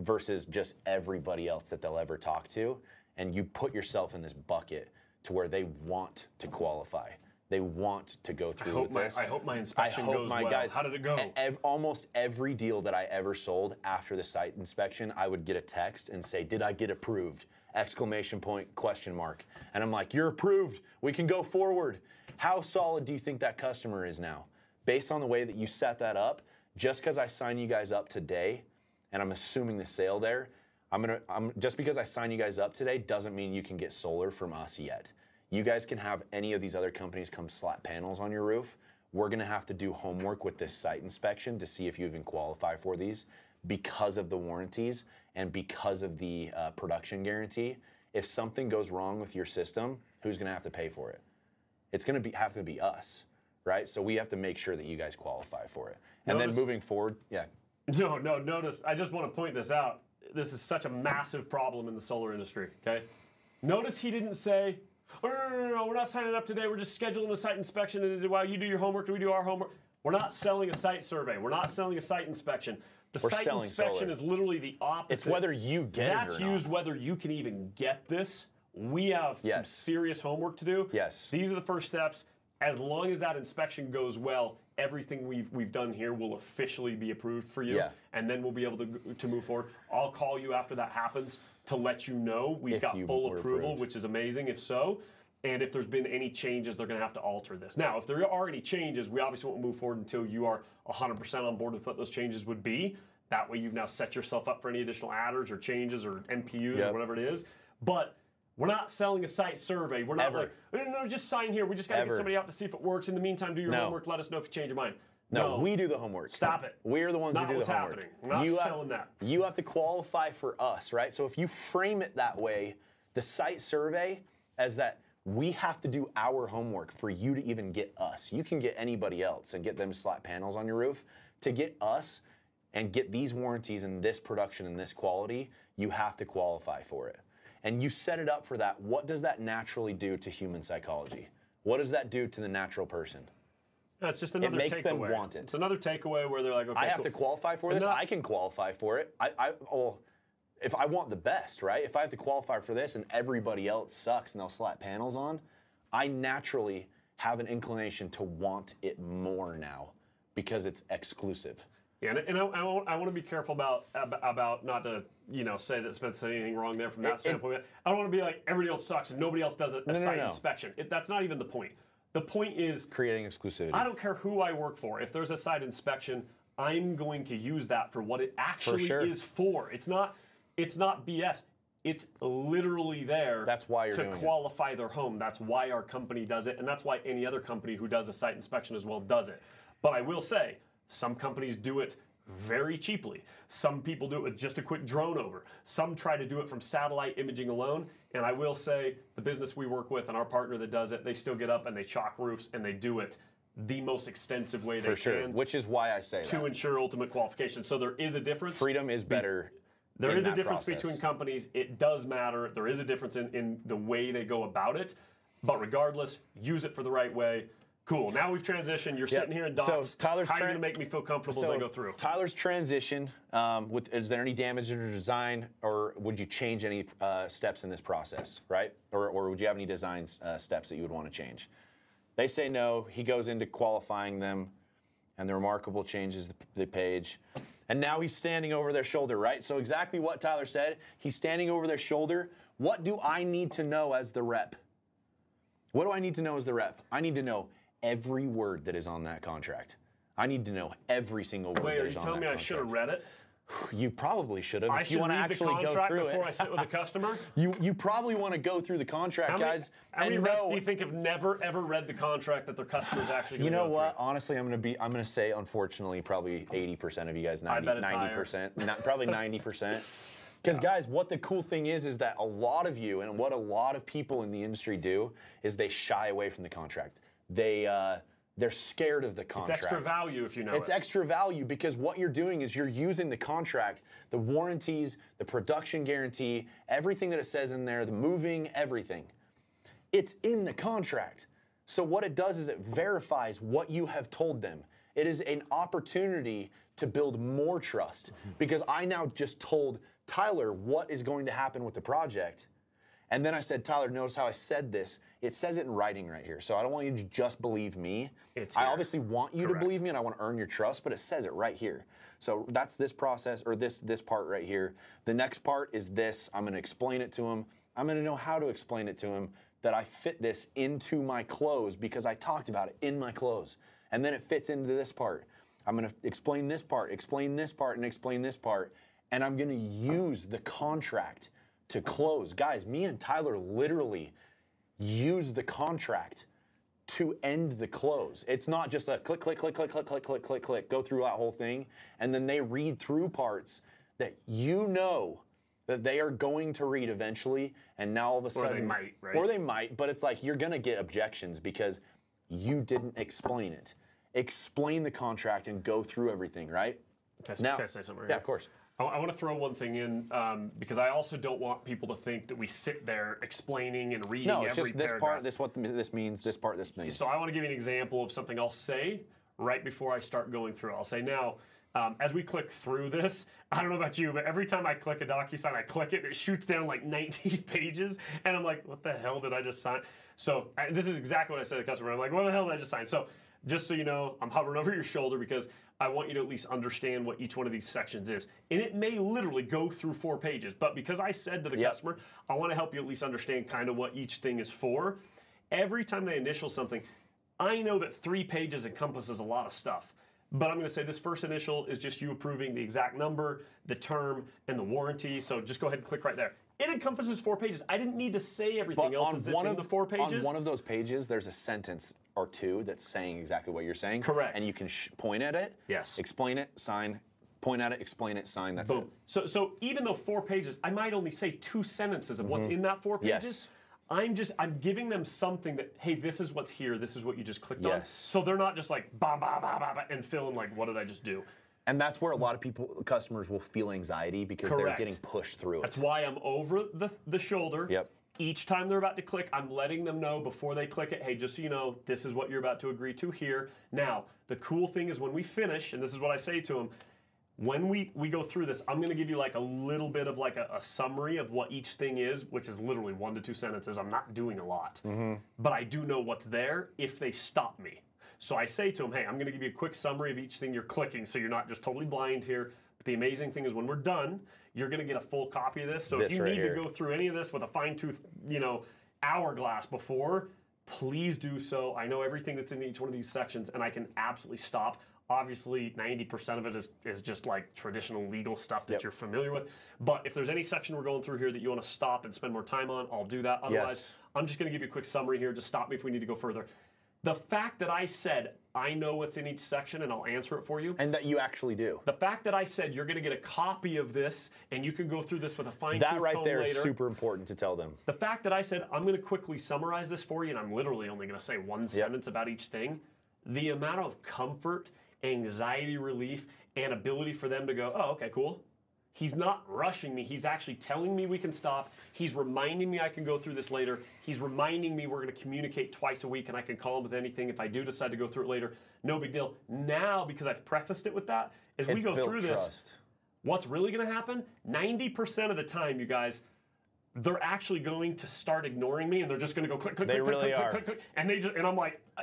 versus just everybody else that they'll ever talk to. And you put yourself in this bucket to where they want to qualify they want to go through hope with my- this I hope my inspection goes well. Guys, How did it go? ev- almost every deal that I ever sold after the site inspection, I would get a text and say, "Did I get approved?" Exclamation point question mark. And I'm like, "You're approved. We can go forward." How solid do you think that customer is now? Based on the way that you set that up, just because I sign you guys up today, and I'm assuming the sale there, I'm gonna. I'm just because I sign you guys up today doesn't mean you can get solar from us yet. You guys can have any of these other companies come slap panels on your roof. We're gonna have to do homework with this site inspection to see if you even qualify for these because of the warranties and because of the uh, production guarantee. If something goes wrong with your system, who's gonna have to pay for it? It's gonna be have to be us, right? So we have to make sure that you guys qualify for it. And Notice- then moving forward, yeah, No, no, notice, I just want to point this out. This is such a massive problem in the solar industry, okay? Notice he didn't say, oh, no, no, no, no, we're not signing up today. We're just scheduling a site inspection. And while you do your homework, and we do our homework. We're not selling a site survey. We're not selling a site inspection. The We're site inspection solar. is literally the opposite. it's whether you get That's it not. used whether you can even get this. We have some serious homework to do. Yes. These are the first steps. As long as that inspection goes well, everything we've we've done here will officially be approved for you, Yeah. and then we'll be able to to move forward. I'll call you after that happens to let you know we've If got full approval, approved. which is amazing. If so. And if there's been any changes, they're going to have to alter this. Now, if there are any changes, we obviously won't move forward until you are 100% on board with what those changes would be. That way, you've now set yourself up for any additional adders or changes or MPUs or whatever it is. But we're not selling a site survey. We're not Ever. like, no, no, no, just sign here. We just got to get somebody out to see if it works. In the meantime, do your No. homework. Let us know if you change your mind. No, we do the homework. Stop it. We're the ones who do what's the homework. happening. We're not you selling have, that. You have to qualify for us, right? So if you frame it that way, the site survey as that we have to do our homework for you to even get us. You can get anybody else and get them slap panels on your roof. To get us and get these warranties and this production and this quality, you have to qualify for it. And you set it up for that. What does that naturally do to human psychology? What does that do to the natural person? That's just another makes them want it. It's another takeaway where they're like, okay, I have cool. to qualify for this. I can qualify for it. I, I if I want the best, right? If I have to qualify for this and everybody else sucks and they'll slap panels on, I naturally have an inclination to want it more now because it's exclusive. Yeah, and, and I, I, want, I want to be careful about about not to you know say that Spence said anything wrong there from that It- it- standpoint. I don't want to be like everybody else sucks and nobody else does a, a no, site no. inspection. It, that's not even the point. The point is Creating exclusivity. I don't care who I work for. If there's a site inspection, I'm going to use that for what it actually sure. is for. It's not it's not BS. It's literally there That's why you're to doing it. qualify their home. That's why our company does it, and that's why any other company who does a site inspection as well does it. But I will say, some companies do it very cheaply. Some people do it with just a quick drone over. Some try to do it from satellite imaging alone. And I will say, the business we work with and our partner that does it, they still get up and they chalk roofs and they do it the most extensive way they for sure. can Which is why I say to that. ensure ultimate qualification. So there is a difference. Freedom is better. There is a difference process. between companies. It does matter. There is a difference in, in the way they go about it. But regardless, use it for the right way. Cool. Now we've transitioned. You're sitting here in So docs. Tyler's How are you going to make me feel comfortable as I go through? Tyler's transition. Um, with, is there any damage in your design, or would you change any uh, steps in this process, right? Or, or would you have any design uh, steps that you would want to change? They say no. He goes into qualifying them, and the remarkable changes the, the page. And now he's standing over their shoulder, right? So exactly what Tyler said. He's standing over their shoulder. What do I need to know as the rep? What do I need to know as the rep? I need to know every word that is on that contract. I need to know every single word Wait, that are you on telling that me I should have read it? <sighs> You probably should have. I If you want to actually go contract through before it. I sit with a <laughs> customer. You you probably want to go through the contract, How many, guys, how many reps know. do you think have never ever read the contract that their customer's actually? You know what? through? Honestly, I'm gonna be. I'm gonna say, unfortunately, probably 80% of you guys, 90, bet it's higher. percent, not probably <laughs> 90%. Because guys, what the cool thing is, is that a lot of you and what a lot of people in the industry do is they shy away from the contract. They uh, they're scared of the contract. It's extra value if you know It's it. extra value because what you're doing is you're using the contract, the warranties, the production guarantee, everything that it says in there, the moving, everything. It's in the contract. So what it does is it verifies what you have told them. It is an opportunity to build more trust because I now just told Tyler what is going to happen with the project. And then I said, Tyler, notice how I said this. It says it in writing right here. So I don't want you to just believe me. It's I obviously want you Correct. to believe me and I want to earn your trust, but it says it right here. So that's this process or this this part right here. The next part is this. I'm going to explain it to him. I'm going to know how to explain it to him that I fit this into my clothes because I talked about it in my clothes. And then it fits into this part. I'm going to explain this part, explain this part and explain this part and I'm going to use the contract to close. Guys, me and Tyler literally use the contract to end the close. It's not just a click, click, click, click, click, click, click, click, click, go through that whole thing, and then they read through parts that you know that they are going to read eventually, and now all of a they sudden, might, right? or they might, but it's like you're gonna get objections because you didn't explain it. Explain the contract and go through everything, right? Can I Now, can I say something right yeah, here? of course. I, want to throw one thing in um, because I also don't want people to think that we sit there explaining and reading No, it's every just this paragraph. part, this what this means, this part, this means. So I want to give you an example of something I'll say right before I start going through. I'll say now, um, as we click through this, <laughs> I don't know about you, but every time I click a DocuSign, I click it, and it shoots down like <laughs> 19 pages, and I'm like, what the hell did I just sign? So I, this is exactly what I said to the customer. I'm like, what the hell did I just sign? So just so you know, I'm hovering over your shoulder because I want you to at least understand what each one of these sections is. And it may literally go through four pages, but because I said to the Yep. customer, I want to help you at least understand kind of what each thing is for. Every time they initial something, I know that three pages encompasses a lot of stuff. But I'm going to say this first initial is just you approving the exact number, the term, and the warranty. So just go ahead and click right there. It encompasses four pages. I didn't need to say everything But else on one in of the four pages. On one of those pages, there's a sentence or two that's saying exactly what you're saying. Correct. And you can sh- point at it. Yes. Explain it. Sign. Point at it. Explain it. Sign. That's Boom. So, so even though four pages, I might only say two sentences of what's mm-hmm. in that four pages. Yes. I'm just I'm giving them something that hey, this is what's here. This is what you just clicked on. Yes. So they're not just like ba ba ba ba ba and feeling like what did I just do? And that's where a lot of people, customers, will feel anxiety because Correct. they're getting pushed through it. That's why I'm over the the shoulder. Yep. Each time they're about to click, I'm letting them know before they click it, hey, just so you know, this is what you're about to agree to here. Now, the cool thing is when we finish, and this is what I say to them, when we, we go through this, I'm going to give you like a little bit of like a, a summary of what each thing is, which is literally one to two sentences. I'm not doing a lot, mm-hmm. but I do know what's there if they stop me. So I say to them, hey, I'm going to give you a quick summary of each thing you're clicking so you're not just totally blind here. But the amazing thing is when we're done, you're going to get a full copy of this. So if you right need here. to go through any of this with a fine tooth, you know, hourglass before, please do so. I know everything that's in each one of these sections and I can absolutely stop. Obviously, 90% of it is, is just like traditional legal stuff that Yep. you're familiar with. But if there's any section we're going through here that you want to stop and spend more time on, I'll do that. Otherwise, Yes. I'm just going to give you a quick summary here. Just stop me if we need to go further. The fact that I said I know what's in each section and I'll answer it for you. and that you actually do. The fact that I said you're going to get a copy of this and you can go through this with a fine That right there is super important to tell them. The fact that I said I'm going to quickly summarize this for you, and I'm literally only going to say one sentence about each thing, the amount of comfort, anxiety relief, and ability for them to go, oh, okay, cool. He's not rushing me. He's actually telling me we can stop. He's reminding me I can go through this later. He's reminding me we're going to communicate twice a week and I can call him with anything if I do decide to go through it later. No big deal. Now, because I've prefaced it with that, as we go through this. What's really going to happen? 90% of the time, you guys, they're actually going to start ignoring me and they're just going to go click, click, They click, really click, click, are. click, click, and they just, and I'm like, uh,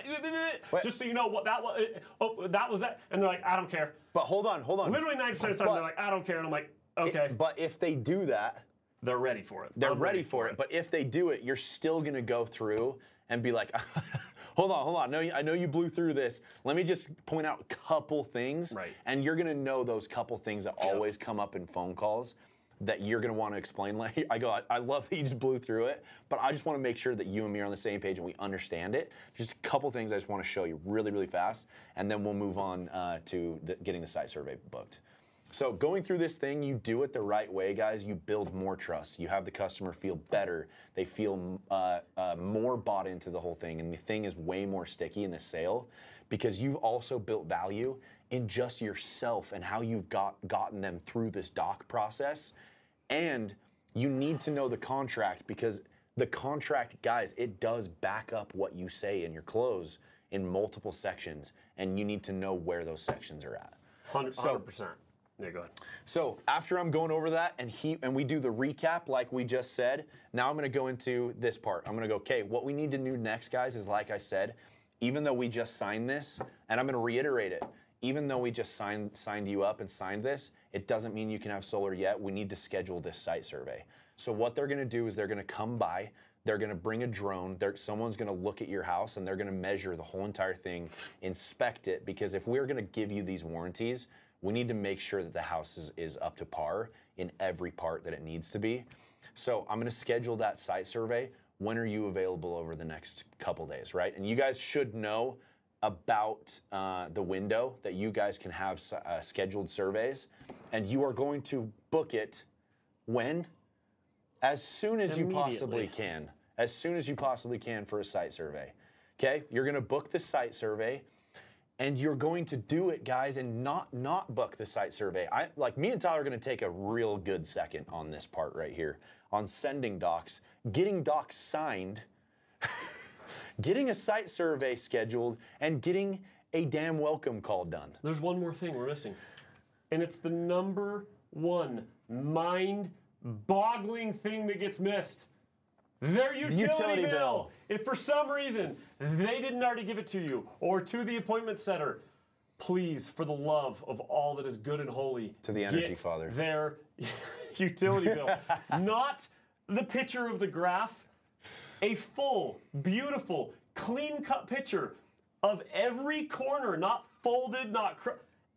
Wait. just so you know what that was, oh, that was that. And they're like, I don't care. But hold on, hold on. Literally 90% of the time, But- they're like, I don't care. And I'm like, okay, But if they do that, they're ready for it. they're I'm ready for it. But if they do it, you're still gonna go through and be like, <laughs> Hold on, hold on. I know, you, I know you blew through this. Let me just point out a couple things. Right. And you're going to know those couple things that always come up in phone calls that you're going to want to explain. <laughs> Like I go, I, I love that you just blew through it, but I just want to make sure that you and me are on the same page and we understand it. Just a couple things I just want to show you really, really fast, and then we'll move on uh, to the, getting the site survey booked. So going through this thing, you do it the right way, guys. You build more trust. You have the customer feel better. They feel uh, uh, more bought into the whole thing, and the thing is way more sticky in the sale because you've also built value in just yourself and how you've got gotten them through this doc process. And you need to know the contract because the contract, guys, it does back up what you say in your close in multiple sections, and you need to know where those sections are at. 100 percent. Yeah, go ahead. So after I'm going over that and he and we do the recap like we just said, now I'm gonna go into this part. I'm gonna go, okay, what we need to do next, guys, is like I said, even though we just signed this, and I'm gonna reiterate it, even though we just signed signed you up and signed this, it doesn't mean you can have solar yet. We need to schedule this site survey. So what they're gonna do is they're gonna come by, they're gonna bring a drone, someone's gonna look at your house and they're gonna measure the whole entire thing, inspect it, because if we're gonna give you these warranties, we need to make sure that the house is, is up to par in every part that it needs to be. So I'm going to schedule that site survey. When are you available over the next couple days, right? And you guys should know about uh, the window that you guys can have uh, scheduled surveys, and you are going to book it when? As soon as you possibly can. As soon as you possibly can for a site survey. Okay? You're going to book the site survey and you're going to do it guys and not not book the site survey i like me and tyler are going to take a real good second on this part right here on sending docs getting docs signed <laughs> getting a site survey scheduled and getting a damn welcome call done There's one more thing we're missing, and it's the number one mind-boggling thing that gets missed. Their utility, utility bill. bill. If for some reason they didn't already give it to you or to the appointment center, please, for the love of all that is good and holy, To the Energy Father. Their <laughs> utility bill, <laughs> not the picture of the graph, a full, beautiful, clean-cut picture of every corner, not folded, not cr-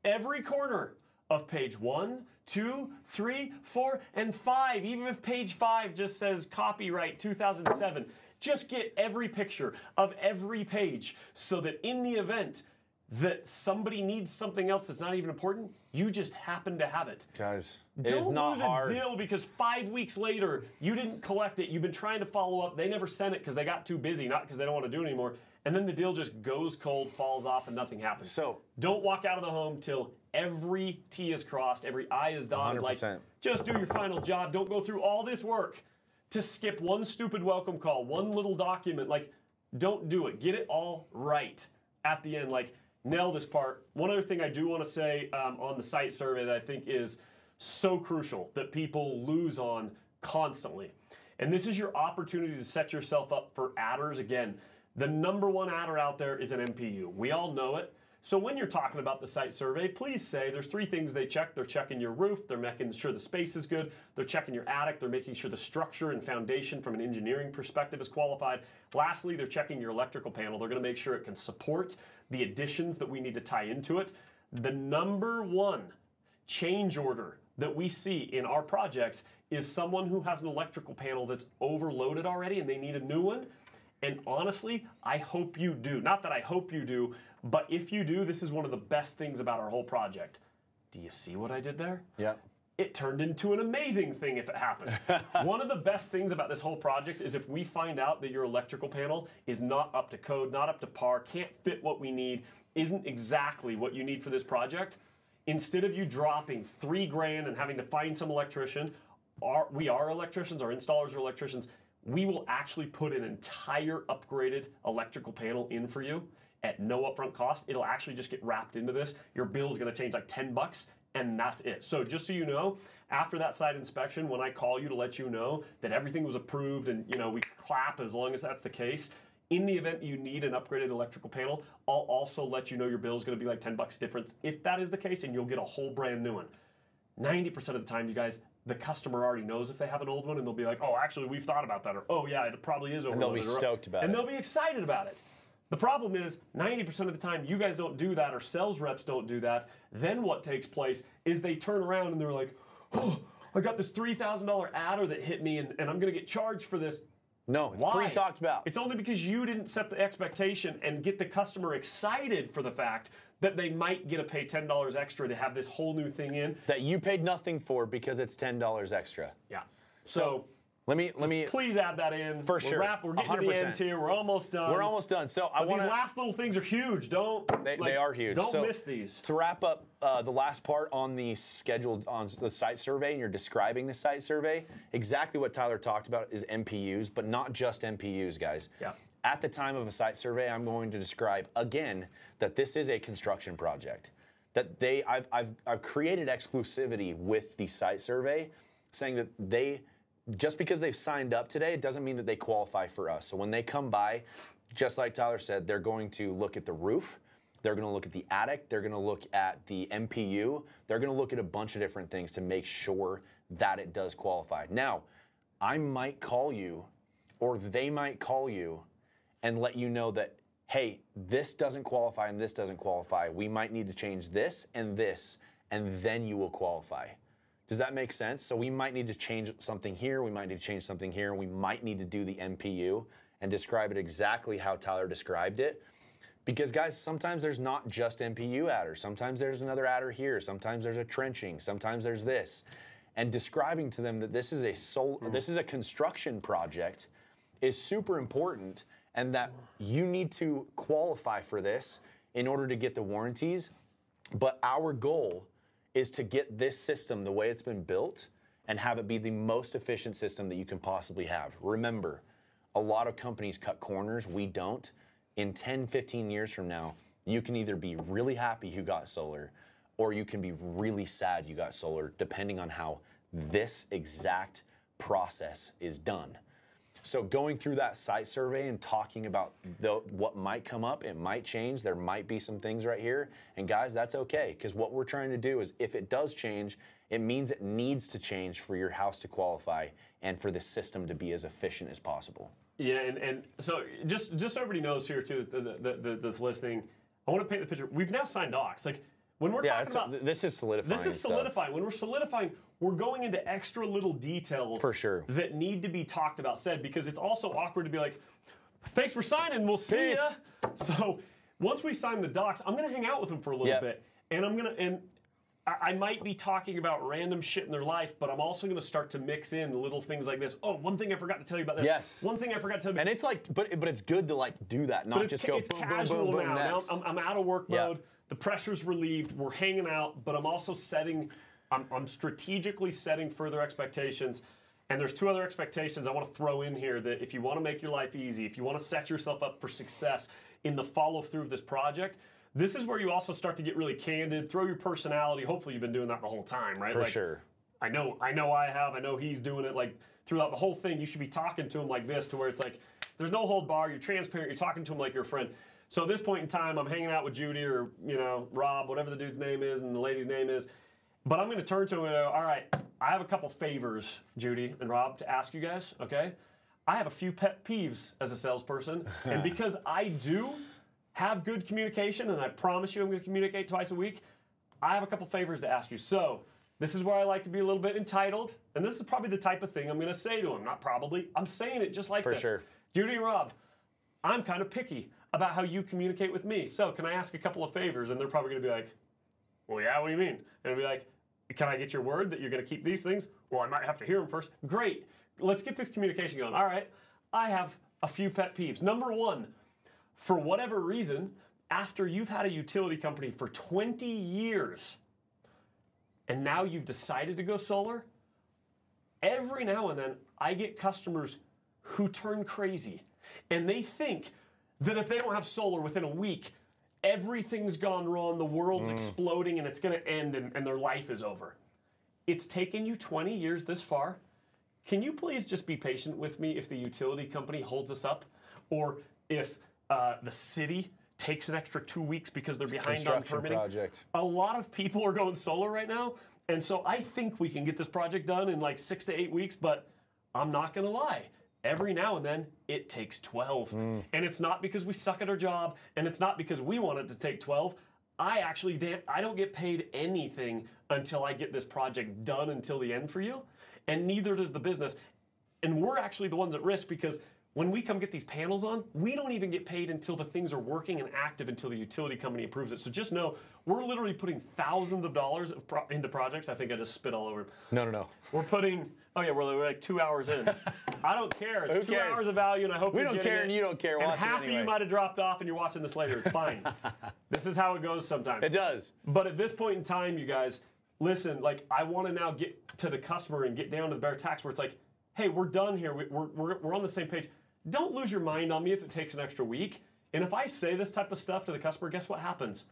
every corner of page one, two, three, four, and five. Even if page five just says copyright 2007, just get every picture of every page so that in the event that somebody needs something else that's not even important, you just happen to have it. guys it Don't is not lose hard a deal because five weeks later you didn't collect it. You've been trying to follow up. They never sent it because they got too busy, not because they don't want to do it anymore. And then the deal just goes cold, falls off, and nothing happens. So- don't walk out of the home till every T is crossed, every I is dotted. Like 100%. just do your final job. Don't go through all this work to skip one stupid welcome call, one little document. Like, don't do it. Get it all right at the end. Like, nail this part. One other thing I do want to say um, on the site survey that I think is so crucial that people lose on constantly. And this is your opportunity to set yourself up for adders. Again, the number one adder out there is an MPU. We all know it. So when you're talking about the site survey, please say there's three things they check. They're checking your roof, they're making sure the space is good, they're checking your attic, they're making sure the structure and foundation from an engineering perspective is qualified. Lastly, they're checking your electrical panel. They're going to make sure it can support the additions that we need to tie into it. The number one change order that we see in our projects is someone who has an electrical panel that's overloaded already and they need a new one. And honestly, I hope you do. Not that I hope you do, but if you do, this is one of the best things about our whole project. Do you see what I did there? yeah it turned into an amazing thing if it happened. <laughs> One of the best things about this whole project is if we find out that your electrical panel is not up to code, not up to par, can't fit what we need, isn't exactly what you need for this project, instead of you dropping three grand and having to find some electrician, our, we are electricians, our installers are electricians, we will actually put an entire upgraded electrical panel in for you at no upfront cost. It'll actually just get wrapped into this. Your bill is going to change like 10 bucks and that's it. So just so you know, after that site inspection, when I call you to let you know that everything was approved and you know we clap as long as that's the case, in the event that you need an upgraded electrical panel, I'll also let you know your bill is going to be like 10 bucks difference if that is the case and you'll get a whole brand new one. 90% of the time, you guys, the customer already knows if they have an old one and they'll be like, oh, actually, we've thought about that. Or, oh, yeah, it probably is overloaded. And they'll be stoked about and it. And they'll be excited about it. The problem is 90% of the time you guys don't do that or sales reps don't do that. Then what takes place is they turn around and they're like, oh, I got this $3,000 adder that hit me and, and I'm going to get charged for this. No, it's Why? pre-talked about. It's only because you didn't set the expectation and get the customer excited for the fact that they might get to pay $10 extra to have this whole new thing in. that you paid nothing for because it's ten dollars extra. Yeah. So, Let me let me. please add that in. For we're sure. Wrap, we're getting to the end here. We're almost done. We're almost done. So I want these last little things are huge. Don't They, like, they are huge. Don't So, miss these. To wrap up uh, the last part on the scheduled on the site survey, and you're describing the site survey, exactly what Tyler talked about is MPUs, but not just MPUs, guys. Yeah. At the time of a site survey, I'm going to describe again that this is a construction project. That they, I've, I've, I've created exclusivity with the site survey, saying that they, just because they've signed up today, it doesn't mean that they qualify for us. So when they come by, just like Tyler said, they're going to look at the roof, they're going to look at the attic, they're going to look at the MPU, they're going to look at a bunch of different things to make sure that it does qualify. Now, I might call you, or they might call you and let you know that, hey, this doesn't qualify and this doesn't qualify. We might need to change this and this, and then you will qualify. Does that make sense? So we might need to change something here, we might need to change something here, we might need to do the MPU and describe it exactly how Tyler described it. Because guys, sometimes there's not just MPU adders. Sometimes there's another adder here. Sometimes there's a trenching. Sometimes there's this. And describing to them that this is a sol- hmm. this is a construction project is super important and that you need to qualify for this in order to get the warranties. But our goal is to get this system the way it's been built and have it be the most efficient system that you can possibly have. Remember, a lot of companies cut corners, we don't. In 10, 15 years from now, you can either be really happy you got solar or you can be really sad you got solar, depending on how this exact process is done. So going through that site survey and talking about the, what might come up, it might change. There might be some things right here, and guys, that's okay because what we're trying to do is, if it does change, it means it needs to change for your house to qualify and for the system to be as efficient as possible. Yeah, and, and so just just so everybody knows here too, the, the, the, that's listening, I want to paint the picture. We've now signed docs. Like when we're Yeah, talking about this is solidifying. This is stuff. solidifying. When we're solidifying, we're going into extra little details For sure. that need to be talked about, said because it's also awkward to be like, "Thanks for signing. We'll see Peace. ya." So once we sign the docs, I'm gonna hang out with them for a little Yep. bit, and I'm gonna and. I I might be talking about random shit in their life, but I'm also going to start to mix in little things like this. Oh, one thing I forgot to tell you about this. Yes. One thing I forgot to tell you. And it's like, but but it's good to like do that, not just go it's boom, casual boom, boom, now. Now. I'm, I'm out of work Yeah. mode. The pressure's relieved. We're hanging out, but I'm also setting. I'm, I'm strategically setting further expectations. And there's two other expectations I want to throw in here that if you want to make your life easy, if you want to set yourself up for success in the follow through of this project, this is where you also start to get really candid, throw your personality. Hopefully, you've been doing that the whole time, right? For Like, sure. I know, I know I have. I know he's doing it like throughout the whole thing. You should be talking to him like this, to where it's like there's no hold bar. You're transparent. You're talking to him like you're friend. So at this point in time, I'm hanging out with Judy or you know Rob, whatever the dude's name is and the lady's name is. But I'm going to turn to him and go, all right, I have a couple favors, Judy and Rob, to ask you guys. Okay, I have a few pet peeves as a salesperson, <laughs> and because I do have good communication, and I promise you I'm going to communicate twice a week, I have a couple favors to ask you. So, this is where I like to be a little bit entitled, and this is probably the type of thing I'm going to say to him. Not probably, I'm saying it just like For this. sure. Judy and Rob, I'm kind of picky about how you communicate with me. So, can I ask a couple of favors? And they're probably going to be like, well, yeah, what do you mean? And I'll be like, can I get your word that you're going to keep these things? Well, I might have to hear them first. Great. Let's get this communication going. All right. I have a few pet peeves. Number one, for whatever reason, after you've had a utility company for 20 years and now you've decided to go solar, every now and then I get customers who turn crazy and they think that if they don't have solar within a week, everything's gone wrong, the world's exploding, and it's going to end and, and their life is over. It's taken you 20 years this far. Can you please just be patient with me if the utility company holds us up or if uh, the city takes an extra two weeks because they're behind on permitting? project. A lot of people are going solar right now, and so I think we can get this project done in like six to eight weeks, but I'm not going to lie. Every now and then, it takes 12. Mm. And it's not because we suck at our job, and it's not because we want it to take 12. I actually, Dan, I don't get paid anything until I get this project done until the end for you, and neither does the business. And we're actually the ones at risk because when we come get these panels on, we don't even get paid until the things are working and active until the utility company approves it. So just know we're literally putting thousands of dollars of pro- into projects. I think I just spit all over. No, no, no. We're putting. Oh yeah, we're like, we're like two hours in. <laughs> I don't care. It's two cares? hours of value, and I hope We don't care it. and you don't care. And half of you might have dropped off, and you're watching this later. It's fine. <laughs> this is how it goes sometimes. It does. But at this point in time, you guys, listen, like, I want to now get to the customer and get down to the bare tax where it's like, hey, we're done here. We, we're, we're, we're on the same page. Don't lose your mind on me if it takes an extra week. And if I say this type of stuff to the customer, guess what happens?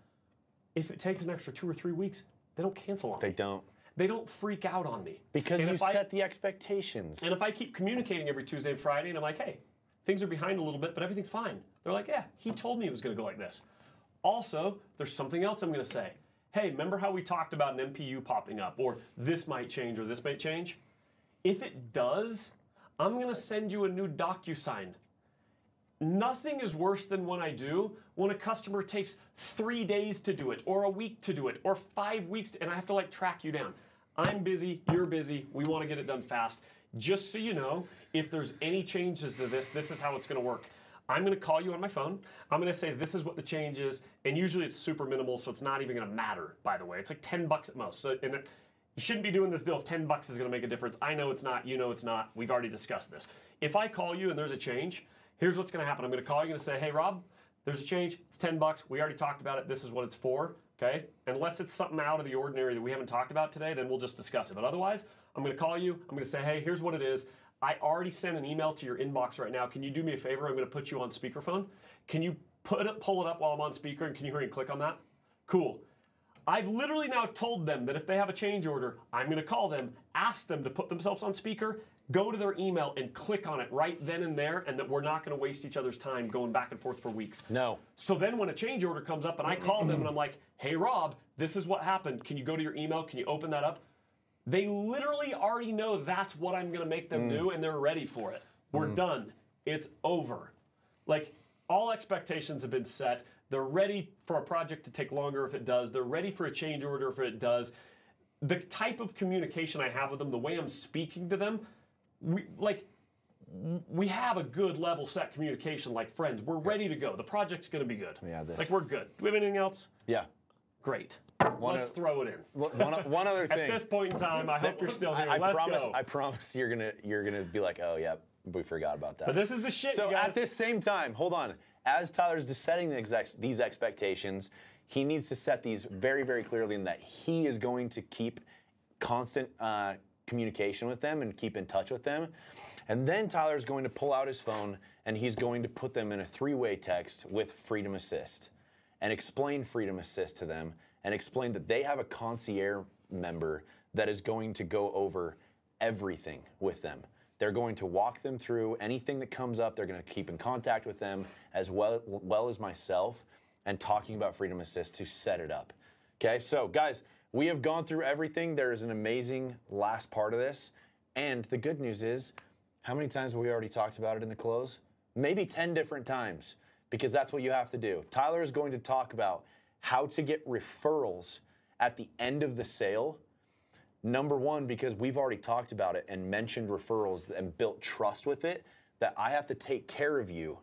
If it takes an extra two or three weeks, they don't cancel on They me. don't. They don't freak out on me. Because And you if I- set the expectations. and if I keep communicating every Tuesday and Friday, and I'm like, hey, things are behind a little bit, but everything's fine. They're like, yeah, he told me it was going to go like this. Also, there's something else I'm going to say. Hey, remember how we talked about an MPU popping up, or this might change, or this might change? If it does, I'm going to send you a new DocuSign. Nothing is worse than when I do when a customer takes three days to do it, or a week to do it, or five weeks, to, and I have to like track you down. I'm busy, you're busy, we want to get it done fast. Just so you know, if there's any changes to this, this is how it's going to work. I'm going to call you on my phone. I'm going to say this is what the change is, and usually it's super minimal, so it's not even going to matter. By the way, it's like 10 bucks at most. So, and it, you shouldn't be doing this deal if 10 bucks is going to make a difference. I know it's not. You know it's not. We've already discussed this. If I call you and there's a change, here's what's going to happen. I'm going to call you and say, hey, Rob, there's a change. It's 10 bucks. We already talked about it. This is what it's for. Okay. Unless it's something out of the ordinary that we haven't talked about today, then we'll just discuss it. But otherwise, I'm going to call you. I'm going to say, hey, here's what it is. I already sent an email to your inbox right now. Can you do me a favor? I'm going to put you on speakerphone. Can you put it, pull it up while I'm on speaker? And can you hear me click on that? Cool. I've literally now told them that if they have a change order, I'm going to call them, ask them to put themselves on speaker, go to their email and click on it right then and there, and that we're not going to waste each other's time going back and forth for weeks. No. So then when a change order comes up and I call them and I'm like, hey, Rob, this is what happened. Can you go to your email? Can you open that up? They literally already know that's what I'm going to make them mm. do and they're ready for it. We're mm. done. It's over. Like all expectations have been set. They're ready for a project to take longer if it does. They're ready for a change order if it does. The type of communication I have with them, the way I'm speaking to them, we like we have a good level set communication like friends. We're ready to go. The project's going to be good. Yeah, this- Like we're good. Do we have anything else? Yeah. Great. One Let's o- throw it in. One, one other <laughs> thing. At this point in time, I hope you're still here. I, I Let's promise. go. I promise you're gonna you're gonna be like, oh yeah, we forgot about that. but this is the shit, so at this same time, hold on. As Tyler's setting the these expectations, he needs to set these very, very clearly in that he is going to keep constant uh, communication with them and keep in touch with them. And then Tyler's going to pull out his phone and he's going to put them in a three-way text with Freedom Assist and explain Freedom Assist to them and explain that they have a concierge member that is going to go over everything with them. They're going to walk them through anything that comes up. They're going to keep in contact with them as well, well as myself and talking about Freedom Assist to set it up. Okay, so guys, we have gone through everything. There is an amazing last part of this. And the good news is, how many times have we already talked about it in the close? Maybe 10 different times, because that's what you have to do. Tyler is going to talk about how to get referrals at the end of the sale Number one, because we've already talked about it and mentioned referrals and built trust with it, that I have to take care of you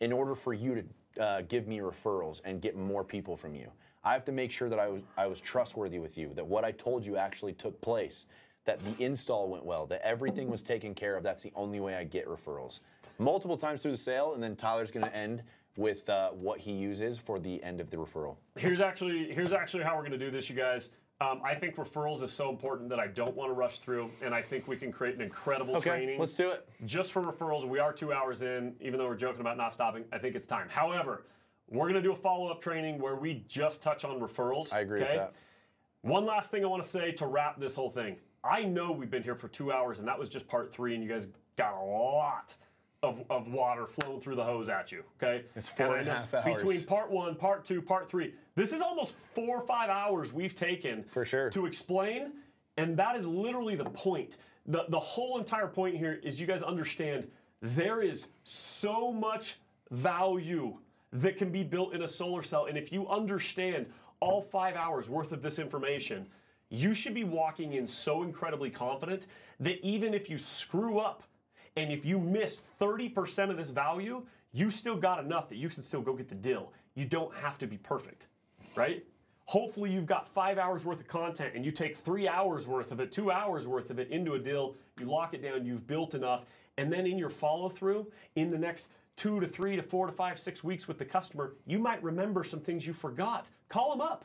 in order for you to uh, give me referrals and get more people from you. I have to make sure that I was I was trustworthy with you, that what I told you actually took place, that the install went well, that everything was taken care of. That's the only way I get referrals. Multiple times through the sale, and then Tyler's going to end with uh, what he uses for the end of the referral. here's actually here's actually how we're going to do this, you guys. Um, I think referrals is so important that I don't want to rush through, and I think we can create an incredible training. let's do it. just for referrals. We are two hours in, even though we're joking about not stopping. I think it's time. However, we're going to do a follow up training where we just touch on referrals. I agree okay? with that. One last thing I want to say to wrap this whole thing. I know we've been here for two hours, and that was just part three, and you guys got a lot of, of water flowing through the hose at you. Okay, It's four I and a half hours. between part one, part two, part three. This is almost four or five hours we've taken For sure. to explain, and that is literally the point. The, the whole entire point here is you guys understand there is so much value that can be built in a solar cell. And if you understand all five hours worth of this information, you should be walking in so incredibly confident that even if you screw up and if you miss 30% of this value, you still got enough that you can still go get the deal. You don't have to be perfect, right? Hopefully, you've got five hours worth of content and you take three hours worth of it, two hours worth of it into a deal, you lock it down, you've built enough, and then in your follow through, in the next two to three to four to five, six weeks with the customer, you might remember some things you forgot. Call them up.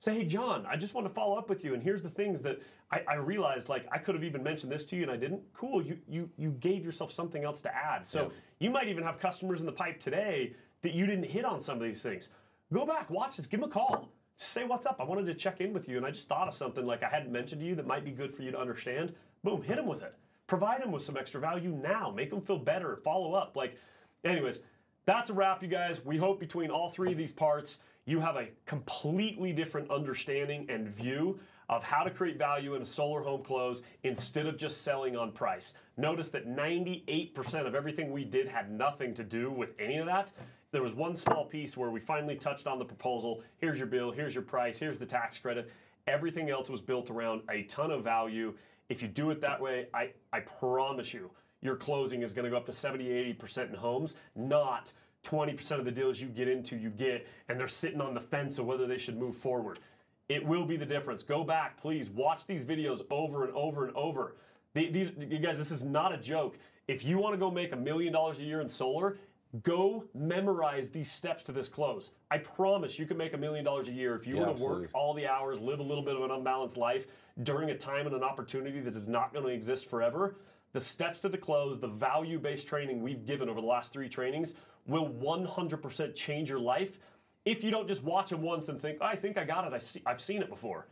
Say, hey, John, I just want to follow up with you, and here's the things that I, I realized. Like, I could have even mentioned this to you, and I didn't. Cool, you you you gave yourself something else to add. So you might even have customers in the pipe today that you didn't hit on some of these things. Go back, watch this, give them a call. Just say what's up. I wanted to check in with you, and I just thought of something like I hadn't mentioned to you that might be good for you to understand. Boom, hit them with it. Provide them with some extra value now. Make them feel better. Follow up. Like, anyways, that's a wrap, you guys. We hope between all three of these parts, you have a completely different understanding and view of how to create value in a solar home close instead of just selling on price. Notice that 98% of everything we did had nothing to do with any of that. There was one small piece where we finally touched on the proposal. Here's your bill, here's your price, here's the tax credit. Everything else was built around a ton of value. If you do it that way, I, I promise you, your closing is going to go up to 70, 80% in homes, not 20% of the deals you get into, you get, and they're sitting on the fence of whether they should move forward. It will be the difference. Go back, please. Watch these videos over and over and over. These, you guys, this is not a joke. If you want to go make a million dollars a year in solar, go memorize these steps to this close. I promise you can make a million dollars a year if you Yeah, were to absolutely. work all the hours, live a little bit of an unbalanced life during a time and an opportunity that is not going to exist forever. The steps to the close, the value based training we've given over the last three trainings will 100% change your life if you don't just watch them once and think, "Oh, I think I got it. I see, I've seen it before.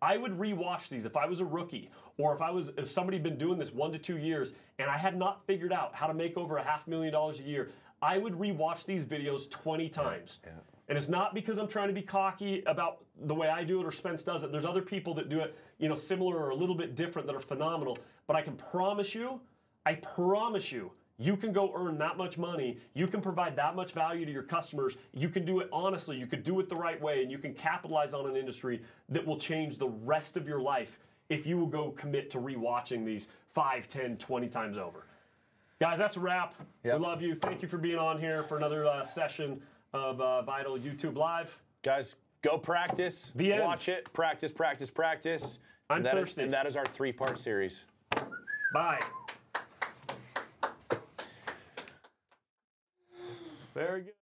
I would rewatch these if I was a rookie or if I was if somebody had been doing this one to two years and I had not figured out how to make over a half million dollars a year. I would rewatch these videos 20 times. And it's not because I'm trying to be cocky about the way I do it or Spence does it. There's other people that do it, you know, similar or a little bit different that are phenomenal. But I can promise you, I promise you, you can go earn that much money. You can provide that much value to your customers. You can do it honestly. You could do it the right way, and you can capitalize on an industry that will change the rest of your life if you will go commit to rewatching these 5, 10, 20 times over. Guys, that's a wrap. Yep. We love you. Thank you for being on here for another uh, session of uh, Vital YouTube Live. Guys, go practice. The end. Watch it. Practice, practice, practice. I'm and that is- thirsty. and that is our three part series. Bye. Very good.